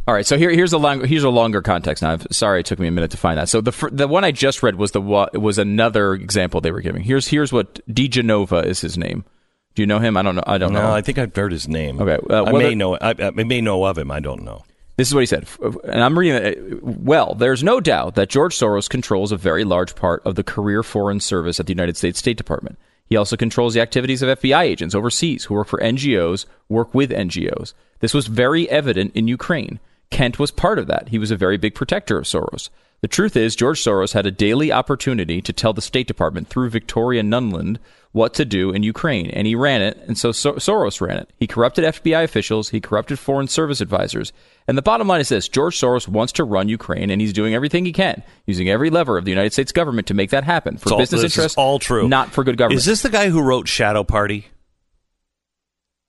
All right. So here, here's a long, here's a longer context. Now, I'm sorry it took me a minute to find that. So the the one I just read was the was another example they were giving. Here's here's what diGenova is his name. Do you know him? I don't know. I don't No, know. I think I've heard his name. Okay, uh, I may know. I, I may know of him. I don't know. This is what he said, and I'm reading it. Well, there's no doubt that George Soros controls a very large part of the career foreign service at the United States State Department. He also controls the activities of FBI agents overseas who work for NGOs, work with NGOs. This was very evident in Ukraine. Kent was part of that. He was a very big protector of Soros. The truth is, George Soros had a daily opportunity to tell the State Department through Victoria Nuland what to do in Ukraine, and he ran it, and so Sor- Soros ran it. He corrupted FBI officials, he corrupted foreign service advisors. And the bottom line is this George Soros wants to run Ukraine, and he's doing everything he can, using every lever of the United States government to make that happen for all- business interests, all true. not for good government. Is this the guy who wrote Shadow Party?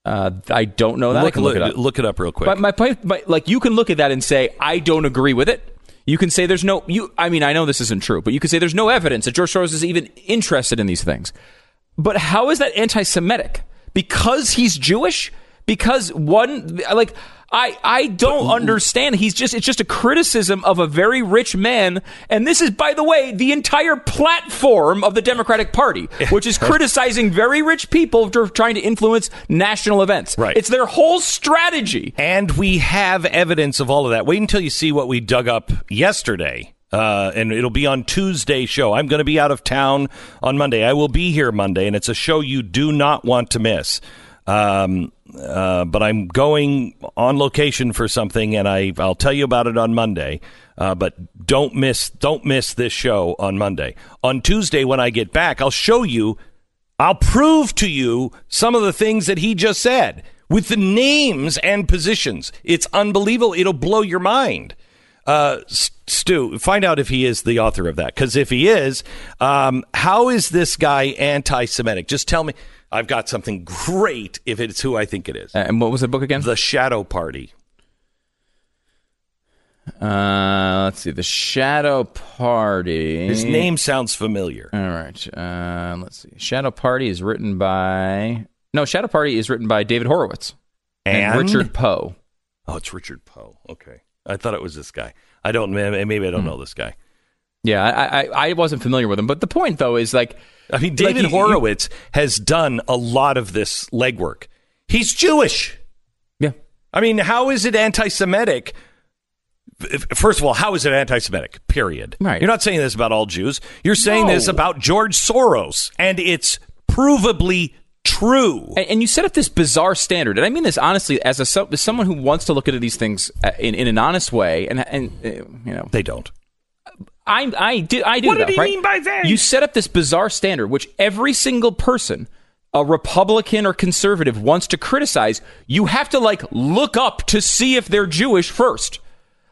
Uh, I don't know that. Look, look, look- it up. look it up real quick. But my point, my, like you can look at that and say, I don't agree with it. You can say there's no you. I mean, I know this isn't true, but you can say there's no evidence that George Soros is even interested in these things. But how is that anti-Semitic? Because he's Jewish? Because one like I I don't understand. He's just it's just a criticism of a very rich man, and this is by the way the entire platform of the Democratic Party, which is criticizing very rich people for trying to influence national events. Right. It's their whole strategy. And we have evidence of all of that. Wait until you see what we dug up yesterday. Uh, and it'll be on Tuesday show. I'm going to be out of town on Monday. I will be here Monday, and it's a show you do not want to miss. Um, uh, but I'm going on location for something, and I I'll tell you about it on Monday. Uh, but don't miss don't miss this show on Monday. On Tuesday when I get back, I'll show you I'll prove to you some of the things that he just said with the names and positions. It's unbelievable. It'll blow your mind. Uh, Stu, find out if he is the author of that. Because if he is, um, how is this guy anti Semitic? Just tell me. I've got something great if it's who I think it is. and what was the book again? The Shadow Party. Uh, let's see. The Shadow Party. His name sounds familiar. All right. Uh, let's see. Shadow Party is written by. No, Shadow Party is written by David Horowitz And? Richard Poe. Oh, it's Richard Poe. Okay. I thought it was this guy. I don't, maybe I don't hmm. know this guy. Yeah, I, I I wasn't familiar with him, but the point though is like, I mean, like David you- you- Horowitz has done a lot of this legwork. He's Jewish. Yeah. I mean, how is it anti Semitic? First of all, how is it anti Semitic? Period. Right. You're not saying this about all Jews. You're saying this about George Soros, and it's provably true. And, and you set up this bizarre standard, and I mean this honestly, as a as someone who wants to look at these things uh, in, in an honest way, and and uh, you know they don't. I I do I do What that, did he right? mean by that? You set up this bizarre standard, which every single person, a Republican or conservative, wants to criticize. You have to like look up to see if they're Jewish first.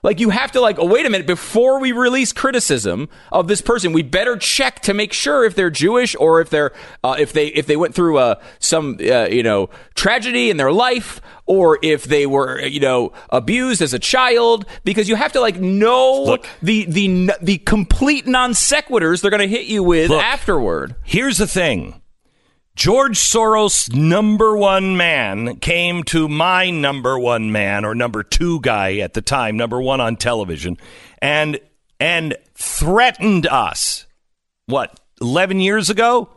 Like you have to like, oh wait a minute, before we release criticism of this person, we better check to make sure if they're Jewish or if they're uh, if they if they went through uh, some uh, you know tragedy in their life or if they were you know abused as a child because you have to like know Look. the the the complete non sequiturs they're going to hit you with Look. afterward. Here's the thing. George Soros, number one man, came to my number one man or number two guy at the time, number one on television, and and threatened us. What, eleven years ago?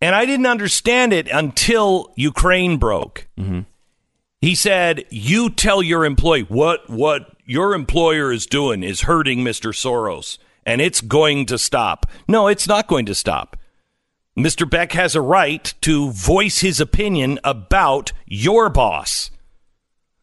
And I didn't understand it until Ukraine broke. Mm-hmm. He said, "You tell your employee what what your employer is doing is hurting Mr. Soros, and it's going to stop." No, it's not going to stop. Mr. Beck has a right to voice his opinion about your boss.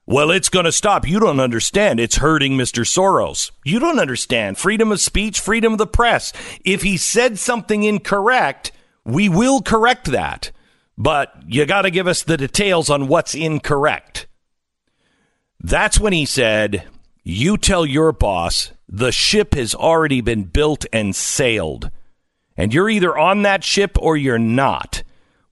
Well, it's going to stop. You don't understand. It's hurting Mr. Soros. You don't understand. Freedom of speech, freedom of the press. If he said something incorrect, we will correct that. But you got to give us the details on what's incorrect. That's when he said, You tell your boss the ship has already been built and sailed and you're either on that ship or you're not.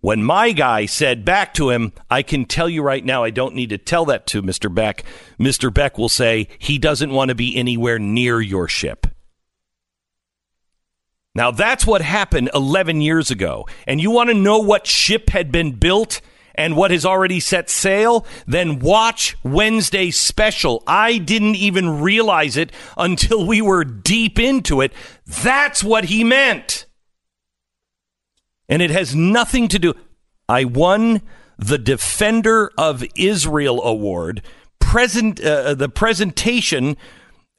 When my guy said back to him, I can tell you right now, I don't need to tell that to Mr. Beck. Mr. Beck will say he doesn't want to be anywhere near your ship. Now, that's what happened 11 years ago. And you want to know what ship had been built and what has already set sail? Then watch Wednesday's special. I didn't even realize it until we were deep into it. That's what he meant and it has nothing to do. I won the Defender of Israel award. Present uh, the presentation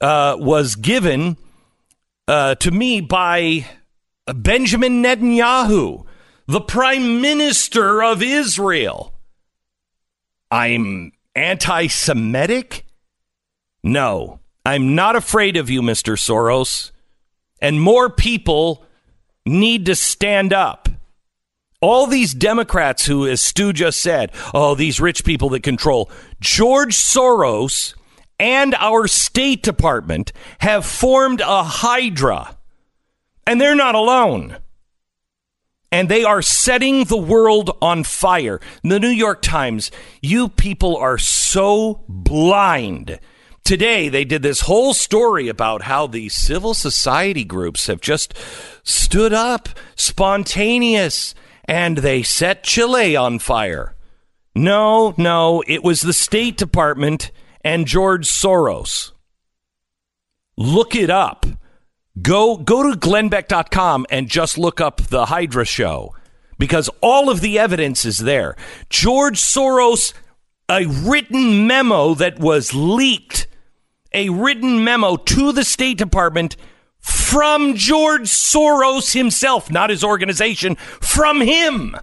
uh, was given uh, to me by Benjamin Netanyahu, the Prime Minister of Israel. I'm anti-Semitic. No, I'm not afraid of you, Mr. Soros. And more people need to stand up. All these Democrats who, as Stu just said, oh, these rich people that control, George Soros and our State Department have formed a hydra. And they're not alone. And they are setting the world on fire. The New York Times, you people are so blind. Today, they did this whole story about how the civil society groups have just stood up, spontaneous, and they set Chile on fire. No, no, it was the State Department and George Soros. Look it up. Go go to glennbeck.com and just look up the Hydra show because all of the evidence is there. George Soros a written memo that was leaked, a written memo to the State Department from George Soros himself, not his organization, from him.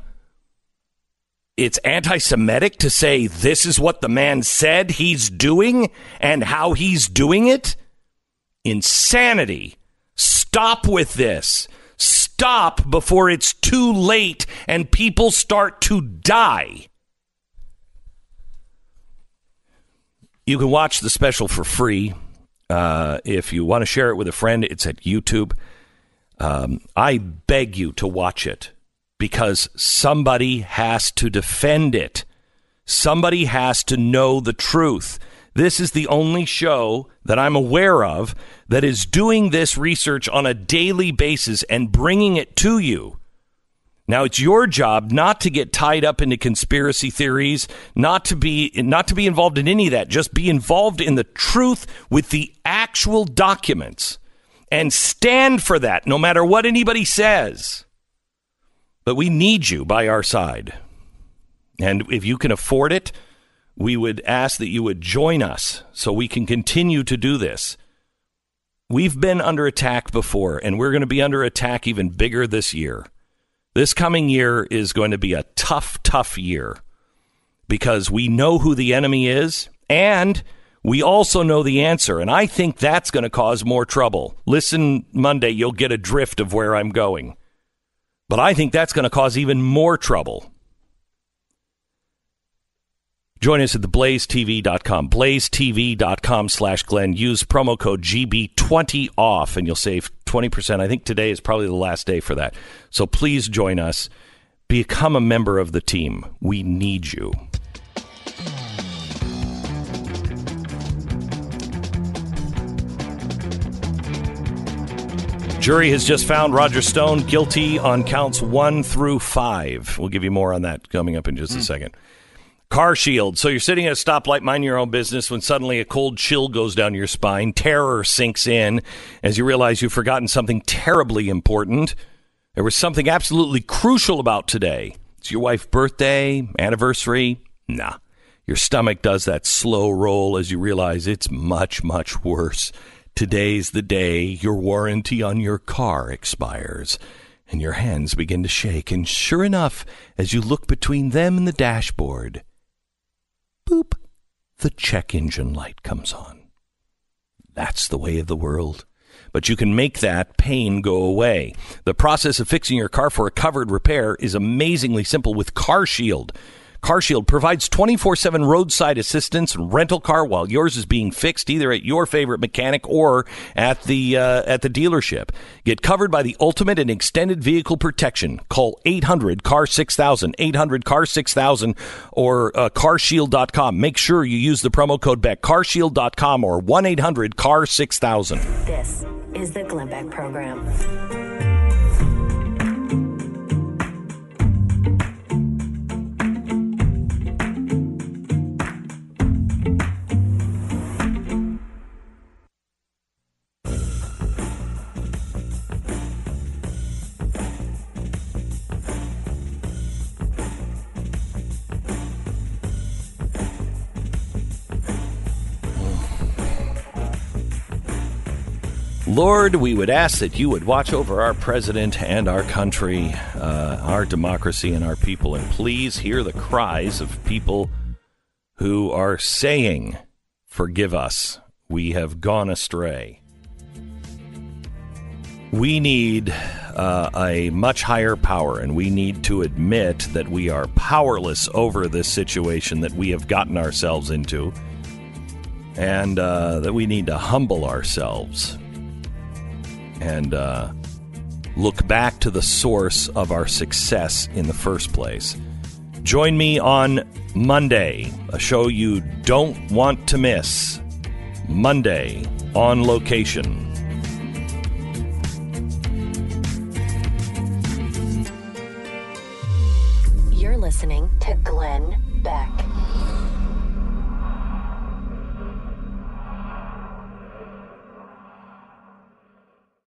It's anti Semitic to say this is what the man said he's doing and how he's doing it? Insanity. Stop with this. Stop before it's too late and people start to die. You can watch the special for free. Uh, if you want to share it with a friend, it's at YouTube. Um, I beg you to watch it because somebody has to defend it. Somebody has to know the truth. This is the only show that I'm aware of that is doing this research on a daily basis and bringing it to you. Now it's your job not to get tied up into conspiracy theories, not to be not to be involved in any of that. Just be involved in the truth with the actual documents and stand for that no matter what anybody says. But we need you by our side. And if you can afford it, we would ask that you would join us so we can continue to do this. We've been under attack before, and we're going to be under attack even bigger this year. This coming year is going to be a tough, tough year because we know who the enemy is and We also know the answer, and I think that's going to cause more trouble. Listen Monday, you'll get a drift of where I'm going. But I think that's going to cause even more trouble. Join us at the blazetv.com, blazetv.com slash Glenn. Use promo code GB20 off and you'll save 20%. I think today is probably the last day for that. So please join us. Become a member of the team. We need you. Jury has just found Roger Stone guilty on counts one through five. We'll give you more on that coming up in just a hmm. second. Car shield. So you're sitting at a stoplight, minding your own business, when suddenly a cold chill goes down your spine. Terror sinks in as you realize you've forgotten something terribly important. There was something absolutely crucial about today. It's your wife's birthday, anniversary. Nah. Your stomach does that slow roll as you realize it's much, much worse. Today's the day your warranty on your car expires, and your hands begin to shake. And sure enough, as you look between them and the dashboard, boop, the check engine light comes on. That's the way of the world. But you can make that pain go away. The process of fixing your car for a covered repair is amazingly simple with Car Shield. CarShield provides 24/7 roadside assistance and rental car while yours is being fixed either at your favorite mechanic or at the uh, at the dealership. Get covered by the ultimate and extended vehicle protection. Call 800 car 6000 800 car 6000 or uh, carshield.com. Make sure you use the promo code BECK carshield.com or 1-800 car 6000. This is the Glenn Beck program. Lord, we would ask that you would watch over our president and our country, uh, our democracy, and our people. And please hear the cries of people who are saying, Forgive us. We have gone astray. We need uh, a much higher power, and we need to admit that we are powerless over this situation that we have gotten ourselves into, and uh, that we need to humble ourselves and uh, look back to the source of our success in the first place. Join me on Monday, a show you don't want to miss. Monday on location. You're listening to Glenn Beck.